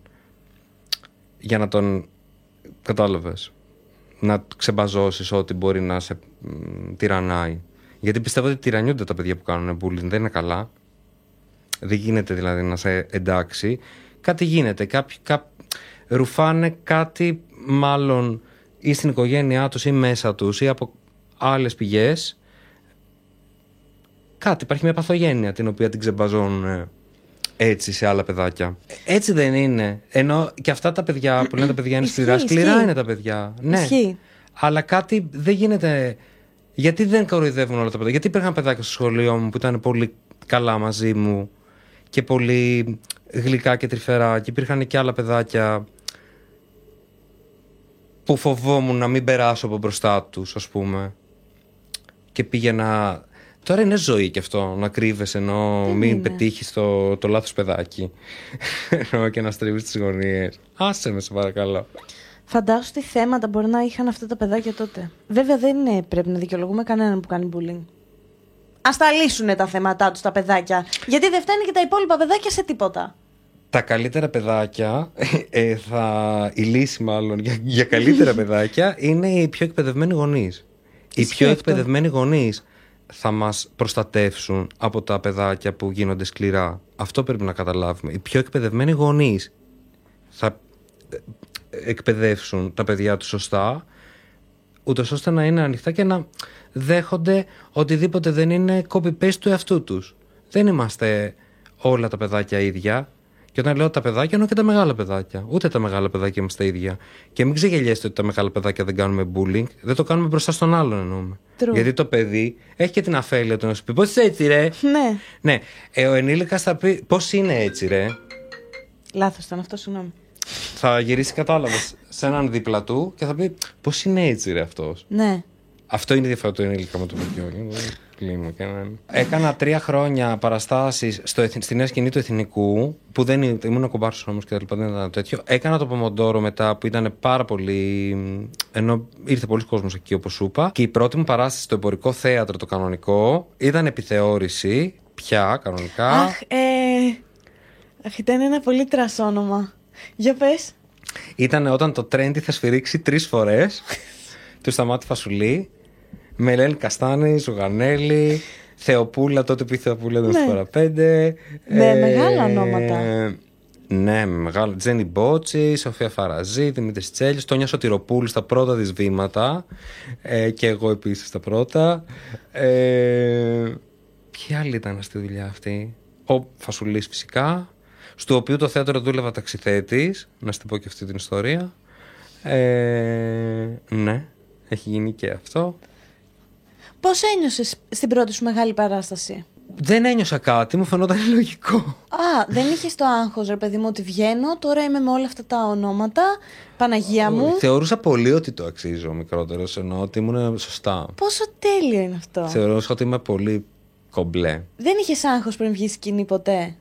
[SPEAKER 2] για να τον κατάλαβες να ξεμπαζώσεις ό,τι μπορεί να σε μ, τυραννάει. Γιατί πιστεύω ότι τυραννιούνται τα παιδιά που κάνουν bullying, δεν είναι καλά. Δεν γίνεται δηλαδή να σε εντάξει. Κάτι γίνεται, κάποιοι κά... ρουφάνε κάτι μάλλον ή στην οικογένειά τους ή μέσα τους ή από άλλες πηγές. Κάτι, υπάρχει μια παθογένεια την οποία την ξεμπαζώνουν ε, έτσι σε άλλα παιδάκια. Έτσι δεν είναι. Ενώ και αυτά τα παιδιά που λένε τα παιδιά είναι
[SPEAKER 1] Ισχύει,
[SPEAKER 2] σκληρά, σκληρά
[SPEAKER 1] ισχύει.
[SPEAKER 2] είναι τα παιδιά. Ναι.
[SPEAKER 1] Ισχύει.
[SPEAKER 2] Αλλά κάτι δεν γίνεται. Γιατί δεν κοροϊδεύουν όλα τα παιδιά; Γιατί υπήρχαν παιδάκια στο σχολείο μου που ήταν πολύ καλά μαζί μου και πολύ γλυκά και τρυφερά. Και υπήρχαν και άλλα παιδάκια που φοβόμουν να μην περάσω από μπροστά τους, ας πούμε. Και πήγαινα... Τώρα είναι ζωή και αυτό, να κρύβεσαι ενώ
[SPEAKER 1] Δεν
[SPEAKER 2] μην
[SPEAKER 1] είναι;
[SPEAKER 2] πετύχεις το, το λάθος παιδάκι. Ενώ και να στρίβεις τις γωνίες. Άσε με, σε παρακαλώ.
[SPEAKER 1] Φαντάσου τι θέματα μπορεί να είχαν αυτά τα παιδάκια τότε. Βέβαια δεν είναι, πρέπει να δικαιολογούμε κανέναν που κάνει bullying. Α τα λύσουν τα θέματα τους τα παιδάκια. Γιατί δεν φτάνει και τα υπόλοιπα παιδάκια σε τίποτα.
[SPEAKER 2] Τα καλύτερα παιδάκια, ε, θα, η λύση μάλλον για, για καλύτερα παιδάκια είναι οι πιο εκπαιδευμένοι γονείς. Οι
[SPEAKER 1] Ισχύει
[SPEAKER 2] πιο
[SPEAKER 1] αυτό.
[SPEAKER 2] εκπαιδευμένοι γονείς θα μας προστατεύσουν από τα παιδάκια που γίνονται σκληρά. Αυτό πρέπει να καταλάβουμε. Οι πιο εκπαιδευμένοι γονείς θα ε, εκπαιδεύσουν τα παιδιά τους σωστά ούτως ώστε να είναι ανοιχτά και να δέχονται οτιδήποτε δεν είναι copy-paste του εαυτού τους. Δεν είμαστε όλα τα παιδάκια ίδια. Και όταν λέω τα παιδάκια, εννοώ και τα μεγάλα παιδάκια. Ούτε τα μεγάλα παιδάκια είμαστε ίδια. Και μην ξεγελιέστε ότι τα μεγάλα παιδάκια δεν κάνουμε bullying. Δεν το κάνουμε μπροστά στον άλλον εννοούμε.
[SPEAKER 1] True.
[SPEAKER 2] Γιατί το παιδί έχει και την αφέλεια του να σου πει Πώς έτσι, ρε;
[SPEAKER 1] Ναι.
[SPEAKER 2] ναι, ε, ο ενήλικας θα πει Πώς είναι έτσι, ρε;
[SPEAKER 1] Λάθος ήταν αυτό, συγγνώμη.
[SPEAKER 2] Θα γυρίσει, κατάλαβες, σε έναν δίπλα του και θα πει Πώς είναι έτσι, ρε αυτός;
[SPEAKER 1] Ναι.
[SPEAKER 2] Αυτό είναι η διαφορά του ενήλικα με το παιδιό. Κλείνουμε και έναν. Έκανα τρία χρόνια παραστάσεις στη νέα σκηνή του Εθνικού, που δεν είναι- ήμουν κομπάρσος όμως και τα λοιπά, δεν ήταν τέτοιο. Έκανα το Πομοντόρο μετά που ήταν πάρα πολύ. ενώ ήρθε πολλοί κόσμος εκεί, όπως σου είπα. Και η πρώτη μου παράσταση στο εμπορικό θέατρο, το κανονικό, ήταν επιθεώρηση. Πια, κανονικά.
[SPEAKER 1] Αχ, ε. Αχ, ήταν ένα πολύ τρασόνομα. Για πες.
[SPEAKER 2] Ήταν όταν το Τρέντι θα σφυρίξει τρεις φορές του Σταμάτη Φασουλή, με Ελένη Καστάνη, Ζουγανέλη, Θεοπούλα, τότε που η Θεοπούλα ήταν
[SPEAKER 1] Ναι.
[SPEAKER 2] στη φορά 5.
[SPEAKER 1] Με μεγάλα ονόματα.
[SPEAKER 2] Ναι, με μεγάλα. Τζένι Μπότση, Σοφία Φαραζή, Δημήτρης Τσέλης, Τόνια Σωτηροπούλου στα πρώτα της βήματα. Ε, και εγώ επίσης στα πρώτα. Ε, ποιοι άλλοι ήταν στη δουλειά αυτή; Ο Φασουλής φυσικά. Στο οποίο το θέατρο δούλευα ταξιθέτης. Να στην πω και αυτή την ιστορία. Ε, ναι, έχει γίνει και αυτό.
[SPEAKER 1] Πώς ένιωσε στην πρώτη σου μεγάλη παράσταση;
[SPEAKER 2] δεν ένιωσα κάτι, μου φαινόταν λογικό.
[SPEAKER 1] Α, δεν είχες το άγχος, ρε παιδί μου, ότι βγαίνω. Τώρα είμαι με όλα αυτά τα ονόματα. Παναγία μου.
[SPEAKER 2] Θεωρούσα πολύ ότι το αξίζω μικρότερο, ενώ ότι ήμουν σωστά.
[SPEAKER 1] Πόσο τέλειο είναι αυτό.
[SPEAKER 2] Θεωρούσα ότι είμαι πολύ κομπλέ.
[SPEAKER 1] Δεν είχες άγχος πριν βγεις σκηνή ποτέ;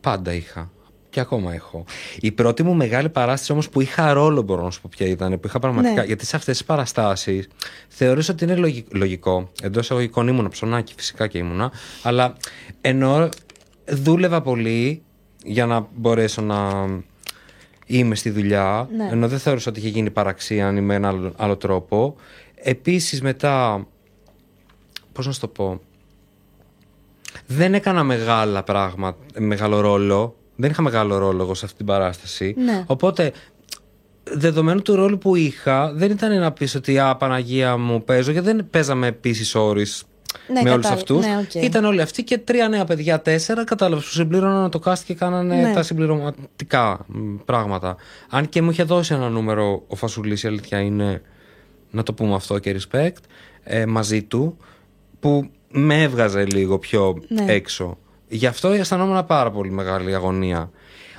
[SPEAKER 2] Πάντα είχα. Και ακόμα έχω. Η πρώτη μου μεγάλη παράσταση όμως που είχα ρόλο, μπορώ να σου πω ποια ήταν, που είχα πραγματικά.
[SPEAKER 1] Ναι.
[SPEAKER 2] Γιατί σε αυτές τις παραστάσεις θεωρούσα ότι είναι λογι- λογικό. Εντός εισαγωγικών ήμουνα ψωνάκι, φυσικά και ήμουνα. Αλλά ενώ δούλευα πολύ για να μπορέσω να είμαι στη δουλειά,
[SPEAKER 1] Ναι.
[SPEAKER 2] ενώ δεν θεωρούσα ότι είχε γίνει παραξία αν είμαι ένα άλλο, άλλο τρόπο. Επίσης μετά. Πώς να σου το πω. Δεν έκανα μεγάλα πράγματα, μεγάλο ρόλο. Δεν είχα μεγάλο ρόλο εγώ σε αυτή την παράσταση.
[SPEAKER 1] Ναι.
[SPEAKER 2] Οπότε, δεδομένου του ρόλου που είχα, δεν ήταν να πεις ότι Α, Παναγία μου παίζω, γιατί δεν παίζαμε επίσης όρει
[SPEAKER 1] Ναι,
[SPEAKER 2] με όλους
[SPEAKER 1] κατάλαβα.
[SPEAKER 2] αυτούς.
[SPEAKER 1] Ναι, οκ.
[SPEAKER 2] Ήταν όλοι αυτοί και τρία νέα παιδιά, τέσσερα, κατάλαβες που συμπλήρωναν το cast και κάνανε
[SPEAKER 1] Ναι.
[SPEAKER 2] τα συμπληρωματικά μ, πράγματα. Αν και μου είχε δώσει ένα νούμερο ο Φασουλής, η αλήθεια είναι να το πούμε αυτό και respect, ε, μαζί του, που με έβγαζε λίγο πιο
[SPEAKER 1] Ναι.
[SPEAKER 2] έξω. Γι' αυτό αισθανόμουν πάρα πολύ μεγάλη αγωνία.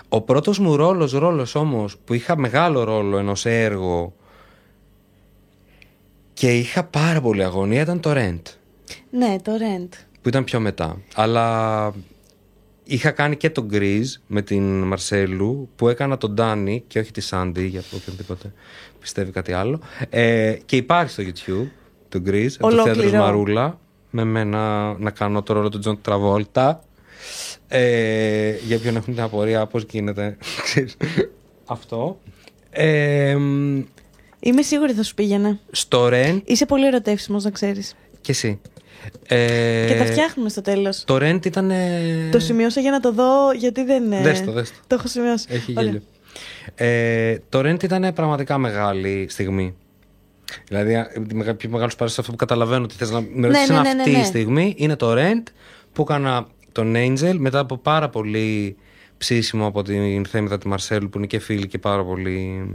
[SPEAKER 2] Ο πρώτος μου ρόλος, ρόλος όμως, που είχα μεγάλο ρόλο ενώ σε έργο και είχα πάρα πολύ αγωνία ήταν το Rent,
[SPEAKER 1] Ναι, το rent.
[SPEAKER 2] που ήταν πιο μετά. Αλλά είχα κάνει και το Grease με την Μαρσέλου, που έκανα τον Ντάνι και όχι τη Σάντι, για οποιονδήποτε πιστεύει κάτι άλλο. Ε, και υπάρχει στο YouTube το Grease, από το
[SPEAKER 1] Ολόκληρο.
[SPEAKER 2] θέατρο Μαρούλα, με μένα να κάνω το ρόλο του Τζον Τραβόλτα. Ε, για όποιον έχουν την απορία πώς γίνεται ξέρεις, αυτό. Ε, μ,
[SPEAKER 1] Είμαι σίγουρη θα σου πήγαινε.
[SPEAKER 2] στο Rent
[SPEAKER 1] Είσαι πολύ ερωτεύσιμος, να ξέρεις.
[SPEAKER 2] και εσύ. Ε,
[SPEAKER 1] Και τα φτιάχνουμε στο τέλος.
[SPEAKER 2] Το Rent ήταν...
[SPEAKER 1] Το σημειώσα για να το δω, γιατί δεν. ε,
[SPEAKER 2] Δες το, δες το.
[SPEAKER 1] Το έχω σημειώσει.
[SPEAKER 2] Έχει
[SPEAKER 1] Ωραία.
[SPEAKER 2] γέλιο. Ε, το Rent ήταν πραγματικά μεγάλη στιγμή. Δηλαδή, α, τη μεγα- πιο μεγάλο παράσταση αυτό που καταλαβαίνω ότι θες να με ρωτήσεις
[SPEAKER 1] ναι, ναι,
[SPEAKER 2] αυτή
[SPEAKER 1] ναι, ναι.
[SPEAKER 2] η στιγμή είναι το Rent που έκανα τον Angel μετά από πάρα πολύ ψήσιμο από την Θέμητα τη Μαρσέλου που είναι και φίλη και πάρα πολύ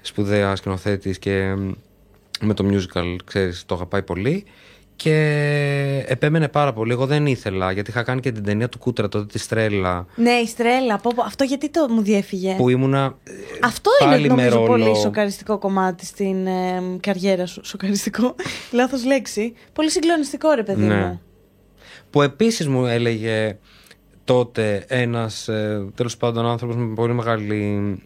[SPEAKER 2] σπουδαία σκηνοθέτης και μ, με το musical, ξέρεις, το αγαπάει πολύ. Και επέμενε πάρα πολύ. Εγώ δεν ήθελα, γιατί είχα κάνει και την ταινία του Κούτρα τότε τη Στρέλα.
[SPEAKER 1] Ναι, η στρέλα. Πω, πω. Αυτό γιατί το μου διέφυγε;
[SPEAKER 2] Που ήμουνα. ε,
[SPEAKER 1] Αυτό
[SPEAKER 2] πάλι
[SPEAKER 1] είναι
[SPEAKER 2] με
[SPEAKER 1] νομίζω
[SPEAKER 2] ρόλο.
[SPEAKER 1] πολύ σοκαριστικό κομμάτι στην ε, καριέρα σου. Σοκαριστικό. Λάθος λέξη. Πολύ συγκλονιστικό, ρε παιδί
[SPEAKER 2] Ναι.
[SPEAKER 1] μου.
[SPEAKER 2] Που επίσης μου έλεγε τότε ένας ε, τέλος πάντων άνθρωπος με πολύ μεγάλη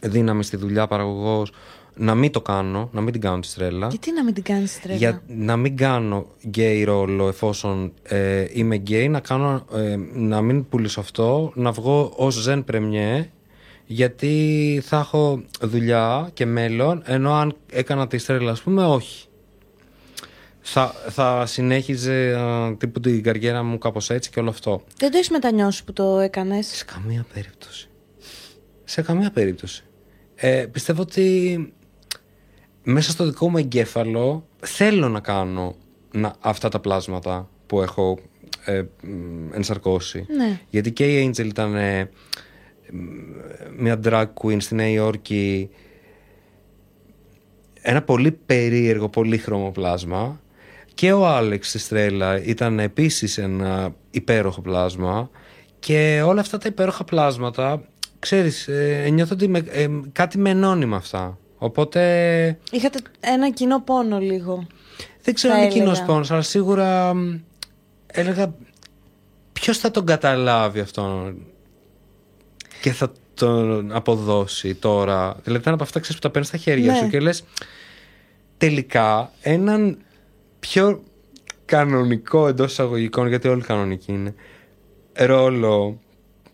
[SPEAKER 2] δύναμη στη δουλειά, παραγωγός, να μην το κάνω, να μην την κάνω τη στρέλα.
[SPEAKER 1] Γιατί να μην την κάνεις στρέλα;
[SPEAKER 2] Για να μην κάνω γκέι ρόλο εφόσον ε, είμαι γκέι, να, κάνω, ε, να μην πουλήσω αυτό, να βγω ως ζεν πρεμιέ, γιατί θα έχω δουλειά και μέλλον, ενώ αν έκανα τη στρέλα, ας πούμε, όχι. Θα, θα συνέχιζε α, τύπου την καριέρα μου κάπως έτσι και όλο αυτό.
[SPEAKER 1] Δεν το έχεις μετανιώσει που το έκανες;
[SPEAKER 2] Σε καμία περίπτωση. Σε καμία περίπτωση. Ε, πιστεύω ότι μέσα στο δικό μου εγκέφαλο θέλω να κάνω να, αυτά τα πλάσματα που έχω ε, μ, ενσαρκώσει.
[SPEAKER 1] Ναι.
[SPEAKER 2] Γιατί και η Angel ήταν ε, μ, μια drag queen στη Νέα Υόρκη ένα πολύ περίεργο, πολύχρωμο πλάσμα και ο Άλεξ στη Στρέλα ήταν επίσης ένα υπέροχο πλάσμα και όλα αυτά τα υπέροχα πλάσματα ξέρεις, ε, νιώθω ότι με, ε, κάτι με ενώνει με αυτά οπότε
[SPEAKER 1] Είχατε ένα κοινό πόνο λίγο.
[SPEAKER 2] δεν ξέρω
[SPEAKER 1] Θα
[SPEAKER 2] αν είναι κοινός
[SPEAKER 1] έλεγα.
[SPEAKER 2] πόνος, αλλά σίγουρα μ, έλεγα ποιος θα τον καταλάβει αυτόν και θα τον αποδώσει τώρα; Δηλαδή ήταν από αυτά ξέρεις, που τα παίρνεις στα χέρια
[SPEAKER 1] Ναι.
[SPEAKER 2] σου και λες τελικά έναν πιο κανονικό εντός εισαγωγικών, γιατί όλοι κανονικοί είναι, ρόλο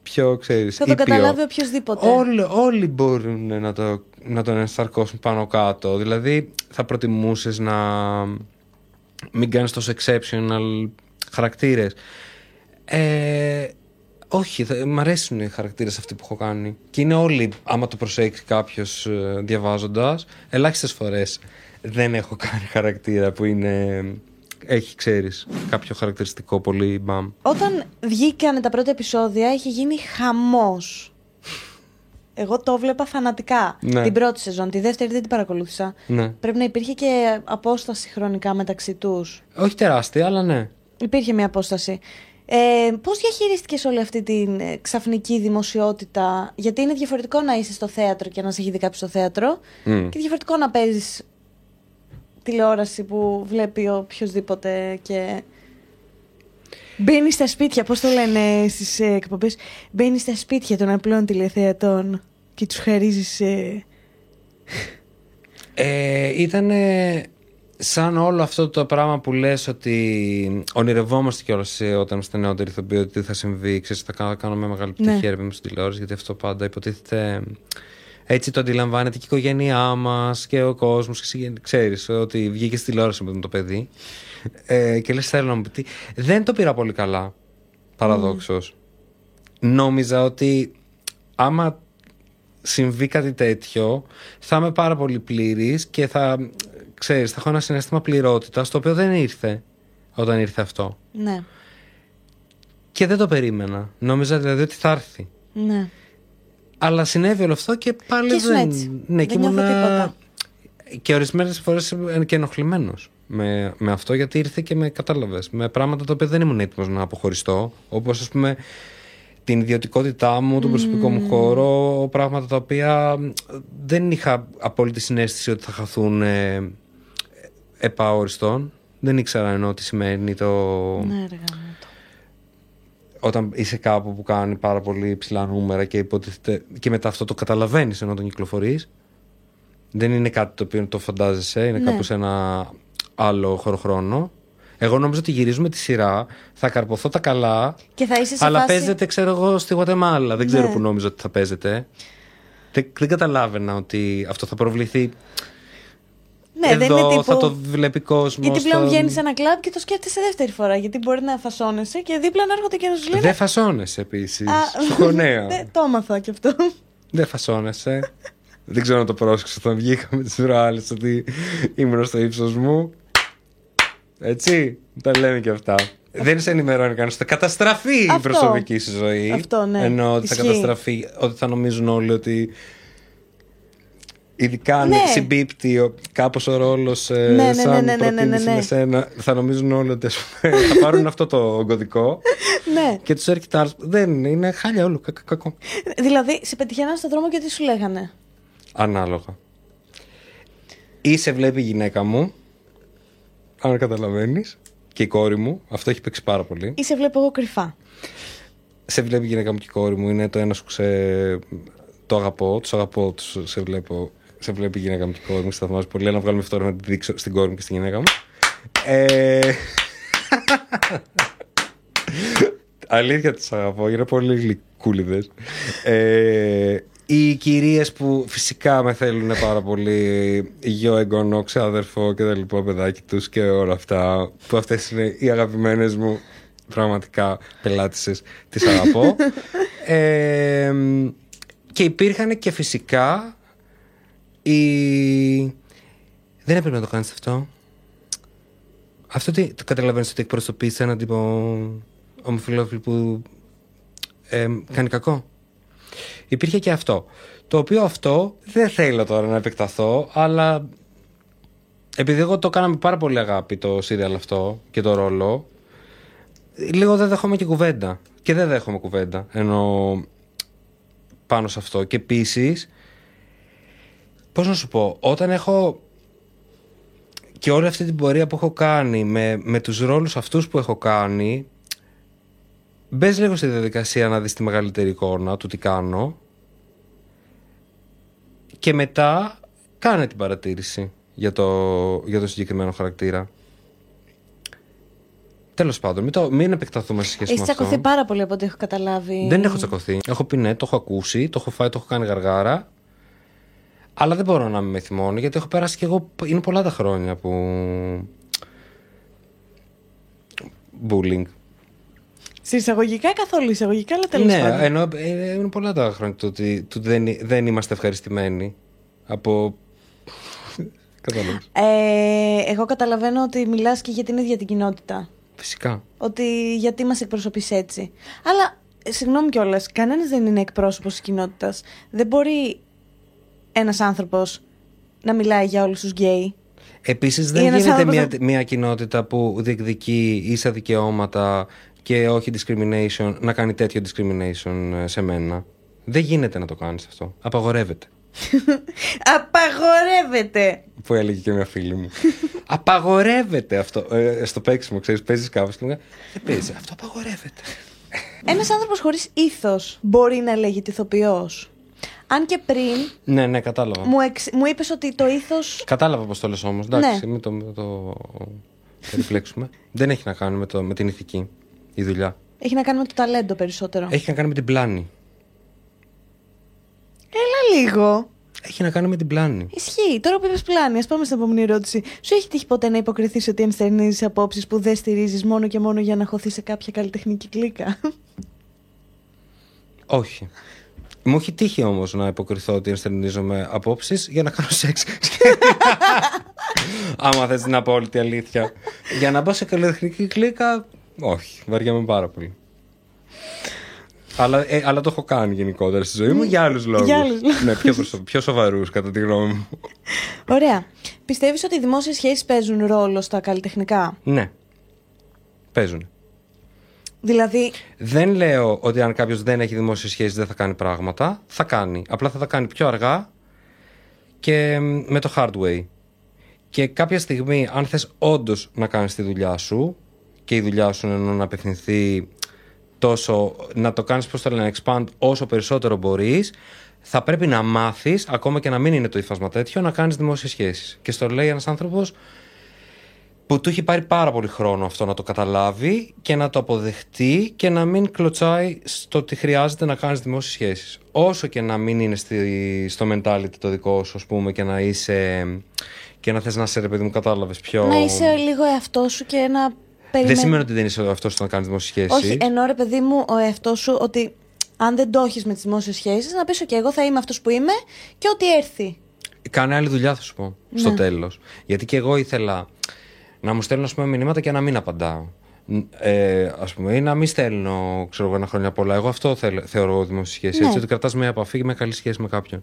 [SPEAKER 2] πιο ξέρεις
[SPEAKER 1] Θα τον
[SPEAKER 2] ήπιο.
[SPEAKER 1] καταλάβει οποιοδήποτε.
[SPEAKER 2] Όλοι, όλοι μπορούν να, το, να τον ενσαρκώσουν πάνω κάτω. Δηλαδή, θα προτιμούσες να μην κάνεις τόσο exceptional χαρακτήρες. Ε, όχι, θα, μ' αρέσουν οι χαρακτήρες αυτοί που έχω κάνει. Και είναι όλοι, άμα το προσέξει κάποιος ε, διαβάζοντας, ελάχιστες φορές δεν έχω κάνει χαρακτήρα που είναι... Έχει, ξέρεις, κάποιο χαρακτηριστικό πολύ μπαμ.
[SPEAKER 1] Όταν βγήκαν τα πρώτα επεισόδια είχε γίνει χαμός. Εγώ το βλέπα φανατικά.
[SPEAKER 2] Ναι.
[SPEAKER 1] Την πρώτη σεζόν, τη δεύτερη δεν την παρακολούθησα.
[SPEAKER 2] Ναι.
[SPEAKER 1] Πρέπει να υπήρχε και απόσταση χρονικά μεταξύ τους.
[SPEAKER 2] Όχι τεράστια, αλλά ναι.
[SPEAKER 1] Υπήρχε μια απόσταση. Ε, Πώς διαχειρίστηκες όλη αυτή την ε, ξαφνική δημοσιότητα, Γιατί είναι διαφορετικό να είσαι στο θέατρο και να σε έχει δει κάποιος στο θέατρο,
[SPEAKER 2] Μμ.
[SPEAKER 1] και διαφορετικό να παίζεις τηλεόραση που βλέπει οποιοδήποτε και. Μπαίνει στα σπίτια, πώς το λένε στις εκπομπές; Μπαίνει στα σπίτια των απλών τηλεθεατών και τους χαρίζεις. Ε...
[SPEAKER 2] Ε, ήταν σαν όλο αυτό το πράγμα που λες ότι ονειρευόμαστε κιόλας ε, όταν είμαστε νεότεροι ηθοποιοί ότι θα συμβεί, ξέρεις, θα κάνω, κάνουμε μεγάλη
[SPEAKER 1] Ναι.
[SPEAKER 2] πτυχή έρευνα στην τηλεόραση γιατί αυτό πάντα υποτίθεται έτσι το αντιλαμβάνεται και η οικογένειά μας και ο κόσμος και συγγεν- ξέρεις ότι βγήκε στη τηλεόραση με το παιδί ε, και λες θέλω να μου πει τι. δεν το πήρα πολύ καλά παραδόξως νόμιζα ότι άμα συμβεί κάτι τέτοιο, θα είμαι πάρα πολύ πλήρης και θα, ξέρεις, θα έχω ένα συναίσθημα πληρότητας, το οποίο δεν ήρθε όταν ήρθε αυτό.
[SPEAKER 1] Ναι,
[SPEAKER 2] Και δεν το περίμενα. Νόμιζα δηλαδή ότι θα έρθει.
[SPEAKER 1] ναι.
[SPEAKER 2] Αλλά συνέβη όλο αυτό και πάλι
[SPEAKER 1] Και ήσουν
[SPEAKER 2] δεν...
[SPEAKER 1] έτσι.
[SPEAKER 2] Ναι,
[SPEAKER 1] Δεν
[SPEAKER 2] και
[SPEAKER 1] νιώθω
[SPEAKER 2] ήμουνα-
[SPEAKER 1] τίποτα.
[SPEAKER 2] Και ορισμένες φορές και ενοχλημένος με, με αυτό, γιατί ήρθε και με κατάλαβες. Με πράγματα τα οποία δεν ήμουν έτοιμος να αποχωριστώ. Όπως ας πούμε την ιδιωτικότητά μου, τον προσωπικό μου χώρο, πράγματα τα οποία δεν είχα απόλυτη συνέστηση ότι θα χαθούν ε, επαόριστον. Δεν ήξερα ενώ τι σημαίνει το.
[SPEAKER 1] Ναι, ρε γαμώτο.
[SPEAKER 2] Όταν είσαι κάπου που κάνει πάρα πολύ ψηλά νούμερα και υποτίθεται. και μετά αυτό το καταλαβαίνεις ενώ τον κυκλοφορείς. Δεν είναι κάτι το οποίο το φαντάζεσαι, είναι
[SPEAKER 1] Ναι.
[SPEAKER 2] κάπου σε ένα άλλο χωροχρόνο. Εγώ νόμιζα ότι γυρίζουμε τη σειρά, θα καρποθώ τα καλά,
[SPEAKER 1] Και θα είσαι σε
[SPEAKER 2] αλλά
[SPEAKER 1] φάση...
[SPEAKER 2] παίζεται, ξέρω εγώ, στη Γουατεμάλα. Δεν ξέρω
[SPEAKER 1] Ναι.
[SPEAKER 2] που νόμιζα ότι θα παίζεται. Δεν, δεν καταλάβαινα ότι αυτό θα προβληθεί.
[SPEAKER 1] Ναι, δεν
[SPEAKER 2] Εδώ
[SPEAKER 1] είναι τύπου...
[SPEAKER 2] θα το βλέπει κόσμος.
[SPEAKER 1] Γιατί πλέον βγαίνεις σε ένα κλαμπ και το σκέφτεσαι δεύτερη φορά. Γιατί μπορεί να φασώνεσαι και δίπλα να έρχονται και να σου λένε.
[SPEAKER 2] Δεν φασώνεσαι επίσης.
[SPEAKER 1] «Α,
[SPEAKER 2] Σου έχω νέα.
[SPEAKER 1] Δεν το έμαθα κι αυτό.
[SPEAKER 2] Δεν φασώνεσαι. Δεν ξέρω να το πρόσεξα όταν βγήκαμε τις προάλλε ότι ήμουν στο ύψος μου. Έτσι. Τα λέμε και αυτά. Δεν σε ενημερώνει κανείς. Θα καταστραφεί η
[SPEAKER 1] Αυτό.
[SPEAKER 2] προσωπική σου ζωή.
[SPEAKER 1] Αυτό, ναι.
[SPEAKER 2] Ενώ ότι θα
[SPEAKER 1] Ισχύει.
[SPEAKER 2] καταστραφεί, ότι θα νομίζουν όλοι ότι. Ειδικά αν
[SPEAKER 1] Ναι.
[SPEAKER 2] συμπίπτει ο, κάπως ο ρόλος ε,
[SPEAKER 1] Ναι, ναι,
[SPEAKER 2] σαν
[SPEAKER 1] ναι, ναι, ναι, ναι,
[SPEAKER 2] προτίμηση
[SPEAKER 1] ναι.
[SPEAKER 2] με σένα, θα νομίζουν όλοι ότι ας πούμε, θα πάρουν αυτό το κωδικό
[SPEAKER 1] ναι.
[SPEAKER 2] και τους έρχεται άλλος. Δεν είναι χάλια όλο, κακ- κακό.
[SPEAKER 1] Δηλαδή, σε πετυχαίναν στον δρόμο και τι σου λέγανε;
[SPEAKER 2] Ανάλογα. Ή σε βλέπει η γυναίκα μου, αν καταλαβαίνεις, και η κόρη μου. Αυτό έχει παίξει πάρα πολύ.
[SPEAKER 1] Ή σε βλέπω εγώ κρυφά.
[SPEAKER 2] Σε βλέπει η γυναίκα μου και η κόρη μου. Είναι το ένα σου ξε... Το αγαπώ, τους αγαπώ, τους σε βλέπω. Σε βλέπει η γυναίκα μου και η κόρη μου. Σε θαυμάζω πολύ. Να βγάλουμε αυτό να τη δείξω στην κόρη μου και στη γυναίκα μου. Ε... Αλήθεια τους αγαπώ, είναι πολύ γλυκούλιδες. Ε, οι κυρίες που φυσικά με θέλουν πάρα πολύ, γιο, εγγονό, ξάδερφο και τα λοιπά παιδάκι τους και όλα αυτά, που αυτές είναι οι αγαπημένες μου πραγματικά πελάτησες, τις αγαπώ. Ε, και υπήρχαν και φυσικά οι... Δεν έπρεπε να το κάνεις αυτό. Αυτό τι, το καταλαβαίνεις ότι εκπροσωπείς έναν τύπο ομοφυλόφιλ που ε, κάνει κακό. Υπήρχε και αυτό. Το οποίο αυτό δεν θέλω τώρα να επεκταθώ, αλλά επειδή εγώ το έκανα με πάρα πολύ αγάπη το σύριαλ αυτό και το ρόλο, λίγο δεν δέχομαι και κουβέντα. Και δεν δέχομαι κουβέντα. Ενώ πάνω σε αυτό. Και επίσης, πώς να σου πω, όταν έχω και όλη αυτή την πορεία που έχω κάνει με, με τους ρόλους αυτούς που έχω κάνει μπες λίγο στη διαδικασία να δεις τη μεγαλύτερη εικόνα του τι κάνω και μετά κάνε την παρατήρηση για το, για το συγκεκριμένο χαρακτήρα. Τέλος πάντων, μην, το, μην επεκταθούμε σε σχέση
[SPEAKER 1] Έχεις
[SPEAKER 2] με αυτό.
[SPEAKER 1] τσακωθεί πάρα πολύ από ό,τι έχω καταλάβει.
[SPEAKER 2] Δεν έχω τσακωθεί. Έχω πει ναι, το έχω ακούσει, το έχω φάει, το έχω κάνει γαργάρα. Αλλά δεν μπορώ να με θυμώνει γιατί έχω περάσει κι εγώ. Είναι πολλά τα χρόνια που. Bullying.
[SPEAKER 1] Σε εισαγωγικά καθόλου εισαγωγικά, αλλά τέλος
[SPEAKER 2] ναι,
[SPEAKER 1] πάντων.
[SPEAKER 2] ενώ ε, είναι πολλά τα χρόνια του ότι του δεν, δεν είμαστε ευχαριστημένοι από. Κατάλαβες.
[SPEAKER 1] Ε, εγώ καταλαβαίνω ότι μιλάς και για την ίδια την κοινότητα.
[SPEAKER 2] Φυσικά.
[SPEAKER 1] Ότι γιατί μας εκπροσωπείς έτσι. Αλλά, ε, συγγνώμη κιόλας, κανένας δεν είναι εκπρόσωπος της κοινότητας. Δεν μπορεί ένας άνθρωπος να μιλάει για όλους τους γκέι.
[SPEAKER 2] Επίσης, δεν
[SPEAKER 1] ένας
[SPEAKER 2] γίνεται
[SPEAKER 1] άνθρωπος
[SPEAKER 2] μια, μια κοινότητα που διεκδικεί ίσα δικαιώματα και όχι discrimination να κάνει τέτοιο discrimination ε, σε μένα. Δεν γίνεται να το κάνεις αυτό. Απαγορεύεται.
[SPEAKER 1] Απαγορεύεται.
[SPEAKER 2] Που έλεγε και μια φίλη μου. απαγορεύεται αυτό. Ε, στο παίξιμο, ξέρεις, παίζεις κάπου και μου λέει, Δεν παίζει. Αυτό απαγορεύεται.
[SPEAKER 1] Ένας άνθρωπος χωρίς ήθος μπορεί να λέγεται ηθοποιός. Αν και πριν
[SPEAKER 2] ναι, ναι, κατάλαβα.
[SPEAKER 1] μου, εξ... μου είπες ότι το ήθο.
[SPEAKER 2] Κατάλαβα πώς το λες όμως. Εντάξει,
[SPEAKER 1] Ναι.
[SPEAKER 2] μην το, μην το περιπλέξουμε. Δεν έχει να κάνει με, το, με την ηθική η δουλειά.
[SPEAKER 1] Έχει να κάνει με το ταλέντο περισσότερο.
[SPEAKER 2] Έχει να κάνει με την πλάνη.
[SPEAKER 1] Έλα λίγο.
[SPEAKER 2] Έχει να κάνει με την πλάνη.
[SPEAKER 1] Ισχύει. Τώρα που είπες πλάνη, ας πάμε στην επόμενη ερώτηση. Σου έχει τύχει ποτέ να υποκριθείς ότι ενστερνίζεις απόψεις που δεν στηρίζεις μόνο και μόνο για να χωθεί σε κάποια καλλιτεχνική κλίκα;
[SPEAKER 2] Όχι. Μου έχει τύχει όμως να υποκριθώ ότι ενστερνίζομαι απόψεις για να κάνω σεξ. Άμα θες την απόλυτη αλήθεια. για να μπω σε καλλιτεχνική κλίκα, όχι. Βαριέμαι πάρα πολύ. Αλλά, ε, αλλά το έχω κάνει γενικότερα στη ζωή μου για άλλους λόγους.
[SPEAKER 1] Για άλλους λόγους.
[SPEAKER 2] ναι, πιο, προσω... πιο σοβαρούς κατά τη γνώμη μου.
[SPEAKER 1] Ωραία. Πιστεύεις ότι οι δημόσιες σχέσεις παίζουν ρόλο στα καλλιτεχνικά;
[SPEAKER 2] ναι. Παίζουν.
[SPEAKER 1] Δηλαδή,
[SPEAKER 2] Δεν λέω ότι αν κάποιος δεν έχει δημόσιες σχέσεις δεν θα κάνει πράγματα. Θα κάνει. Απλά θα τα κάνει πιο αργά και μ, με το hard way. Και κάποια στιγμή, αν θες όντως να κάνεις τη δουλειά σου και η δουλειά σου είναι να απευθυνθεί τόσο, να το κάνεις πώς το λένε, expand όσο περισσότερο μπορείς, θα πρέπει να μάθεις, ακόμα και να μην είναι το ύφασμα τέτοιο, να κάνεις δημόσιες σχέσεις. Και στο λέει ένας άνθρωπος που του έχει πάρει πάρα πολύ χρόνο αυτό να το καταλάβει και να το αποδεχτεί και να μην κλωτσάει στο ότι χρειάζεται να κάνεις δημόσιες σχέσεις. Όσο και να μην είναι στη, στο mentality το δικό σου, ας πούμε, και να είσαι... και να θες να είσαι, ρε παιδί μου, κατάλαβες πιο...
[SPEAKER 1] να είσαι λίγο εαυτό σου και να
[SPEAKER 2] Δεν
[SPEAKER 1] περιμένει.
[SPEAKER 2] σημαίνει ότι δεν είσαι αυτό να κάνεις δημόσιες σχέσεις.
[SPEAKER 1] Όχι, εννοώ ρε παιδί μου ο εαυτός σου ότι αν δεν το έχεις με τις δημόσιες σχέσεις, να πεις: OK, εγώ θα είμαι αυτός που είμαι και ό,τι έρθει.
[SPEAKER 2] Κάνε άλλη δουλειά, θα σου πω. Στο τέλος. Γιατί και εγώ ήθελα να μου στέλνουν ας πούμε, μηνύματα και να μην απαντάω. Ε, ας πούμε, ή να μην στέλνω ξέρω, εγώ, ένα χρόνια πολλά. Εγώ αυτό θέλ, θεωρώ δημόσια σχέση.
[SPEAKER 1] Ναι.
[SPEAKER 2] Έτσι, ότι κρατάς μια επαφή και μια καλή σχέση με κάποιον.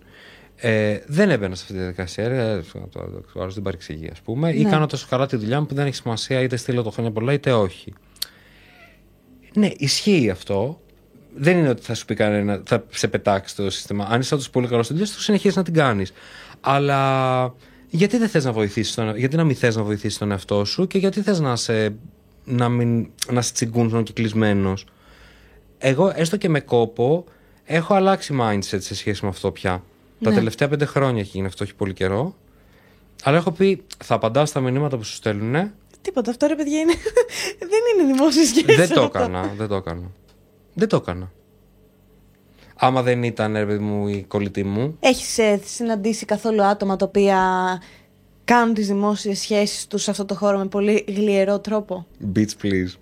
[SPEAKER 2] Ε, δεν έμπαινα σε αυτή τη διαδικασία. Ε, το, το, άλλο δεν παρεξηγεί, ας πούμε. Ή
[SPEAKER 1] Ναι.
[SPEAKER 2] κάνω τόσο καλά τη δουλειά μου που δεν έχει σημασία είτε στείλω το χρόνια πολλά είτε όχι. Ναι, ισχύει αυτό. Δεν είναι ότι θα σου πει κανένα, θα σε πετάξει το σύστημα. Αν είσαι όντω πολύ καλό στη δουλειά σου, συνεχίζεις να την κάνεις. Αλλά γιατί δεν θες να βοηθήσεις τον, γιατί να μην θες να βοηθήσεις τον εαυτό σου και γιατί θες να σε, να μην, να σε τσιγκούνσουν και κλεισμένος. Εγώ, έστω και με κόπο, έχω αλλάξει mindset σε σχέση με αυτό πια. Τα
[SPEAKER 1] Ναι.
[SPEAKER 2] τελευταία πέντε χρόνια έχει γίνει αυτό, έχει πολύ καιρό. Αλλά έχω πει, θα απαντάω στα μηνύματα που σου στέλνουν.
[SPEAKER 1] Τίποτα, αυτό ρε παιδιά είναι. δεν είναι δημόσιε σχέσει.
[SPEAKER 2] δεν το έκανα, δεν το έκανα. Δεν το έκανα. Άμα δεν ήταν, ρε παιδί μου, η κολλητή μου,
[SPEAKER 1] Έχεις συναντήσει καθόλου άτομα τα οποία κάνουν τις δημόσιες σχέσεις τους σε αυτό το χώρο με πολύ γλιερό τρόπο;
[SPEAKER 2] Beach please.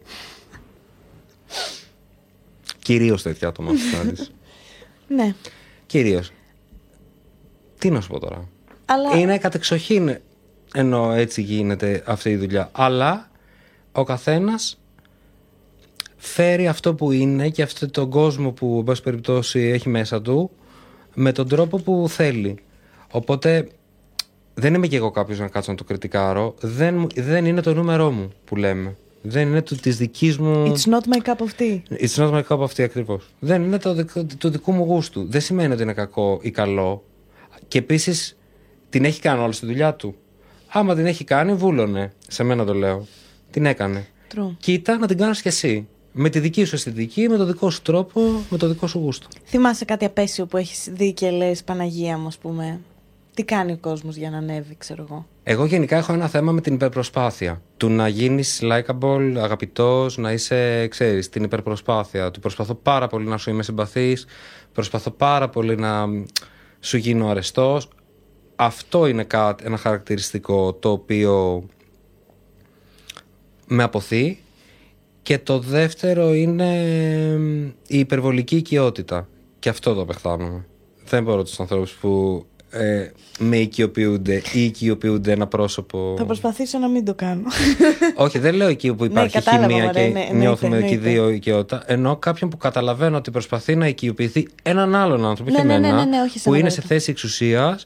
[SPEAKER 2] Κυρίως τέτοια άτομα θα συναντήσεις.
[SPEAKER 1] Ναι.
[SPEAKER 2] Κυρίως. Τι να σου πω τώρα.
[SPEAKER 1] Αλλά
[SPEAKER 2] Είναι κατεξοχήν ενώ έτσι γίνεται αυτή η δουλειά. Αλλά ο καθένας φέρει αυτό που είναι και αυτό τον κόσμο που εν πάση περιπτώσει έχει μέσα του με τον τρόπο που θέλει. Οπότε δεν είμαι και εγώ κάποιος να κάτσω να το κριτικάρω. Δεν, μου- δεν είναι το νούμερό μου που λέμε. Δεν είναι του, της δικής μου...
[SPEAKER 1] it's not my cup of tea.
[SPEAKER 2] It's not my cup of tea ακριβώς. Δεν είναι το, δικ- του δικού μου γούστου. Δεν σημαίνει ότι είναι κακό ή καλό. Και επίσης την έχει κάνει όλη στη δουλειά του. Άμα την έχει κάνει, βούλωνε. Σε μένα το λέω. Την έκανε.
[SPEAKER 1] True.
[SPEAKER 2] Κοίτα να την κάνεις κι εσύ. Με τη δική σου αισθητική, με το δικό σου τρόπο, με το δικό σου γούστο.
[SPEAKER 1] Θυμάσαι κάτι απέσιο που έχεις δει και λες Παναγία μου, ας πούμε. Τι κάνει ο κόσμος για να ανέβει, ξέρω εγώ.
[SPEAKER 2] Εγώ γενικά έχω ένα θέμα με την υπερπροσπάθεια. Του να γίνεις likable, αγαπητός, να είσαι, ξέρεις, την υπερπροσπάθεια. Του προσπαθώ πάρα πολύ να σου είμαι συμπαθής, προσπαθώ πάρα πολύ να σου γίνω αρεστός. Αυτό είναι κάτι, ένα χαρακτηριστικό το οποίο με αποθεί. Και το δεύτερο είναι η υπερβολική οικειότητα. Και αυτό το απεχθάνομαι. Δεν μπορώ τους ανθρώπους που ε, με οικειοποιούνται ή οικειοποιούνται ένα πρόσωπο.
[SPEAKER 1] Θα προσπαθήσω να μην το κάνω.
[SPEAKER 2] Όχι, δεν λέω εκεί που υπάρχει
[SPEAKER 1] Ναι, κατάλαβα,
[SPEAKER 2] χημεία
[SPEAKER 1] μωρέ,
[SPEAKER 2] και
[SPEAKER 1] ναι, εννοείται,
[SPEAKER 2] νιώθουμε εκεί
[SPEAKER 1] εννοείται.
[SPEAKER 2] δύο οικειότητα. Ενώ κάποιον που καταλαβαίνω ότι προσπαθεί να οικειοποιηθεί έναν άλλον άνθρωπο,
[SPEAKER 1] Ναι,
[SPEAKER 2] όχι
[SPEAKER 1] ναι, ναι,
[SPEAKER 2] εμένα,
[SPEAKER 1] ναι, ναι, όχι
[SPEAKER 2] που είναι σε
[SPEAKER 1] σοβαρότητα.
[SPEAKER 2] θέση εξουσίας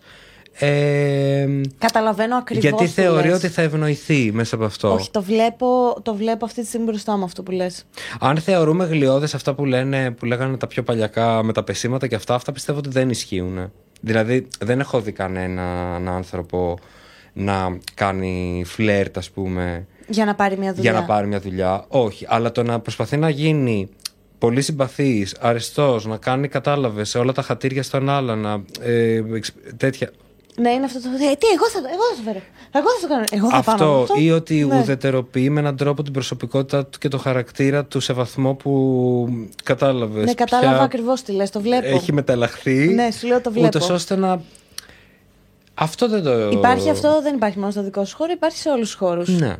[SPEAKER 2] Ε,
[SPEAKER 1] Καταλαβαίνω ακριβώς.
[SPEAKER 2] γιατί θεωρεί ότι θα ευνοηθεί μέσα από αυτό.
[SPEAKER 1] Όχι, το βλέπω, το βλέπω αυτή τη στιγμή μπροστά μου αυτό που λες.
[SPEAKER 2] Αν θεωρούμε γλιώδες αυτά που, λένε, που λέγανε τα πιο παλιακά με τα πεσήματα και αυτά, αυτά πιστεύω ότι δεν ισχύουν. Δηλαδή, δεν έχω δει κανέναν άνθρωπο να κάνει φλερτ, ας πούμε,
[SPEAKER 1] Για να πάρει μια δουλειά.
[SPEAKER 2] για να πάρει μια δουλειά. Όχι, αλλά το να προσπαθεί να γίνει πολύ συμπαθής, αριστός, να κάνει κατάλαβες σε όλα τα χατήρια στον άλλον, να, ε, εξ- τέτοια.
[SPEAKER 1] Ναι, είναι αυτό το. Ε, τι, εγώ θα, το- εγώ θα το φέρω. Εγώ θα το κάνω. Εγώ θα
[SPEAKER 2] Αυτό,
[SPEAKER 1] πάνω.
[SPEAKER 2] ή ότι
[SPEAKER 1] Ναι.
[SPEAKER 2] ουδετεροποιεί με έναν τρόπο την προσωπικότητα του και το χαρακτήρα του σε βαθμό που κατάλαβες.
[SPEAKER 1] Ναι, κατάλαβα ακριβώς τι λες. Το βλέπω.
[SPEAKER 2] Έχει μεταλλαχθεί.
[SPEAKER 1] Ναι, σου λέω το βλέπω.
[SPEAKER 2] Ούτως ώστε να. Αυτό δεν το.
[SPEAKER 1] Υπάρχει αυτό, δεν υπάρχει μόνο στο δικό σου χώρο, υπάρχει σε όλους τους χώρους.
[SPEAKER 2] Ναι.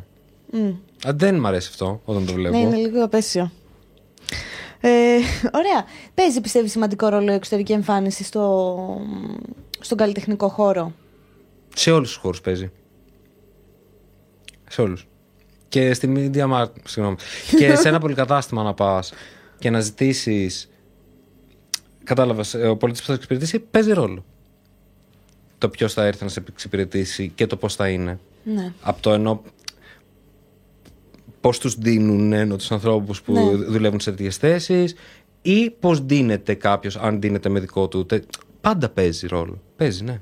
[SPEAKER 1] Mm.
[SPEAKER 2] Α, δεν μ' αρέσει αυτό όταν το βλέπω.
[SPEAKER 1] Ναι, είναι λίγο απέσιο. Ε, ωραία. Παίζει, πιστεύεις, σημαντικό ρόλο η εξωτερική εμφάνιση στο, στον καλλιτεχνικό χώρο.
[SPEAKER 2] Σε όλους τους χώρους παίζει. Σε όλους. Και στη Media Markt, συγγνώμη. και σε ένα πολυκατάστημα να πας και να ζητήσεις. Κατάλαβες, ο πολίτης που θα σε εξυπηρετήσει παίζει ρόλο. Το ποιος θα έρθει να σε εξυπηρετήσει και το πώς θα είναι.
[SPEAKER 1] Ναι.
[SPEAKER 2] Από το ενώ πώς τους δίνουν ενώ τους ανθρώπους που
[SPEAKER 1] Ναι.
[SPEAKER 2] δουλεύουν σε τέτοιες θέσεις ή πώς δίνεται κάποιος, αν δίνεται με δικό του. Τε- Πάντα παίζει ρόλο. Παίζει, ναι.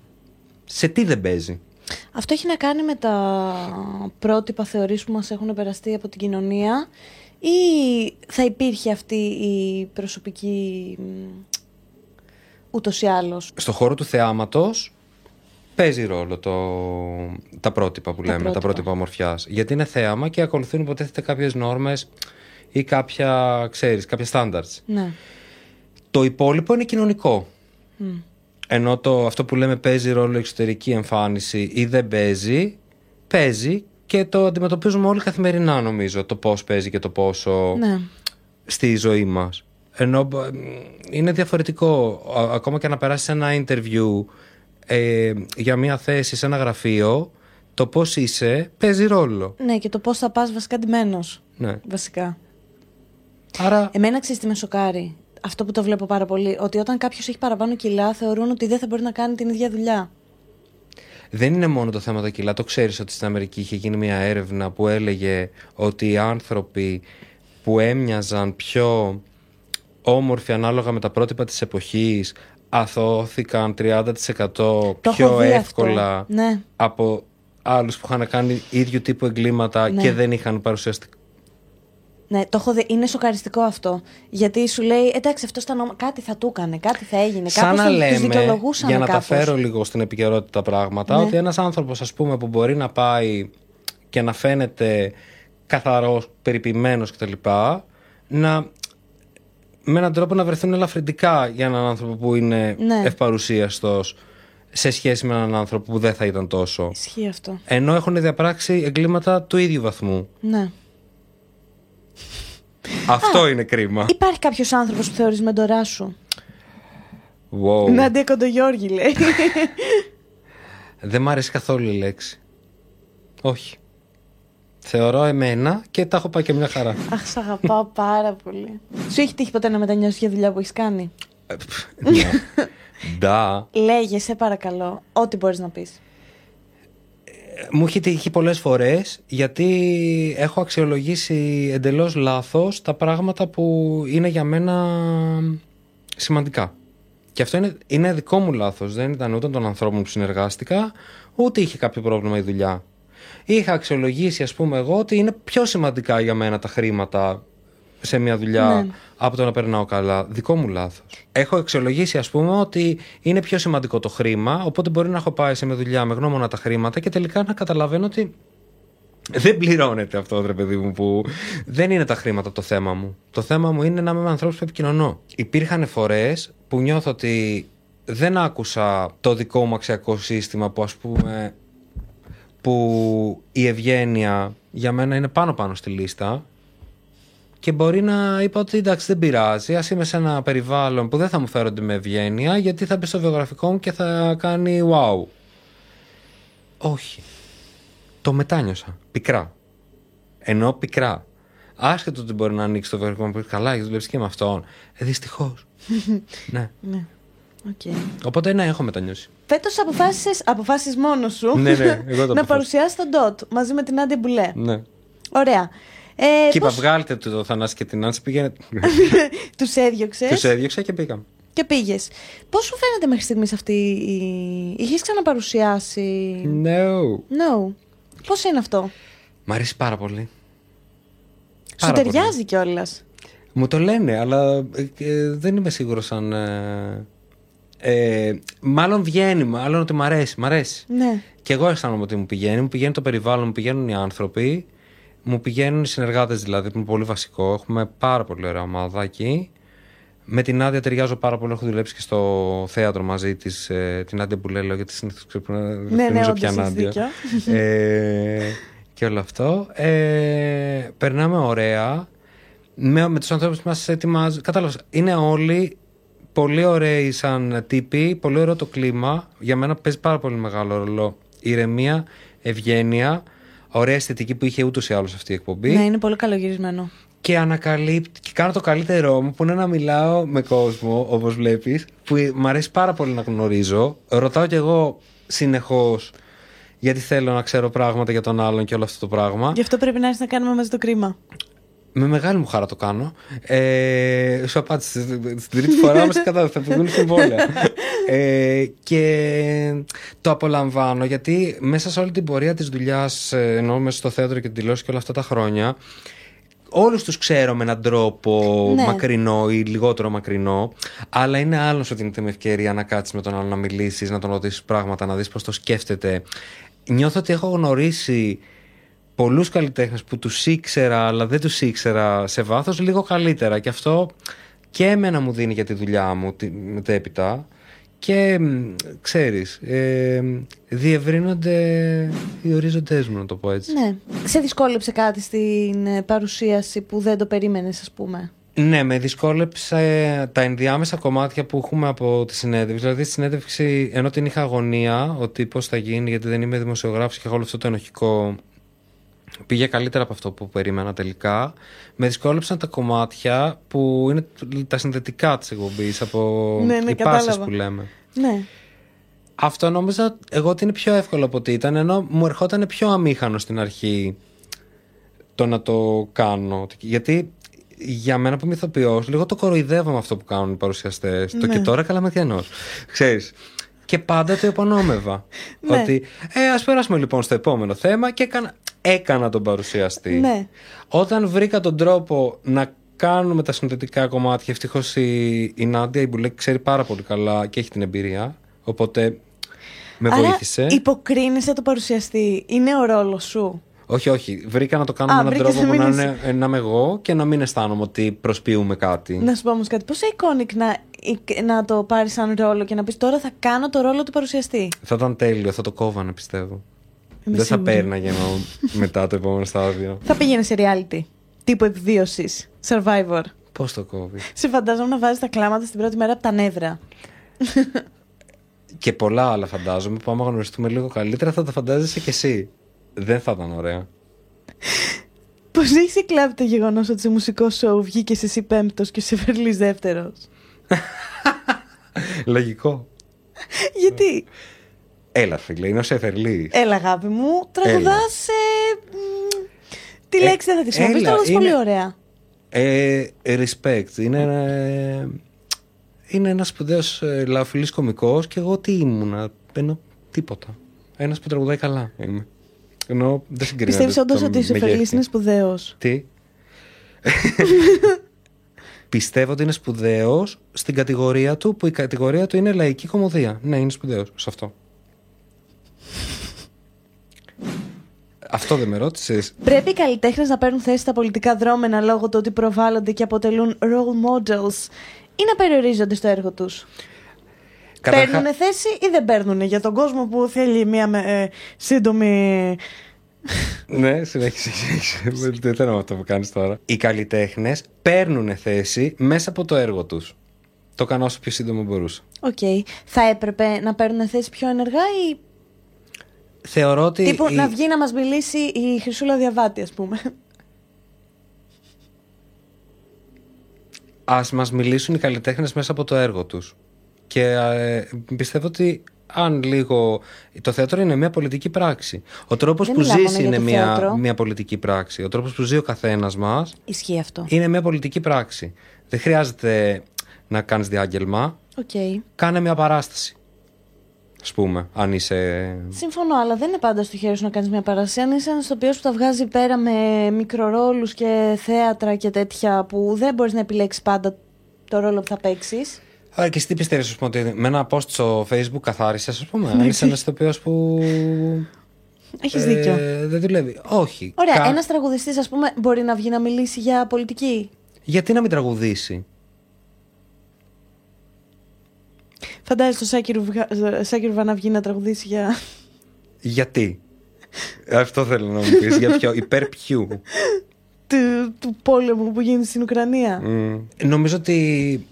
[SPEAKER 2] Σε τι δεν παίζει;
[SPEAKER 1] Αυτό έχει να κάνει με τα πρότυπα θεωρείς που μας έχουν περαστεί από την κοινωνία ή θα υπήρχε αυτή η προσωπική μ, ούτως ή άλλως;
[SPEAKER 2] Στο χώρο του θεάματος παίζει ρόλο το, τα πρότυπα που λέμε, τα
[SPEAKER 1] πρότυπα.
[SPEAKER 2] πρότυπα ομορφιάς. Γιατί είναι θέαμα και ακολουθούν υποτίθεται κάποιες νόρμες ή κάποια, ξέρεις, κάποια standards.
[SPEAKER 1] Ναι.
[SPEAKER 2] Το υπόλοιπο είναι κοινωνικό.
[SPEAKER 1] Μ.
[SPEAKER 2] Ενώ το, αυτό που λέμε παίζει ρόλο η εξωτερική εμφάνιση ή δεν παίζει, παίζει και το αντιμετωπίζουμε όλοι καθημερινά νομίζω το πώς παίζει και το πόσο
[SPEAKER 1] Ναι.
[SPEAKER 2] στη ζωή μας. Ενώ μπ, είναι διαφορετικό α- ακόμα και να περάσεις ένα interview ε, για μια θέση σε ένα γραφείο το πώς είσαι παίζει ρόλο.
[SPEAKER 1] Ναι, και το πώς θα πας βασικά ντυμένος,
[SPEAKER 2] Ναι.
[SPEAKER 1] βασικά.
[SPEAKER 2] Άρα
[SPEAKER 1] Εμένα ξέρεις τι με σοκάρει; Αυτό που το βλέπω πάρα πολύ, ότι όταν κάποιος έχει παραπάνω κιλά θεωρούν ότι δεν θα μπορεί να κάνει την ίδια δουλειά.
[SPEAKER 2] δεν είναι μόνο το θέμα τα κιλά. Το ξέρεις ότι στην Αμερική είχε γίνει μια έρευνα που έλεγε ότι οι άνθρωποι που έμοιαζαν πιο όμορφοι ανάλογα με τα πρότυπα της εποχής αθώθηκαν 30%
[SPEAKER 1] Το έχω
[SPEAKER 2] πιο
[SPEAKER 1] δει
[SPEAKER 2] εύκολα
[SPEAKER 1] αυτό. Ναι.
[SPEAKER 2] από άλλους που είχαν κάνει ίδιου τύπου εγκλήματα
[SPEAKER 1] Ναι.
[SPEAKER 2] και δεν είχαν παρουσιαστικά.
[SPEAKER 1] Ναι, το έχω δει. Είναι σοκαριστικό αυτό. Γιατί σου λέει, εντάξει, αυτό ήταν. ομα- Κάτι θα του έκανε, κάτι θα έγινε.
[SPEAKER 2] Σαν
[SPEAKER 1] Κάπως
[SPEAKER 2] να
[SPEAKER 1] το- τους
[SPEAKER 2] λέμε,
[SPEAKER 1] δικαιολογούσαν
[SPEAKER 2] για να τα
[SPEAKER 1] κάπως.
[SPEAKER 2] φέρω λίγο στην επικαιρότητα τα πράγματα,
[SPEAKER 1] Ναι.
[SPEAKER 2] ότι ένας άνθρωπος ας πούμε που μπορεί να πάει και να φαίνεται καθαρός, περιποιημένος κτλ. Να με έναν τρόπο να βρεθούν ελαφρυντικά για έναν άνθρωπο που είναι
[SPEAKER 1] Ναι.
[SPEAKER 2] ευπαρουσίαστος σε σχέση με έναν άνθρωπο που δεν θα ήταν τόσο.
[SPEAKER 1] Ισχύει αυτό.
[SPEAKER 2] Ενώ έχουν διαπράξει εγκλήματα του ίδιου βαθμού.
[SPEAKER 1] Ναι.
[SPEAKER 2] Αυτό είναι κρίμα.
[SPEAKER 1] Υπάρχει κάποιος άνθρωπος που θεωρείς μεντορά σου;
[SPEAKER 2] Wow.
[SPEAKER 1] Νάντια Κοντογιώργη λέει.
[SPEAKER 2] Δεν μ' αρέσει καθόλου η λέξη. Όχι. Θεωρώ εμένα και τα έχω πάει και μια χαρά.
[SPEAKER 1] Αχ, σ' αγαπάω πάρα πολύ. Σου έχει τύχει ποτέ να μετανιώσεις για δουλειά που έχεις κάνει;
[SPEAKER 2] Ε, πφ, ναι. Ντα.
[SPEAKER 1] Λέγε, σε παρακαλώ, ό,τι μπορείς να πεις.
[SPEAKER 2] Μου έχει τύχει πολλές φορές γιατί έχω αξιολογήσει εντελώς λάθος τα πράγματα που είναι για μένα σημαντικά. Και αυτό είναι, είναι δικό μου λάθος. Δεν ήταν ούτε των ανθρώπων που συνεργάστηκα, ούτε είχε κάποιο πρόβλημα η δουλειά. Είχα αξιολογήσει, ας πούμε, εγώ ότι είναι πιο σημαντικά για μένα τα χρήματα σε μια δουλειά
[SPEAKER 1] Ναι.
[SPEAKER 2] από το να περνάω καλά. Δικό μου λάθος. Έχω αξιολογήσει, ας πούμε, ότι είναι πιο σημαντικό το χρήμα, οπότε μπορεί να έχω πάει σε μια δουλειά με γνώμονα τα χρήματα και τελικά να καταλαβαίνω ότι δεν πληρώνεται αυτό, ρε παιδί μου, που δεν είναι τα χρήματα το θέμα μου. Το θέμα μου είναι να είμαι με ανθρώπους που επικοινωνώ. Υπήρχαν φορές που νιώθω ότι δεν άκουσα το δικό μου αξιακό σύστημα που ας πούμε που η ευγένεια για μένα είναι πάνω πάνω στη λίστα και μπορεί να είπα ότι εντάξει δεν πειράζει, ας είμαι σε ένα περιβάλλον που δεν θα μου φέρονται με ευγένεια γιατί θα μπει στο βιογραφικό μου και θα κάνει wow. Όχι. Το μετάνιωσα. Πικρά. Ενώ πικρά. Άσχετο ότι μπορεί να ανοίξει το βιογραφικό μου. Καλά, έχεις δουλέψει και με αυτόν. Ε, δυστυχώς. ναι.
[SPEAKER 1] Ναι. Okay.
[SPEAKER 2] Οπότε ναι, έχω μετανιώσει.
[SPEAKER 1] Φέτος αποφάσισες αποφάσεις μόνος σου
[SPEAKER 2] ναι, ναι, εγώ το
[SPEAKER 1] να παρουσιάσεις τον Ντότ μαζί με την Άντια Μπουλέ.
[SPEAKER 2] Ναι.
[SPEAKER 1] Ωραία.
[SPEAKER 2] Ε, και είπα, πώς... βγάλτε το, το Θανάση και την Άνση, πήγαινε.
[SPEAKER 1] Τους έδιωξες.
[SPEAKER 2] Τους έδιωξα και πήγαμε.
[SPEAKER 1] Και πήγες. Πώς σου φαίνεται μέχρι στιγμής αυτή η. Είχες ξαναπαρουσιάσει;
[SPEAKER 2] No.
[SPEAKER 1] No. Πώς είναι αυτό;
[SPEAKER 2] Μ' αρέσει πάρα πολύ.
[SPEAKER 1] Σου ταιριάζει κιόλας;
[SPEAKER 2] Μου το λένε, αλλά ε, ε, δεν είμαι σίγουρος αν. Ε, ε, μάλλον βγαίνει, μάλλον ότι μ' αρέσει. Μ' αρέσει.
[SPEAKER 1] Ναι.
[SPEAKER 2] Και εγώ αισθάνομαι ότι μου πηγαίνει. Μου πηγαίνει το περιβάλλον, μου πηγαίνουν οι άνθρωποι. Μου πηγαίνουν οι συνεργάτες δηλαδή, που είναι πολύ βασικό. Έχουμε πάρα πολύ ωραία ομάδα εκεί. Με την Άντια ταιριάζω πάρα πολύ. Έχω δουλέψει και στο θέατρο μαζί της. Ε, την Άντια που λέω, γιατί συνήθως ξέρω να
[SPEAKER 1] ναι, ναι, πια Άντια.
[SPEAKER 2] ε, και όλο αυτό. Ε, περνάμε ωραία. Με, με τους ανθρώπους που μας ετοιμάζουν. Κατάλαβα. Είναι όλοι πολύ ωραίοι σαν τύποι. Πολύ ωραίο το κλίμα. Για μένα παίζει πάρα πολύ μεγάλο ρόλο. Ηρεμία, ευγένεια. Ωραία αισθητική που είχε ούτως ή άλλως αυτή η εκπομπή.
[SPEAKER 1] Ναι, είναι πολύ καλογυρισμένο
[SPEAKER 2] και ανακαλύπτει και κάνω το καλύτερό μου που είναι να μιλάω με κόσμο, όπως βλέπεις, που μου αρέσει πάρα πολύ να γνωρίζω. Ρωτάω κι εγώ συνεχώς γιατί θέλω να ξέρω πράγματα για τον άλλον και όλο αυτό το πράγμα.
[SPEAKER 1] Γι' αυτό πρέπει να έρθει να κάνουμε μαζί το κρίμα.
[SPEAKER 2] Με μεγάλη μου χαρά το κάνω. Ε, σου απάντησε. Στην τρίτη φορά όμως κατά θα βγουν συμβόλαια. ε, και το απολαμβάνω γιατί μέσα σε όλη την πορεία της δουλειάς, ε, ενώ μέσα στο θέατρο και την τηλεόραση και όλα αυτά τα χρόνια, όλους τους ξέρω με έναν τρόπο ναι. μακρινό ή λιγότερο μακρινό. Αλλά είναι άλλος ότι δίνεται με ευκαιρία να κάτσεις με τον άλλο να μιλήσεις, να τον ρωτήσεις πράγματα, να δεις πώς το σκέφτεται. Νιώθω ότι έχω γνωρίσει πολλούς καλλιτέχνες που τους ήξερα αλλά δεν τους ήξερα σε βάθος λίγο καλύτερα και αυτό και εμένα μου δίνει για τη δουλειά μου μετέπειτα και ξέρεις, ε, διευρύνονται οι ορίζοντές μου να το πω έτσι.
[SPEAKER 1] Ναι. Σε δυσκόλεψε κάτι στην ε, παρουσίαση που δεν το περίμενες ας πούμε;
[SPEAKER 2] Ναι, με δυσκόλεψε τα ενδιάμεσα κομμάτια που έχουμε από τη συνέντευξη. Δηλαδή, στη συνέντευξη, ενώ την είχα αγωνία ότι πώ θα γίνει, γιατί δεν είμαι δημοσιογράφος και έχω όλο αυτό το ενοχικό πήγε καλύτερα από αυτό που περίμενα τελικά. Με δυσκόλεψαν τα κομμάτια που είναι τα συνδετικά της εκπομπής από
[SPEAKER 1] ναι, ναι,
[SPEAKER 2] οι πάσες που λέμε.
[SPEAKER 1] Ναι.
[SPEAKER 2] Αυτό νόμιζα εγώ ότι είναι πιο εύκολο από ότι ήταν, ενώ μου ερχόταν πιο αμήχανο στην αρχή το να το κάνω. Γιατί για μένα που είμαι ηθοποιός, λίγο το κοροϊδεύω με αυτό που κάνουν οι παρουσιαστές. Το ναι. και τώρα καλά μαθιανός. Ξέρεις. Και πάντα το επωνόμευα. Ναι. Ότι, ε, ας περάσουμε λοιπόν στο επόμενο θέμα και έκανα, έκανα τον παρουσιαστή.
[SPEAKER 1] Ναι.
[SPEAKER 2] Όταν βρήκα τον τρόπο να κάνουμε τα συνθετικά κομμάτια, ευτυχώς η, η Νάντια, η Μπουλέκ, ξέρει πάρα πολύ καλά και έχει την εμπειρία. Οπότε με
[SPEAKER 1] Άρα,
[SPEAKER 2] βοήθησε.
[SPEAKER 1] Υποκρίνεσαι το παρουσιαστή. Είναι ο ρόλος σου.
[SPEAKER 2] Όχι, όχι. Βρήκα να το κάνω με έναν τρόπο που να, είναι, να είμαι εγώ και να μην αισθάνομαι ότι προσποιούμε κάτι.
[SPEAKER 1] Να σου πω όμως κάτι. Πόσο iconic να, να το πάρεις σαν ρόλο και να πεις τώρα θα κάνω το ρόλο του παρουσιαστή.
[SPEAKER 2] Θα ήταν τέλειο, θα το κόβανε πιστεύω. Είμαι Δεν σίγουρη. θα παίρναγε ενώ μετά το επόμενο στάδιο.
[SPEAKER 1] Θα πήγαινε σε reality. Τύπο επιβίωση. Survivor.
[SPEAKER 2] Πώς το κόβει.
[SPEAKER 1] Σε φαντάζομαι να βάζεις τα κλάματα στην πρώτη μέρα από τα νεύρα.
[SPEAKER 2] Και πολλά άλλα φαντάζομαι που άμα γνωριστούμε λίγο καλύτερα θα τα φαντάζεσαι κι εσύ. Δεν θα ήταν ωραία.
[SPEAKER 1] Πώς έχει εκλάβει το γεγονός ότι σε μουσικό σοου βγήκες εσύ πέμπτος και ο Σεφερλής δεύτερος;
[SPEAKER 2] Λογικό.
[SPEAKER 1] Γιατί;
[SPEAKER 2] Έλα, φίλε, είναι ο Σεφερλή.
[SPEAKER 1] Έλα, αγάπη μου, τραγουδάς. Τι ε, λέξη δεν θα τη χρησιμοποιήσω, τραγουδάς πολύ ωραία.
[SPEAKER 2] Ε, respect. Είναι ένα, είναι ένας σπουδαίος ε, λαοφιλής κωμικός και εγώ τι ήμουνα, ενώ τίποτα. Ένας που τραγουδάει καλά είμαι. Ενώ δεν συγκρίνεται.
[SPEAKER 1] Πιστεύεις όντως ότι ο Σεφερλή είναι σπουδαίος;
[SPEAKER 2] Τι; Πιστεύω ότι είναι σπουδαίος στην κατηγορία του, που η κατηγορία του είναι λαϊκή κομμωδία. Ναι, είναι σπουδαίος σε αυτό. Αυτό δεν με ρώτησες.
[SPEAKER 1] Πρέπει οι καλλιτέχνες να παίρνουν θέση στα πολιτικά δρώμενα λόγω του ότι προβάλλονται και αποτελούν role models ή να περιορίζονται στο έργο τους. Καταρχά... Παίρνουν θέση ή δεν παίρνουν για τον κόσμο που θέλει μια ε, σύντομη.
[SPEAKER 2] ναι, συνέχισε. Δεν θέλω αυτό που κάνεις τώρα. Οι καλλιτέχνες παίρνουν θέση μέσα από το έργο τους. Το κάνω όσο πιο σύντομο μπορούσα.
[SPEAKER 1] OK. Okay. Θα έπρεπε να παίρνουν θέση πιο ενεργά ή.
[SPEAKER 2] Θεωρώ ότι.
[SPEAKER 1] Τύπου η... να βγει να μας μιλήσει η Χρυσούλα Διαβάτη, ας πούμε. Α
[SPEAKER 2] μας μιλήσουν οι καλλιτέχνες μέσα από το έργο τους Και ε, πιστεύω ότι αν λίγο. Το θέατρο είναι μια πολιτική πράξη. Ο τρόπος
[SPEAKER 1] Δεν
[SPEAKER 2] που
[SPEAKER 1] μιλάμε
[SPEAKER 2] ζήσει
[SPEAKER 1] για
[SPEAKER 2] είναι
[SPEAKER 1] το
[SPEAKER 2] μια,
[SPEAKER 1] θέατρο.
[SPEAKER 2] μια πολιτική πράξη. Ο τρόπος που ζει ο καθένας μας
[SPEAKER 1] Ισχύει αυτό.
[SPEAKER 2] είναι μια πολιτική πράξη. Δεν χρειάζεται να κάνεις διάγγελμα.
[SPEAKER 1] Οκ.
[SPEAKER 2] Κάνε μια παράσταση. Α πούμε, αν είσαι.
[SPEAKER 1] Συμφωνώ, αλλά δεν είναι πάντα στο χέρι σου να κάνεις μια παράσταση. Αν είσαι ένας ηθοποιός που τα βγάζει πέρα με μικρορόλους και θέατρα και τέτοια που δεν μπορείς να επιλέξεις πάντα το ρόλο που θα παίξεις.
[SPEAKER 2] Άρα και εσύ τι πιστεύεις, ας πούμε, ότι με ένα post στο Facebook καθάρισες, ας πούμε. αν είσαι ένας ηθοποιός που.
[SPEAKER 1] Έχεις
[SPEAKER 2] ε,
[SPEAKER 1] δίκιο.
[SPEAKER 2] Δεν δουλεύει. Όχι.
[SPEAKER 1] Ωραία,
[SPEAKER 2] Κα-
[SPEAKER 1] ένας τραγουδιστής, ας πούμε, μπορεί να βγει να μιλήσει για πολιτική;
[SPEAKER 2] Γιατί να μην τραγουδήσει;
[SPEAKER 1] Φαντάζεσαι το Σάκη Ρουβγα- Σάκη Ρουβά να βγει να τραγουδήσει για.
[SPEAKER 2] Γιατί; Αυτό θέλω να μου πεις. Για ποιο; Υπέρ ποιου;
[SPEAKER 1] του, του πόλεμου που γίνεται στην Ουκρανία.
[SPEAKER 2] Μμ. Νομίζω ότι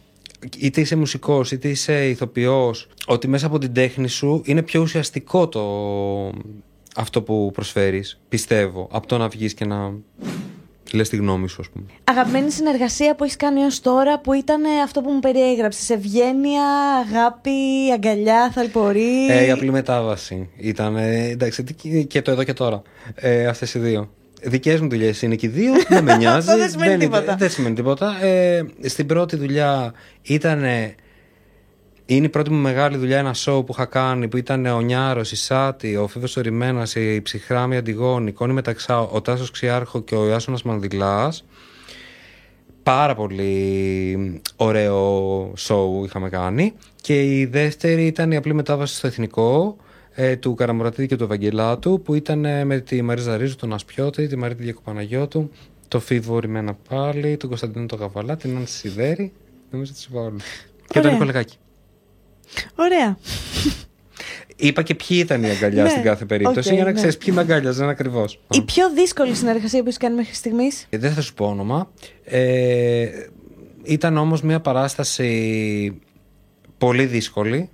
[SPEAKER 2] είτε είσαι μουσικός είτε είσαι ηθοποιός ότι μέσα από την τέχνη σου είναι πιο ουσιαστικό το αυτό που προσφέρεις πιστεύω από το να βγεις και να λες τη γνώμη σου ας πούμε
[SPEAKER 1] Αγαπημένη συνεργασία που έχεις κάνει έως τώρα που ήταν αυτό που μου περιέγραψες. Ευγένεια, αγάπη, αγκαλιά, θαλπορή.
[SPEAKER 2] ε, η απλή μετάβαση ήταν ε, εντάξει τι- και το εδώ και τώρα ε, αυτές οι δύο Δικές μου δουλειές είναι και οι δύο, δεν με νοιάζει.
[SPEAKER 1] Αυτό δεν σημαίνει
[SPEAKER 2] είναι-
[SPEAKER 1] τίποτα.
[SPEAKER 2] δεν σημαίνει τίποτα. Ε, στην πρώτη δουλειά ήταν Είναι η πρώτη μου μεγάλη δουλειά, ένα show που είχα κάνει που ήταν ο Νιάρος, η Σάτη, ο Φίβος Ορημένας, η Ψυχράμη Αντιγόνη, η Κόνη Μεταξά, ο Τάσος Ξιάρχο και ο Ιάσονας Μανδυλάς. Πάρα πολύ ωραίο show είχαμε κάνει. Και η δεύτερη ήταν η απλή μετάβαση στο εθνικό ε, του Καραμουρατίδη και του Ευαγγελάτου που ήταν ε, με τη Μαρίζα Ρίζου, τον Ασπιώτη, τη Μαρίτη Διακοπαναγιώτου, το Φίβο Ρημένα πάλι, τον Κωνσταντίνο το Γαβαλά, την Άνση Σιδέρη. Νομίζω ότι είπα όλους. Και τον
[SPEAKER 1] Ωραία.
[SPEAKER 2] Νικολακάκη.
[SPEAKER 1] Ωραία.
[SPEAKER 2] Είπα και ποιοι ήταν οι αγκαλιά
[SPEAKER 1] Ναι,
[SPEAKER 2] στην κάθε περίπτωση
[SPEAKER 1] οκ,
[SPEAKER 2] για να
[SPEAKER 1] ναι.
[SPEAKER 2] ξέρεις ποιοι με αγκάλιαζαν ακριβώς.
[SPEAKER 1] Η πιο δύσκολη συνεργασία που έχεις κάνει μέχρι στιγμής;
[SPEAKER 2] Δεν θα σου πω όνομα. Ε, ήταν όμως μια παράσταση πολύ δύσκολη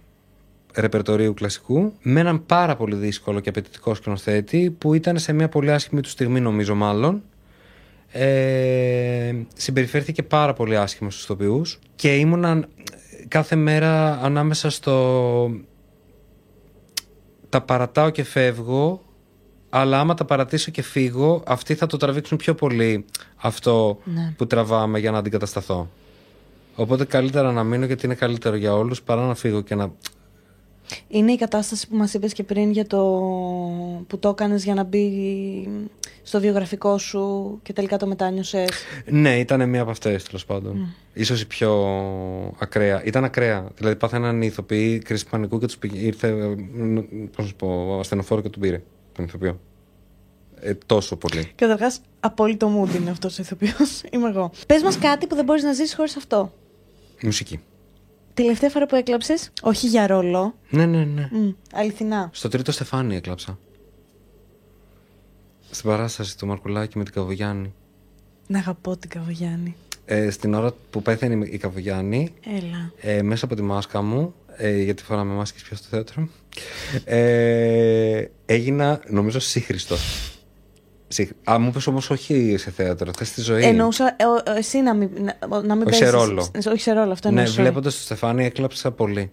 [SPEAKER 2] ρεπερτορίου κλασικού με έναν πάρα πολύ δύσκολο και απαιτητικό σκηνοθέτη που ήταν σε μια πολύ άσχημη του στιγμή νομίζω μάλλον ε, συμπεριφέρθηκε πάρα πολύ άσχημα στους ηθοποιούς και ήμουνα κάθε μέρα ανάμεσα στο τα παρατάω και φεύγω αλλά άμα τα παρατήσω και φύγω αυτοί θα το τραβήξουν πιο πολύ αυτό
[SPEAKER 1] Ναι.
[SPEAKER 2] που τραβάμε για να αντικατασταθώ οπότε καλύτερα να μείνω γιατί είναι καλύτερο για όλους παρά να φύγω και να
[SPEAKER 1] Είναι η κατάσταση που μας είπες και πριν για το που το έκανες για να μπει στο βιογραφικό σου και τελικά το μετάνιωσες.
[SPEAKER 2] Ναι, ήταν μία από αυτές τέλος πάντων. Ίσως η πιο ακραία. Ήταν ακραία. Δηλαδή, πάθαιναν οι ηθοποιοί κρίση πανικού και τους πήγε. Ήρθε. ε, Πώς να σου πω, ο ασθενοφόρο και τον πήρε. Τον ηθοποιό. Ε, τόσο πολύ.
[SPEAKER 1] Καταρχάς, απόλυτο mood είναι αυτός ο ηθοποιός. Είμαι εγώ. Πες μας κάτι που δεν μπορείς να ζήσεις χωρίς αυτό.
[SPEAKER 2] Μουσική.
[SPEAKER 1] Τελευταία φορά που έκλαψες, όχι για ρόλο,
[SPEAKER 2] Ναι, ναι, ναι.
[SPEAKER 1] μ, αληθινά.
[SPEAKER 2] Στο τρίτο στεφάνι έκλαψα. Στην παράσταση του Μαρκουλάκη με την Καβογιάννη.
[SPEAKER 1] Να αγαπώ την Καβογιάννη.
[SPEAKER 2] Ε, στην ώρα που πέθανε η Καβογιάννη,
[SPEAKER 1] Έλα.
[SPEAKER 2] ε, μέσα από τη μάσκα μου, ε, γιατί φοράμε μάσκες πια στο θέατρο, ε, έγινα νομίζω σύγχρηστος. Σύγ- Α, μου είπες όμως όχι σε θέατρο, θες στη ζωή.
[SPEAKER 1] Εννοούσα ε, ο- ε, εσύ να μην, να, να μην
[SPEAKER 2] Όχι σε
[SPEAKER 1] παίζεις-
[SPEAKER 2] ρόλο.
[SPEAKER 1] σε- Όχι σε ρόλο, αυτό
[SPEAKER 2] ναι,
[SPEAKER 1] εννοούσα.
[SPEAKER 2] βλέποντας το Στεφάνι έκλαψα πολύ.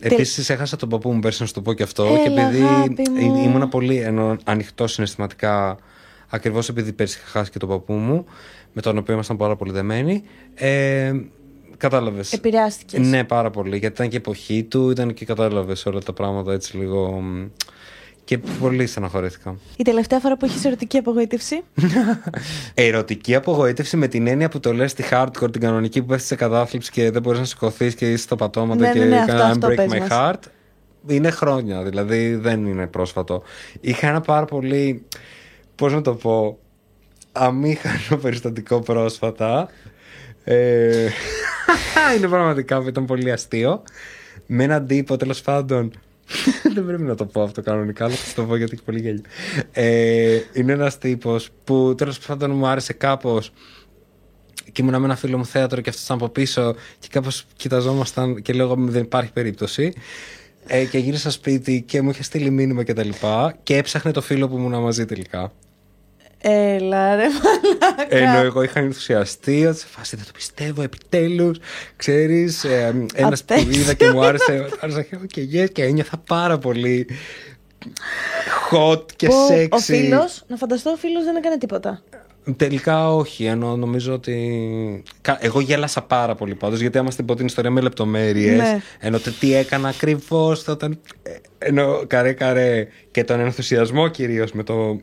[SPEAKER 1] Τε-
[SPEAKER 2] Επίσης έχασα τον παππού μου πέρσι να σου το πω και αυτό
[SPEAKER 1] Έλα,
[SPEAKER 2] και επειδή
[SPEAKER 1] αγάπη μου.
[SPEAKER 2] ή- ήμουνα πολύ ενώ, ανοιχτό συναισθηματικά ακριβώς επειδή πέρσι είχα χάσει και τον παππού μου με τον οποίο ήμασταν πάρα πολύ δεμένοι ε, κατάλαβες
[SPEAKER 1] Επηρεάστηκες.
[SPEAKER 2] Ναι, πάρα πολύ. Γιατί ήταν και η εποχή του, ήταν και κατάλαβες όλα τα πράγματα έτσι λίγο. Μ, Και πολύ στεναχωρήθηκα.
[SPEAKER 1] Η τελευταία φορά που έχεις ερωτική απογοήτευση;
[SPEAKER 2] Ερωτική απογοήτευση με την έννοια που το λες στη hardcore, την κανονική που πέφτεις σε κατάθλιψη και δεν μπορείς να σηκωθείς και είσαι στα πατώματα
[SPEAKER 1] Ναι,
[SPEAKER 2] και
[SPEAKER 1] ναι, ναι, αυτό,
[SPEAKER 2] κανένα
[SPEAKER 1] αυτό
[SPEAKER 2] break
[SPEAKER 1] πες
[SPEAKER 2] my
[SPEAKER 1] μας.
[SPEAKER 2] heart. Είναι χρόνια, δηλαδή δεν είναι πρόσφατο. Είχα ένα πάρα πολύ. Πώς να το πω. Αμήχανο περιστατικό πρόσφατα. Ε, είναι πραγματικά ήταν πολύ αστείο. Με έναν τύπο τέλος πάντων. Δεν πρέπει να το πω αυτό κανονικά, αλλά θα το πω γιατί έχει πολύ γέλιο. Ε, είναι ένας τύπος που τέλος πάντων μου άρεσε κάπως και ήμουν με ένα φίλο μου θέατρο και αυτός ήταν από πίσω και κάπως κοιταζόμασταν και λέω δεν υπάρχει περίπτωση. Ε, και γύρισα σπίτι και μου είχε στείλει μήνυμα και τα λοιπά και έψαχνε το φίλο που ήμουν μαζί τελικά.
[SPEAKER 1] Έλα ρε μαλάκα.
[SPEAKER 2] Ενώ εγώ είχα ενθουσιαστεί ότι σε φάση δεν το πιστεύω επιτέλους Ξέρεις, ε, ένας που
[SPEAKER 1] Απέσιο.
[SPEAKER 2] είδα και μου άρεσε Άρεσε και yes, και ένιωθα πάρα πολύ hot και
[SPEAKER 1] Που
[SPEAKER 2] sexy
[SPEAKER 1] Ο φίλος, να φανταστώ ο φίλος δεν έκανε τίποτα.
[SPEAKER 2] Τελικά όχι, ενώ νομίζω ότι. Κα- Εγώ γέλασα πάρα πολύ πάντως, γιατί άμα στην πω την ιστορία με λεπτομέρειες.
[SPEAKER 1] Ναι.
[SPEAKER 2] Ενώ το τι έκανα ακριβώς όταν. ε, Ενώ καρέ καρέ και τον ενθουσιασμό κυρίως με το.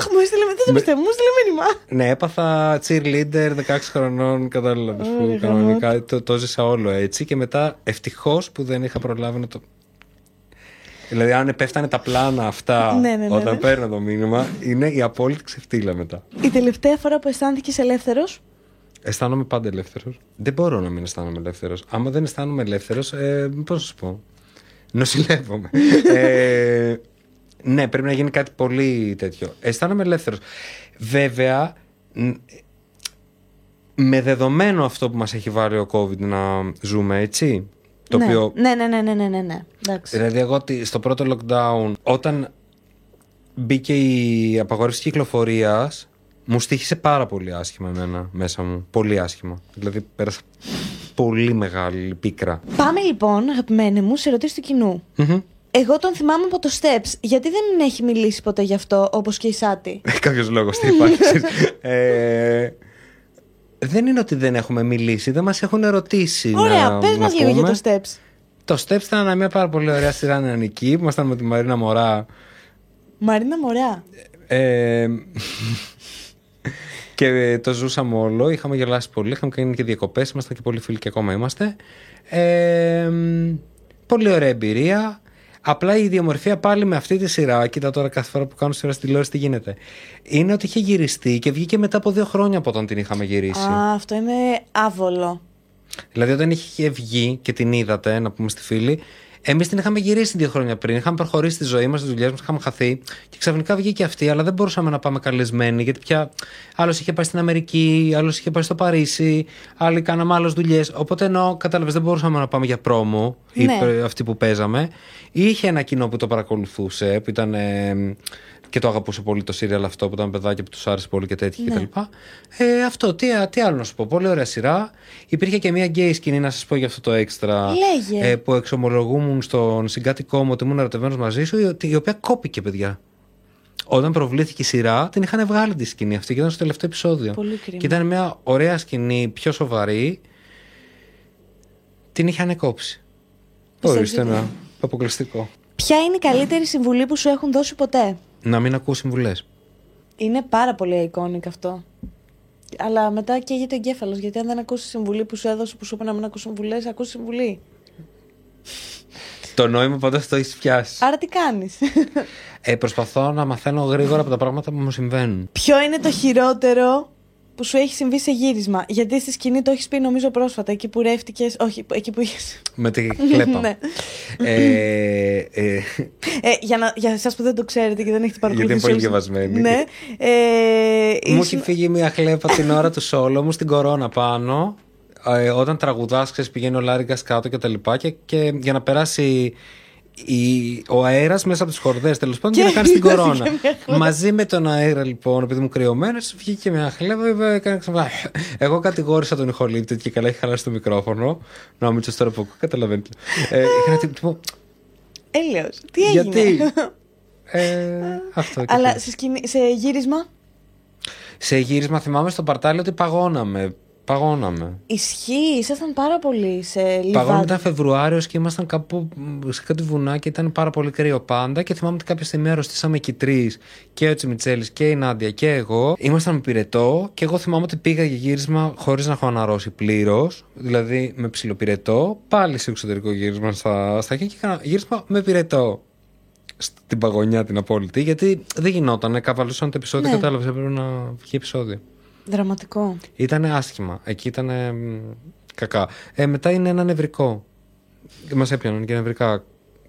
[SPEAKER 1] Αχ, μου έστειλε, δεν το πιστεύω, μου έστειλε μήνυμα.
[SPEAKER 2] Ναι, έπαθα cheerleader 16 χρονών, κατάλαβες.
[SPEAKER 1] Ωραία,
[SPEAKER 2] Κανονικά το, το ζήσα όλο έτσι και μετά ευτυχώς που δεν είχα προλάβει να το. Δηλαδή, αν πέφτανε τα πλάνα αυτά
[SPEAKER 1] Ναι, ναι, ναι,
[SPEAKER 2] όταν
[SPEAKER 1] ναι.
[SPEAKER 2] παίρνω το μήνυμα, είναι η απόλυτη ξεφτύλα μετά.
[SPEAKER 1] Η τελευταία φορά που αισθάνθηκες ελεύθερος;
[SPEAKER 2] Αισθάνομαι πάντα ελεύθερος. Δεν μπορώ να μην αισθάνομαι ελεύθερος. Άμα δεν αισθάνομαι ελεύθερος, ε, πώς να σου πω. Νοσηλεύομαι. ε, ναι, πρέπει να γίνει κάτι πολύ τέτοιο. Αισθάνομαι ελεύθερος. Βέβαια, ν- με δεδομένο αυτό που μας έχει βάλει ο COVID να ζούμε, έτσι. Το
[SPEAKER 1] ναι.
[SPEAKER 2] οποίο
[SPEAKER 1] ναι, ναι, ναι, ναι, ναι, ναι, ναι. Εντάξει.
[SPEAKER 2] Δηλαδή, εγώ ότι στο πρώτο lockdown, όταν μπήκε η απαγόρευση κυκλοφορίας, μου στήχησε πάρα πολύ άσχημα εμένα μέσα μου. Πολύ άσχημα. Δηλαδή, πέρασα πολύ μεγάλη πίκρα.
[SPEAKER 1] Πάμε λοιπόν, αγαπημένοι μου, σε ερωτήσεις του κοινού.
[SPEAKER 2] Μμμ.
[SPEAKER 1] Εγώ τον θυμάμαι από το Steps. Γιατί δεν έχει μιλήσει ποτέ γι' αυτό, όπως και η Σάτι.
[SPEAKER 2] Κάποιος λόγος τι υπάρχει. ε, δεν είναι ότι δεν έχουμε μιλήσει, δεν μας έχουν ερωτήσει.
[SPEAKER 1] Ωραία,
[SPEAKER 2] να,
[SPEAKER 1] πες
[SPEAKER 2] να
[SPEAKER 1] μας λίγο για
[SPEAKER 2] πούμε.
[SPEAKER 1] το Steps.
[SPEAKER 2] Το Steps ήταν μια πάρα πολύ ωραία σειρά νεανική που ήμασταν με τη Μαρίνα Μωρά
[SPEAKER 1] Μαρίνα Μωρά.
[SPEAKER 2] Ε, και το ζούσαμε όλο. Είχαμε γελάσει πολύ. Είχαμε κάνει και διακοπές. Ήμασταν και πολύ φίλοι και ακόμα είμαστε. Ε, πολύ ωραία εμπειρία. Απλά η ιδιομορφία πάλι με αυτή τη σειρά, κοίτα τώρα κάθε φορά που κάνω σειρά στη τηλεόραση τι γίνεται, είναι ότι είχε γυριστεί και βγήκε μετά από δύο χρόνια από όταν την είχαμε γυρίσει.
[SPEAKER 1] Α, αυτό είναι άβολο.
[SPEAKER 2] Δηλαδή, όταν είχε βγει και την είδατε, να πούμε στη φίλη, εμείς την είχαμε γυρίσει δύο χρόνια πριν. Είχαμε προχωρήσει τη ζωή μας, τις δουλειές μας, είχαμε χαθεί. Και ξαφνικά βγήκε αυτή, αλλά δεν μπορούσαμε να πάμε καλεσμένοι, γιατί πια άλλος είχε πάει στην Αμερική, άλλος είχε πάει στο Παρίσι, άλλοι κάναμε άλλες δουλειές. Οπότε ενώ κατάλαβες, δεν μπορούσαμε να πάμε για πρόμο, ή
[SPEAKER 1] Ναι.
[SPEAKER 2] π- αυτοί που παίζαμε. Είχε ένα κοινό που το παρακολουθούσε, που ήταν. ε, και το αγαπούσε πολύ το σύριαλ αυτό που ήταν παιδάκι που τους άρεσε πολύ και τέτοια
[SPEAKER 1] Ναι.
[SPEAKER 2] κτλ. Ε, αυτό, τι, τι άλλο να σου πω. Πολύ ωραία σειρά. Υπήρχε και μια γκέι σκηνή, να σας πω για αυτό το έξτρα.
[SPEAKER 1] Λέγε.
[SPEAKER 2] Ε, που εξομολογούμουν στον συγκάτοικό μου ότι ήμουν ερωτευμένος μαζί σου, η, η οποία κόπηκε, παιδιά. Όταν προβλήθηκε η σειρά, την είχαν βγάλει τη σκηνή αυτή και ήταν στο τελευταίο επεισόδιο.
[SPEAKER 1] Πολύ κρίμα.
[SPEAKER 2] Και ήταν μια ωραία σκηνή, πιο σοβαρή. Την είχαν κόψει.
[SPEAKER 1] Πιστεύω
[SPEAKER 2] Ορίστε
[SPEAKER 1] ότι-
[SPEAKER 2] ένα αποκλειστικό.
[SPEAKER 1] Ποια είναι η καλύτερη συμβουλή που σου έχουν δώσει ποτέ;
[SPEAKER 2] Να μην ακούω συμβουλές.
[SPEAKER 1] Είναι πάρα πολύ iconic αυτό. Αλλά μετά καίγεται ο εγκέφαλος. Γιατί αν δεν ακούσεις συμβουλή που σου έδωσε, που σου είπε να μην ακούσεις συμβουλές, ακούσει συμβουλή.
[SPEAKER 2] Το νόημα πάντα το έχεις πιάσει.
[SPEAKER 1] Άρα τι κάνεις;
[SPEAKER 2] Ε, προσπαθώ να μαθαίνω γρήγορα από τα πράγματα που μου συμβαίνουν.
[SPEAKER 1] Ποιο είναι το χειρότερο που σου έχει συμβεί σε γύρισμα. Γιατί στη σκηνή το έχεις πει νομίζω πρόσφατα. Εκεί που ρεύτηκε. Όχι, εκεί που είχε.
[SPEAKER 2] Με τη κλέπα.
[SPEAKER 1] Ναι.
[SPEAKER 2] ε, ε,
[SPEAKER 1] Ε, για, να, για εσάς που δεν το ξέρετε και δεν έχετε παρακολουθήσει.
[SPEAKER 2] είναι πολύ
[SPEAKER 1] όλους-
[SPEAKER 2] διαβασμένοι.
[SPEAKER 1] Ναι. Ε,
[SPEAKER 2] μου
[SPEAKER 1] ήσουν-
[SPEAKER 2] έχει φύγει μια χλέπα την ώρα του σόλο μου στην κορώνα πάνω. Ε, όταν τραγουδάς, ξέρεις, πηγαίνει ο Λάριγκας κάτω και τα λοιπά και, και για να περάσει η, ο αέρας μέσα από τις χορδές τέλος πάντων
[SPEAKER 1] Και
[SPEAKER 2] και να κάνει την
[SPEAKER 1] είδατε
[SPEAKER 2] κορώνα.
[SPEAKER 1] και μια χλέπα.
[SPEAKER 2] Μαζί με τον αέρα λοιπόν, επειδή μου κρυωμένος, βγήκε μια χλέπα βέβαια έκανε ξανά. Εγώ κατηγόρησα τον ηχολήπτη ότι και καλά έχει χαλάσει το μικρόφωνο. Να μην τώρα που ακούω, καταλαβαίνετε. Ε, είχα ένα τύπο,
[SPEAKER 1] Έλεος. Τι έγινε;
[SPEAKER 2] γιατί; Ε, αυτό και
[SPEAKER 1] Αλλά
[SPEAKER 2] τι.
[SPEAKER 1] σε, σκηνή- σε γύρισμα;
[SPEAKER 2] Σε γύρισμα θυμάμαι στο παρτάλι ότι παγώναμε. Παγώναμε.
[SPEAKER 1] ισχύει. Ήσασταν πάρα πολύ σε
[SPEAKER 2] Παγώναμε
[SPEAKER 1] λιβάδι.
[SPEAKER 2] ήταν Φεβρουάριος και ήμασταν κάπου μ, σε κάτι βουνά και ήταν πάρα πολύ κρύο πάντα. Και θυμάμαι ότι κάποια στιγμή αρρωστήσαμε και οι τρεις, και ο Τσιμιτσέλης και η Νάντια και εγώ. Ήμασταν με πυρετό και εγώ θυμάμαι ότι πήγα για γύρισμα χωρίς να έχω αναρρώσει πλήρως. Δηλαδή με ψιλοπυρετό. Πάλι σε εξωτερικό γύρισμα στα, στα χέρια και έκανα γύρισμα με πυρετό. Στην παγωνιά την απόλυτη. Γιατί δεν γινόταν. Καβαλούσαν το επεισόδιο,
[SPEAKER 1] Ναι.
[SPEAKER 2] κατάλαβες. Έπρεπε να βγει επεισόδιο.
[SPEAKER 1] Δραματικό.
[SPEAKER 2] Ήταν άσχημα. Εκεί ήταν κακά. Ε, μετά είναι ένα νευρικό. Μας έπιαναν και νευρικά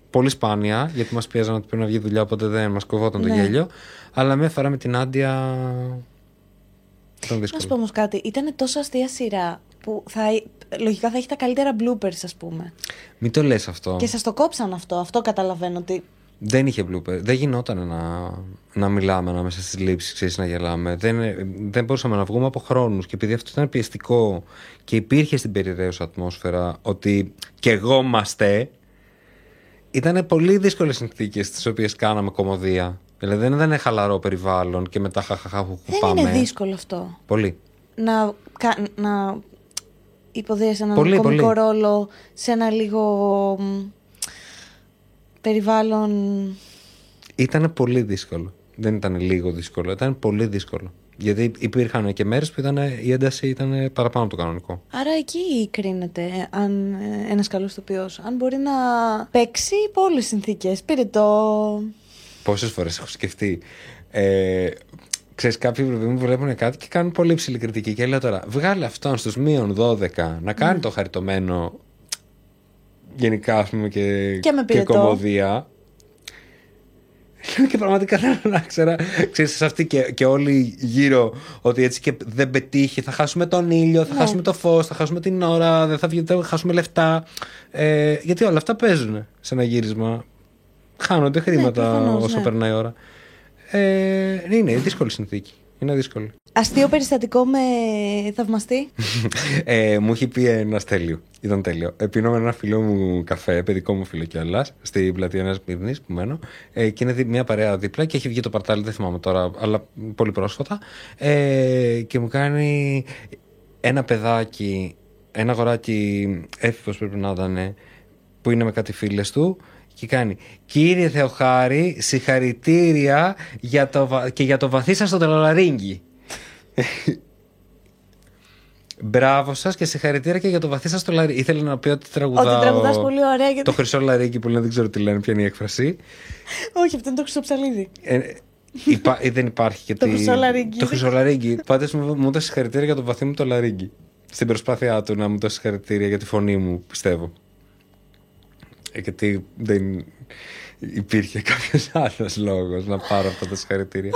[SPEAKER 2] πολύ σπάνια, γιατί μας πίεζαν ότι πρέπει να βγει δουλειά, οπότε δεν μας κοβόταν το
[SPEAKER 1] Ναι.
[SPEAKER 2] γέλιο. Αλλά μια φορά με την Άντια. Ήταν
[SPEAKER 1] Να σου πω
[SPEAKER 2] δύσκολο.
[SPEAKER 1] όμως κάτι. Ήταν τόσο αστεία σειρά που θα, λογικά θα έχει τα καλύτερα bloopers, ας πούμε.
[SPEAKER 2] Μην το λες αυτό.
[SPEAKER 1] Και σας το κόψαν αυτό. Αυτό καταλαβαίνω ότι.
[SPEAKER 2] Δεν είχε blooper. Δεν γινόταν να, να μιλάμε ανάμεσα στις λήψεις, ξέρεις να γελάμε. Δεν, δεν μπορούσαμε να βγούμε από χρόνους. Και επειδή αυτό ήταν πιεστικό και υπήρχε στην περιραίωση ατμόσφαιρα ότι και εγώ είμαστε, ήταν πολύ δύσκολες συνθήκες τις οποίες κάναμε κομμωδία. Δηλαδή δεν ήταν χαλαρό περιβάλλον και μετά χαχαχά που
[SPEAKER 1] Δεν
[SPEAKER 2] πάμε.
[SPEAKER 1] είναι δύσκολο αυτό.
[SPEAKER 2] Πολύ.
[SPEAKER 1] Να, κα- να υποδίεσαι έναν
[SPEAKER 2] Πολύ,
[SPEAKER 1] κομικό
[SPEAKER 2] πολύ.
[SPEAKER 1] ρόλο σε ένα λίγο μ, περιβάλλον.
[SPEAKER 2] Ήταν πολύ δύσκολο. Δεν ήταν λίγο δύσκολο, ήταν πολύ δύσκολο. Γιατί υπήρχαν και μέρες που ήταν, η ένταση ήταν παραπάνω από το κανονικό.
[SPEAKER 1] Άρα εκεί κρίνεται αν ε, ένας καλός ηθοποιός. Αν μπορεί να παίξει υπό όλες τις συνθήκες. Πήρε το...
[SPEAKER 2] Πόσες φορές έχω σκεφτεί. Ε, ξέρεις, κάποιοι παιδί μου βλέπουν κάτι και κάνουν πολύ ψηλή κριτική. Και λέω τώρα, βγάλε αυτόν στους μείον 12 να κάνει το χαριτωμένο γενικά, ας πούμε, και,
[SPEAKER 1] Και με πυρετό.
[SPEAKER 2] κομμωδία. και πραγματικά θέλω να ξέρα, ξέρεις, σε αυτή και, και όλοι γύρω ότι έτσι και δεν πετύχει, θα χάσουμε τον ήλιο, θα
[SPEAKER 1] Ναι.
[SPEAKER 2] χάσουμε το φως, θα χάσουμε την ώρα, δεν θα, βγει- θα χάσουμε λεφτά. Ε, γιατί όλα αυτά παίζουν σε ένα γύρισμα. Χάνονται χρήματα
[SPEAKER 1] προφανώς,
[SPEAKER 2] όσο
[SPEAKER 1] ναι.
[SPEAKER 2] περνάει η ώρα. Ε, είναι δύσκολη συνθήκη. Είναι δύσκολη.
[SPEAKER 1] Αστείο περιστατικό με θαυμαστή.
[SPEAKER 2] ε, μου έχει πει ένας τέλειο. Ήταν τέλειο. Ε, πίνω με ένα φίλο μου καφέ, παιδικό μου φίλο κιόλας, στην πλατεία Νέας Μυρνής που μένω. Ε, και είναι δι- μια παρέα δίπλα και έχει βγει το παρτάλι, δεν θυμάμαι τώρα, αλλά πολύ πρόσφατα. Ε, και μου κάνει ένα παιδάκι, ένα αγοράκι έφηβος πρέπει να ήταν, που είναι με κάτι φίλες του. Και κάνει Κύριε Θεοχάρη, συγχαρητήρια για το, βα- και για το βαθύ σας στο τελολαρίγκι. Μπράβο σας και συγχαρητήρια και για το βαθύ σας στο λαρί. Ήθελε να πει ότι τραγουδάω.
[SPEAKER 1] Ότι τραγουδάς πολύ ωραία και-
[SPEAKER 2] Το χρυσό λαρίκι που λένε, δεν ξέρω τι λένε, ποια είναι η έκφραση.
[SPEAKER 1] Όχι, αυτό είναι το χρυσοψαλίδι.
[SPEAKER 2] Ε, υπά- ε, δεν υπάρχει και
[SPEAKER 1] Το
[SPEAKER 2] τι-
[SPEAKER 1] χρυσό λαρίκι.
[SPEAKER 2] Το χρυσό λαρίκι. Πάντως μου, μου έδωσε συγχαρητήρια για το βαθύ μου το λαρίκι. Στην προσπάθειά του να μου δώσει συγχαρητήρια για τη φωνή μου, πιστεύω. Ε, γιατί δεν υπήρχε κάποιος άλλος λόγος να πάρω αυτά τα συγχαρητήρια.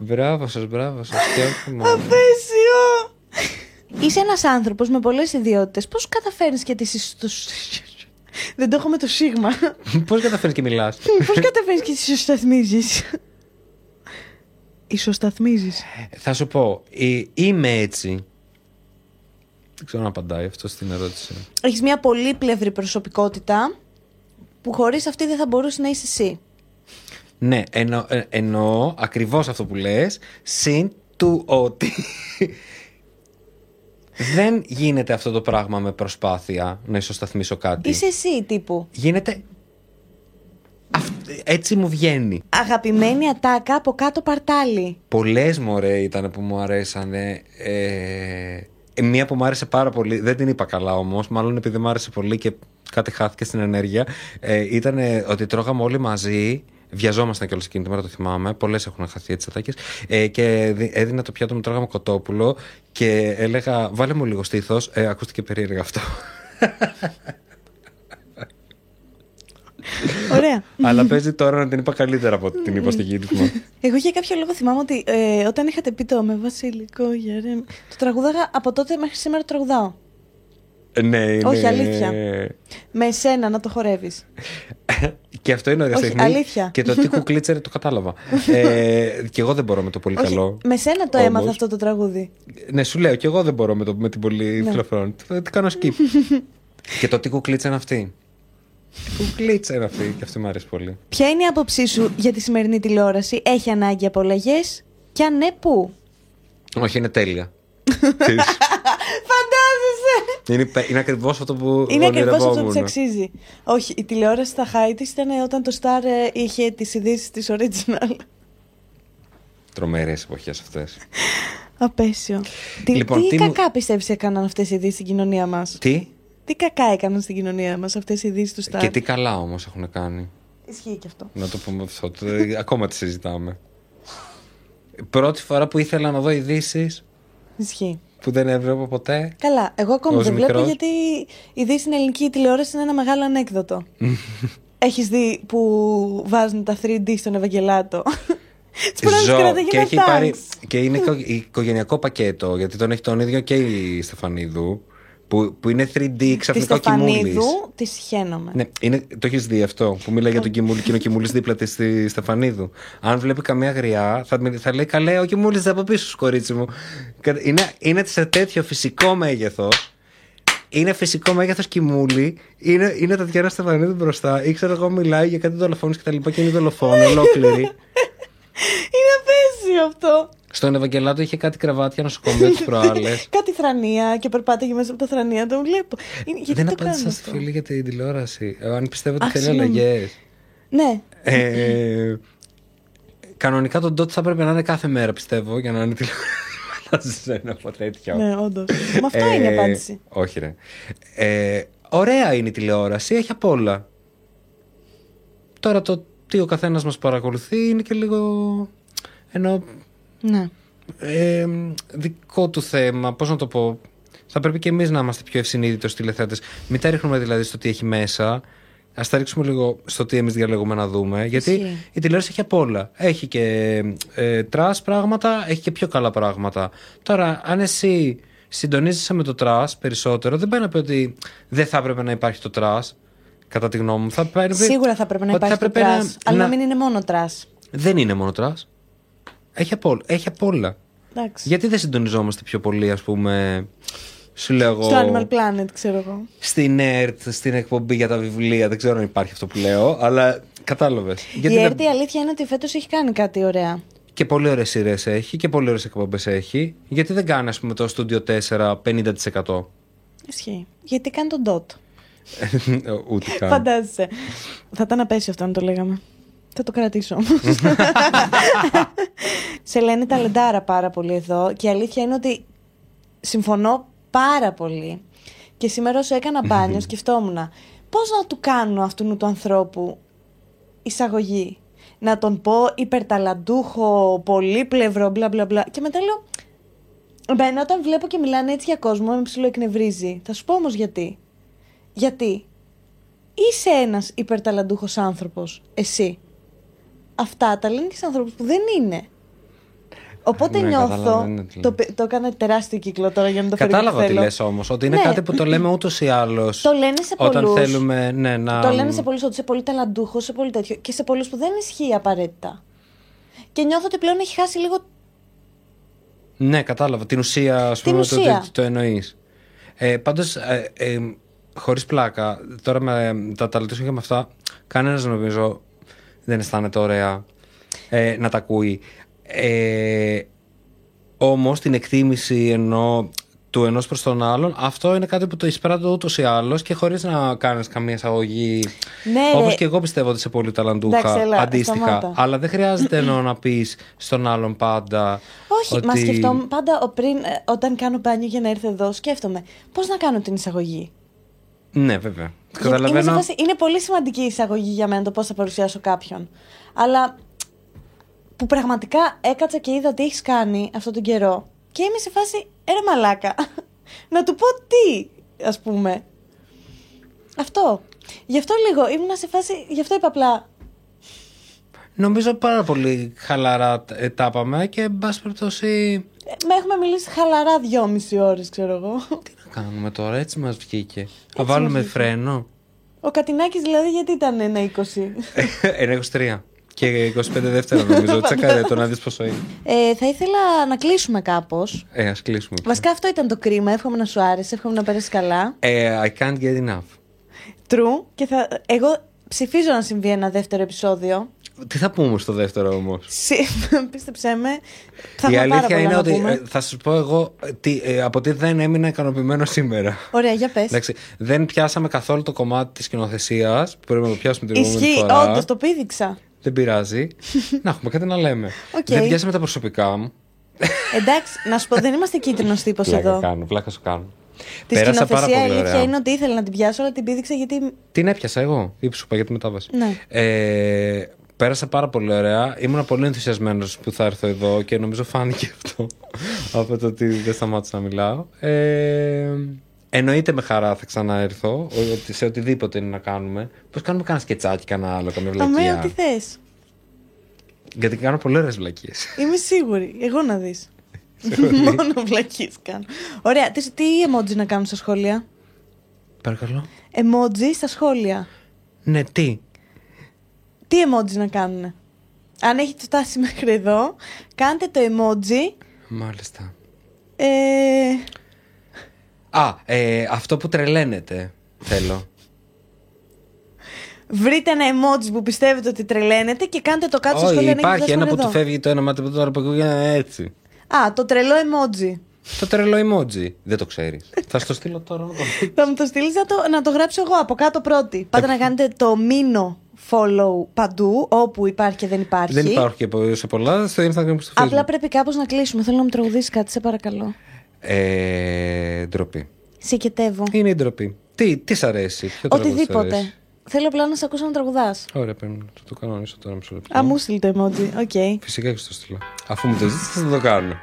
[SPEAKER 2] μπράβο σας, μπράβο σας. Και όχι μόνο.
[SPEAKER 1] Απέσιο! Είσαι ένας άνθρωπος με πολλές ιδιότητες. Πώς καταφέρνεις και τις στο... Δεν το έχω με το σίγμα.
[SPEAKER 2] Πώς καταφέρει και μιλάς.
[SPEAKER 1] Πώς καταφέρνεις και τις ισοσταθμίζεις. Ισοσταθμίζεις.
[SPEAKER 2] Θα σου πω, ε, είμαι έτσι. Δεν ξέρω να απαντάει αυτό στην ερώτηση.
[SPEAKER 1] Έχεις μια πολύπλευρη προσωπικότητα που χωρίς αυτή δεν θα μπορούσε να είσαι εσύ.
[SPEAKER 2] Ναι, εννο, ε, εννοώ ακριβώς αυτό που λες, συν του ότι δεν γίνεται αυτό το πράγμα με προσπάθεια να ισοσταθμίσω κάτι.
[SPEAKER 1] Είσαι εσύ τύπου.
[SPEAKER 2] Γίνεται... αυ- Έτσι μου βγαίνει.
[SPEAKER 1] Αγαπημένη ατάκα από κάτω παρτάλι.
[SPEAKER 2] Πολλές μωρέ ήταν που μου αρέσανε. Ε, ε, μία που μου άρεσε πάρα πολύ, δεν την είπα καλά όμως, μάλλον επειδή μου άρεσε πολύ και κάτι χάθηκε στην ενέργεια, ε, ήταν ε, ότι τρώγαμε όλοι μαζί, βιαζόμασταν κιόλας εκείνη τη μέρα, το θυμάμαι, πολλές έχουν χαθεί έτσι ατάκες, ε, και δι- έδινα το πιάτο μου, τρώγαμε κοτόπουλο και έλεγα, βάλε μου λίγο στήθος, ε, ακούστηκε περίεργα αυτό.
[SPEAKER 1] Ωραία.
[SPEAKER 2] Αλλά παίζει τώρα να την είπα καλύτερα από ότι την είπα στο γύρισμα.
[SPEAKER 1] Εγώ για κάποιο λόγο θυμάμαι ότι ε, όταν είχατε πει το με βασιλικό γερέμ, το τραγουδάγα από τότε μέχρι σήμερα το τραγουδάω.
[SPEAKER 2] Ε, ναι, είναι...
[SPEAKER 1] Όχι, αλήθεια. Με εσένα να το χορεύεις.
[SPEAKER 2] Και αυτό είναι ωραία
[SPEAKER 1] Όχι,
[SPEAKER 2] τεχνή.
[SPEAKER 1] αλήθεια.
[SPEAKER 2] Και το τι κουκλίτσερε το κατάλαβα. ε, και εγώ δεν μπορώ με το πολύ καλό.
[SPEAKER 1] με σένα το
[SPEAKER 2] Όμως.
[SPEAKER 1] έμαθα αυτό το τραγούδι.
[SPEAKER 2] Ναι, σου λέω, και εγώ δεν μπορώ με, το, με την πολύ
[SPEAKER 1] Ναι.
[SPEAKER 2] φιλοφρόνη. Τι τι κάνω skip. και το τι κουκλίτσα είναι αυτή. Τι κουκλίτσα είναι αυτή. Και αυτή μου αρέσει πολύ.
[SPEAKER 1] Ποια είναι η άποψή σου για τη σημερινή τηλεόραση, έχει ανάγκη από αλλαγέ και αν ναι, πού;
[SPEAKER 2] Όχι, είναι τέλεια. Ξέρεις,
[SPEAKER 1] Φαντάζεσαι!
[SPEAKER 2] είναι υπέ- είναι ακριβώς αυτό που
[SPEAKER 1] Είναι ακριβώς αυτό που
[SPEAKER 2] ονειρευόμουν.
[SPEAKER 1] τη αξίζει. Όχι, η τηλεόραση στα high της ήταν όταν το Star ε, είχε τις ειδήσεις της original.
[SPEAKER 2] Τρομερές εποχές αυτές.
[SPEAKER 1] Απέσιο. Τι,
[SPEAKER 2] Λοιπόν,
[SPEAKER 1] τι,
[SPEAKER 2] τι μου-
[SPEAKER 1] κακά πιστεύεις έκαναν αυτές οι ειδήσεις στην κοινωνία μας;
[SPEAKER 2] Τι;
[SPEAKER 1] Τι κακά έκαναν στην κοινωνία μας αυτές οι ειδήσεις του Star.
[SPEAKER 2] και τι καλά όμως έχουν κάνει.
[SPEAKER 1] Ισχύει και αυτό.
[SPEAKER 2] Να το πούμε αυτό. το- Ακόμα τη συζητάμε. Πρώτη φορά που ήθελα να δω ειδήσεις
[SPEAKER 1] Ισχύει.
[SPEAKER 2] που δεν έβλεπα ποτέ.
[SPEAKER 1] Καλά, εγώ ακόμα
[SPEAKER 2] Ως
[SPEAKER 1] δεν βλέπω
[SPEAKER 2] μικρός.
[SPEAKER 1] γιατί η ειδήσει στην ελληνική τηλεόραση είναι ένα μεγάλο ανέκδοτο. Έχεις δει που βάζουν τα 3D στον Ευαγγελάτο; Τις πρώτες
[SPEAKER 2] Ζω
[SPEAKER 1] κρατάγινα
[SPEAKER 2] και έχει
[SPEAKER 1] thanks.
[SPEAKER 2] πάρει. και είναι οικο- οικογενειακό πακέτο γιατί τον έχει τον ίδιο και η Στεφανίδου. Που, που είναι 3D
[SPEAKER 1] Της
[SPEAKER 2] ξαφνικά ο Κιμούλης.
[SPEAKER 1] Στεφανίδου της χαίνομαι.
[SPEAKER 2] Ναι, είναι, το έχεις δει αυτό που μιλάει για τον Κιμούλη και είναι ο Κιμούλης δίπλα της στη Στεφανίδου. Αν βλέπει καμία γριά, θα, μιλ- θα λέει καλέ, ο Κιμούλης από πίσω, σου, κορίτσι μου. Κα- Είναι, είναι σε τέτοιο φυσικό μέγεθος. Είναι φυσικό μέγεθος Κιμούλη. Είναι, είναι Τατιάνα Στεφανίδου μπροστά. Ή ξέρω εγώ, μιλάει για κάτι δολοφόνους και τα λοιπά και είναι δολοφόνο, ολόκληρη.
[SPEAKER 1] Είναι απέσιο αυτό.
[SPEAKER 2] Στον Ευαγγελάτο είχε κάτι κρεβάτια νοσοκομείο τι προάλλες.
[SPEAKER 1] Κάτι θρανία και περπάταγε μέσα από τα θρανία, το βλέπω. Είναι, γιατί
[SPEAKER 2] Δεν
[SPEAKER 1] το
[SPEAKER 2] απάντησα
[SPEAKER 1] κάνουν
[SPEAKER 2] στη
[SPEAKER 1] αυτό;
[SPEAKER 2] φίλη για την τηλεόραση. Ε, Αν πιστεύω ότι
[SPEAKER 1] Αχ,
[SPEAKER 2] θέλει
[SPEAKER 1] συγγνώμη.
[SPEAKER 2] αλλαγές.
[SPEAKER 1] Ναι.
[SPEAKER 2] Ε, κανονικά το ντότ θα πρέπει να είναι κάθε μέρα, πιστεύω, για να είναι τηλεόραση. Φαντάζεσαι ένα από τέτοιο.
[SPEAKER 1] Ναι, όντως. Με αυτό είναι η απάντηση.
[SPEAKER 2] Όχι, ρε. Ε, ωραία είναι η τηλεόραση, έχει απ' όλα. Τώρα το τι ο καθένας μας παρακολουθεί είναι και λίγο. Ενώ
[SPEAKER 1] Ναι.
[SPEAKER 2] ε, δικό του θέμα, πώς να το πω. Θα πρέπει και εμείς να είμαστε πιο ευσυνείδητοι ως τηλεθέατες. Μην τα ρίχνουμε δηλαδή στο τι έχει μέσα. Ας τα ρίξουμε λίγο στο τι εμείς διαλέγουμε να δούμε. Γιατί
[SPEAKER 1] Ισχύει.
[SPEAKER 2] η τηλεόραση έχει απ' όλα. Έχει και ε, trash πράγματα, έχει και πιο καλά πράγματα. Τώρα, αν εσύ συντονίζεσαι με το trash περισσότερο, δεν πάει να πει ότι δεν θα έπρεπε να υπάρχει το trash. Κατά τη γνώμη μου. Θα πρέπει,
[SPEAKER 1] Σίγουρα θα πρέπει να
[SPEAKER 2] ότι
[SPEAKER 1] υπάρχει το
[SPEAKER 2] έπρεπε
[SPEAKER 1] trash, αλλά να μην είναι μόνο trash.
[SPEAKER 2] Δεν είναι μόνο trash. Έχει απ' όλα. Έχει απ' όλα.
[SPEAKER 1] Εντάξει.
[SPEAKER 2] Γιατί δεν συντονιζόμαστε πιο πολύ, ας πούμε, σου λέω εγώ,
[SPEAKER 1] Στο Animal Planet, ξέρω εγώ.
[SPEAKER 2] στην ΕΡΤ, στην εκπομπή για τα βιβλία, δεν ξέρω αν υπάρχει αυτό που λέω, αλλά κατάλαβες. Γιατί
[SPEAKER 1] η
[SPEAKER 2] δεν-
[SPEAKER 1] ΕΡΤ η αλήθεια είναι ότι φέτος έχει κάνει κάτι ωραία.
[SPEAKER 2] Και πολύ ωραίες σειρές έχει και πολύ ωραίες εκπομπές έχει. Γιατί δεν κάνει, ας πούμε, το Studio 4 50%.
[SPEAKER 1] Ισχύει. Γιατί κάνει τον dot.
[SPEAKER 2] Ούτε καν.
[SPEAKER 1] Φαντάζεσαι. Θα ήταν απέσιο αυτό να το λέγαμε. Θα το κρατήσω όμως. Σε λένε ταλεντάρα πάρα πολύ εδώ και η αλήθεια είναι ότι συμφωνώ πάρα πολύ. Και σήμερα όσο έκανα μπάνιο σκεφτόμουν πώς να του κάνω αυτού του ανθρώπου εισαγωγή. Να τον πω υπερταλαντούχο, πολύπλευρο, μπλα μπλα μπλα. Και μετά λέω, Εμένα όταν βλέπω και μιλάνε έτσι για κόσμο, με ψηλό εκνευρίζει. Θα σου πω όμως γιατί. Γιατί είσαι ένας υπερταλαντούχος άνθρωπος, εσύ. Αυτά τα λένε και σε ανθρώπους που δεν είναι. Οπότε
[SPEAKER 2] Ναι,
[SPEAKER 1] νιώθω.
[SPEAKER 2] καταλαβαίνω τι
[SPEAKER 1] Το, πε- το έκανα τεράστιο κύκλο τώρα για να το φέρω εκεί
[SPEAKER 2] Κατάλαβα
[SPEAKER 1] που
[SPEAKER 2] τι
[SPEAKER 1] θέλω.
[SPEAKER 2] λες όμως, ότι είναι
[SPEAKER 1] Ναι.
[SPEAKER 2] κάτι που το λέμε ούτως ή άλλως.
[SPEAKER 1] Το λένε σε
[SPEAKER 2] Όταν
[SPEAKER 1] πολλούς.
[SPEAKER 2] θέλουμε ναι, να...
[SPEAKER 1] Το λένε σε πολλούς ότι είσαι πολύ ταλαντούχο, σε πολύ τέτοιο. Και σε πολλούς που δεν ισχύει απαραίτητα. Και νιώθω ότι πλέον έχει χάσει λίγο.
[SPEAKER 2] Ναι, κατάλαβα. Την ουσία, ας
[SPEAKER 1] Την
[SPEAKER 2] πούμε, το,
[SPEAKER 1] ουσία.
[SPEAKER 2] το, το εννοείς. Ε, πάντως, ε, ε, χωρίς πλάκα, τώρα με τα ταλαντούχα και με αυτά, κανένας νομίζω δεν αισθάνεται ωραία ε, να τα ακούει. Ε, όμως, την εκτίμηση ενώ του ενός προς τον άλλον, αυτό είναι κάτι που το εισπράττω ούτως ή άλλως και χωρίς να κάνεις καμία εισαγωγή.
[SPEAKER 1] Ναι, ρε.
[SPEAKER 2] Όπως και εγώ πιστεύω ότι είσαι πολύ ταλαντούχα,
[SPEAKER 1] Εντάξει, έλα,
[SPEAKER 2] αντίστοιχα.
[SPEAKER 1] σταμάτα.
[SPEAKER 2] Αλλά δεν χρειάζεται εννοώ να πεις στον άλλον πάντα
[SPEAKER 1] Όχι,
[SPEAKER 2] ότι...
[SPEAKER 1] μα σκεφτόμουν πάντα ο πριν, ε, όταν κάνω μπάνιο για να έρθω εδώ, σκέφτομαι πώς να κάνω την εισαγωγή;
[SPEAKER 2] Ναι, βέβαια.
[SPEAKER 1] Γιατί είμαι, σε
[SPEAKER 2] Καταλαβαίνω.
[SPEAKER 1] φάση- είναι πολύ σημαντική η εισαγωγή για μένα το πώς θα παρουσιάσω κάποιον. Αλλά που πραγματικά έκατσα και είδα τι έχεις κάνει αυτόν τον καιρό. Και είμαι σε φάση, έρε μαλάκα. να του πω τι, ας πούμε. Αυτό. Γι' αυτό λίγο ήμουνα σε φάση, γι' αυτό είπα απλά.
[SPEAKER 2] Νομίζω πάρα πολύ χαλαρά ε, τα είπαμε και εν πάση περιπτώσει.
[SPEAKER 1] ε, Με έχουμε μιλήσει χαλαρά δυόμιση ώρες, ξέρω εγώ.
[SPEAKER 2] Τι να κάνουμε τώρα, έτσι μας βγήκε. Να βάλουμε
[SPEAKER 1] μας βγήκε.
[SPEAKER 2] φρένο.
[SPEAKER 1] Ο Κατινάκης δηλαδή γιατί ήταν ένα 20.
[SPEAKER 2] Ένα 23. Και 25 δεύτερα νομίζω. Τσεκάρε το να δει πόσο είναι.
[SPEAKER 1] Ε, θα ήθελα να κλείσουμε κάπως.
[SPEAKER 2] Ε, ας κλείσουμε.
[SPEAKER 1] Βασικά αυτό ήταν το κρίμα. Εύχομαι να σου άρεσε, εύχομαι να πέρασε καλά.
[SPEAKER 2] Ε, I can't get enough.
[SPEAKER 1] True. Και θα... εγώ ψηφίζω να συμβεί ένα δεύτερο επεισόδιο.
[SPEAKER 2] Τι θα πούμε στο δεύτερο όμως;
[SPEAKER 1] Συ- Πίστεψέ με. Θα
[SPEAKER 2] Η
[SPEAKER 1] έχουμε πάρα
[SPEAKER 2] αλήθεια
[SPEAKER 1] πολλά
[SPEAKER 2] είναι
[SPEAKER 1] να
[SPEAKER 2] ότι
[SPEAKER 1] πούμε.
[SPEAKER 2] ε, θα σας πω εγώ ε, τι, ε, από τι δεν έμεινα ικανοποιημένο σήμερα.
[SPEAKER 1] Ωραία, για πες.
[SPEAKER 2] Εντάξει, δεν πιάσαμε καθόλου το κομμάτι της σκηνοθεσίας που πρέπει να το πιάσουμε την επόμενη
[SPEAKER 1] Ισχύει,
[SPEAKER 2] φορά.
[SPEAKER 1] όντως το πήδηξα.
[SPEAKER 2] Δεν πειράζει. να έχουμε κάτι να λέμε.
[SPEAKER 1] Οκ.
[SPEAKER 2] Δεν πιάσαμε τα προσωπικά μου.
[SPEAKER 1] Εντάξει, να σου πω, δεν είμαστε κίτρινος τύπος
[SPEAKER 2] Πλάκα
[SPEAKER 1] εδώ.
[SPEAKER 2] κάνω, πλάκα σου κάνω.
[SPEAKER 1] Τη
[SPEAKER 2] Πέρασα πάρα
[SPEAKER 1] σκηνοθεσία η
[SPEAKER 2] πολύ
[SPEAKER 1] αλήθεια
[SPEAKER 2] ωραία.
[SPEAKER 1] είναι ότι ήθελα να την πιάσω, αλλά την πήδηξα γιατί.
[SPEAKER 2] Την έπιασα εγώ, ή σου είπα για τη μετάβαση.
[SPEAKER 1] Ναι.
[SPEAKER 2] Ε, πέρασα πάρα πολύ ωραία. Ήμουν πολύ ενθουσιασμένος που θα έρθω εδώ και νομίζω φάνηκε αυτό από το ότι δεν σταμάτησα να μιλάω. Ε, εννοείται με χαρά θα ξαναέρθω ότι σε οτιδήποτε είναι να κάνουμε. Πώς κάνουμε κανένα σκετσάκι, κανένα άλλο, καμία
[SPEAKER 1] Αμέ,
[SPEAKER 2] βλακεία;
[SPEAKER 1] ό,τι θες.
[SPEAKER 2] Γιατί κάνω πολύ ωραίες βλακίε.
[SPEAKER 1] Είμαι σίγουρη. Εγώ να δεις. Μόνο βλακίε κάνω. Ωραία. Τι, τι emoji να κάνουν στα σχόλια;
[SPEAKER 2] Παρακαλώ.
[SPEAKER 1] Emoji στα σχόλια.
[SPEAKER 2] Ναι, τι;
[SPEAKER 1] Τι emoji να κάνουν. Αν έχετε φτάσει μέχρι εδώ, κάντε το emoji.
[SPEAKER 2] Μάλιστα.
[SPEAKER 1] Ε,
[SPEAKER 2] Α, ε, αυτό που τρελαίνεται. Θέλω.
[SPEAKER 1] βρείτε ένα emoji που πιστεύετε ότι τρελαίνετε και κάντε το κάτω στο
[SPEAKER 2] Όχι,
[SPEAKER 1] σχόλιο αν έχετε
[SPEAKER 2] υπάρχει
[SPEAKER 1] φτάσει
[SPEAKER 2] ένα
[SPEAKER 1] μέχρι
[SPEAKER 2] που του
[SPEAKER 1] εδώ.
[SPEAKER 2] φεύγει το ένα μάτι από το άλλο που ακούγεται έτσι.
[SPEAKER 1] Α, το τρελό emoji.
[SPEAKER 2] Το τρελό emoji. Δεν το ξέρεις. Θα στο στείλω τώρα να το δει.
[SPEAKER 1] Θα μου το στείλεις να το, να το γράψω εγώ από κάτω πρώτη. Πάτε να κάνετε το μήνο follow παντού, όπου υπάρχει και δεν υπάρχει.
[SPEAKER 2] Δεν υπάρχουν και πο- σε πολλά στο Instagram και στο Facebook.
[SPEAKER 1] Απλά πρέπει κάπως να κλείσουμε. Θέλω να μου τραγουδήσει κάτι, σε παρακαλώ.
[SPEAKER 2] Ε, ντροπή.
[SPEAKER 1] Σηκετεύω.
[SPEAKER 2] Είναι η ντροπή. Τι, τι σ' αρέσει, ποιο τραγούδι σ'
[SPEAKER 1] Οτιδήποτε.
[SPEAKER 2] αρέσει;
[SPEAKER 1] Θέλω απλά να σε ακούσω να τραγουδάς.
[SPEAKER 2] Ωραία, πρέπει να το κανονίσω τώρα μισό λεπτό.
[SPEAKER 1] Α, μου στείλει το emoji. OK.
[SPEAKER 2] Φυσικά και στο στείλω. Αφού μου το ζήτησε, θα το κάνω.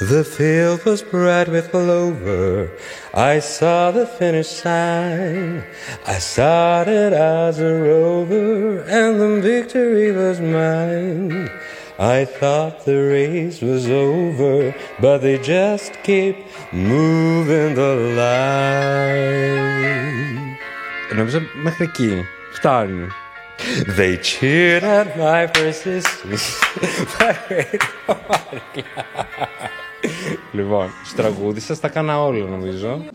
[SPEAKER 2] The field was bright with clover. I saw the finish sign. I started as a rover, and the victory was mine. I thought the race was over, but they just keep moving the line. Νομίζω μέχρι εκεί. Φτάνει. They cheered at my persistence. λοιπόν, στραγούδισα, τα κάνα όλα νομίζω.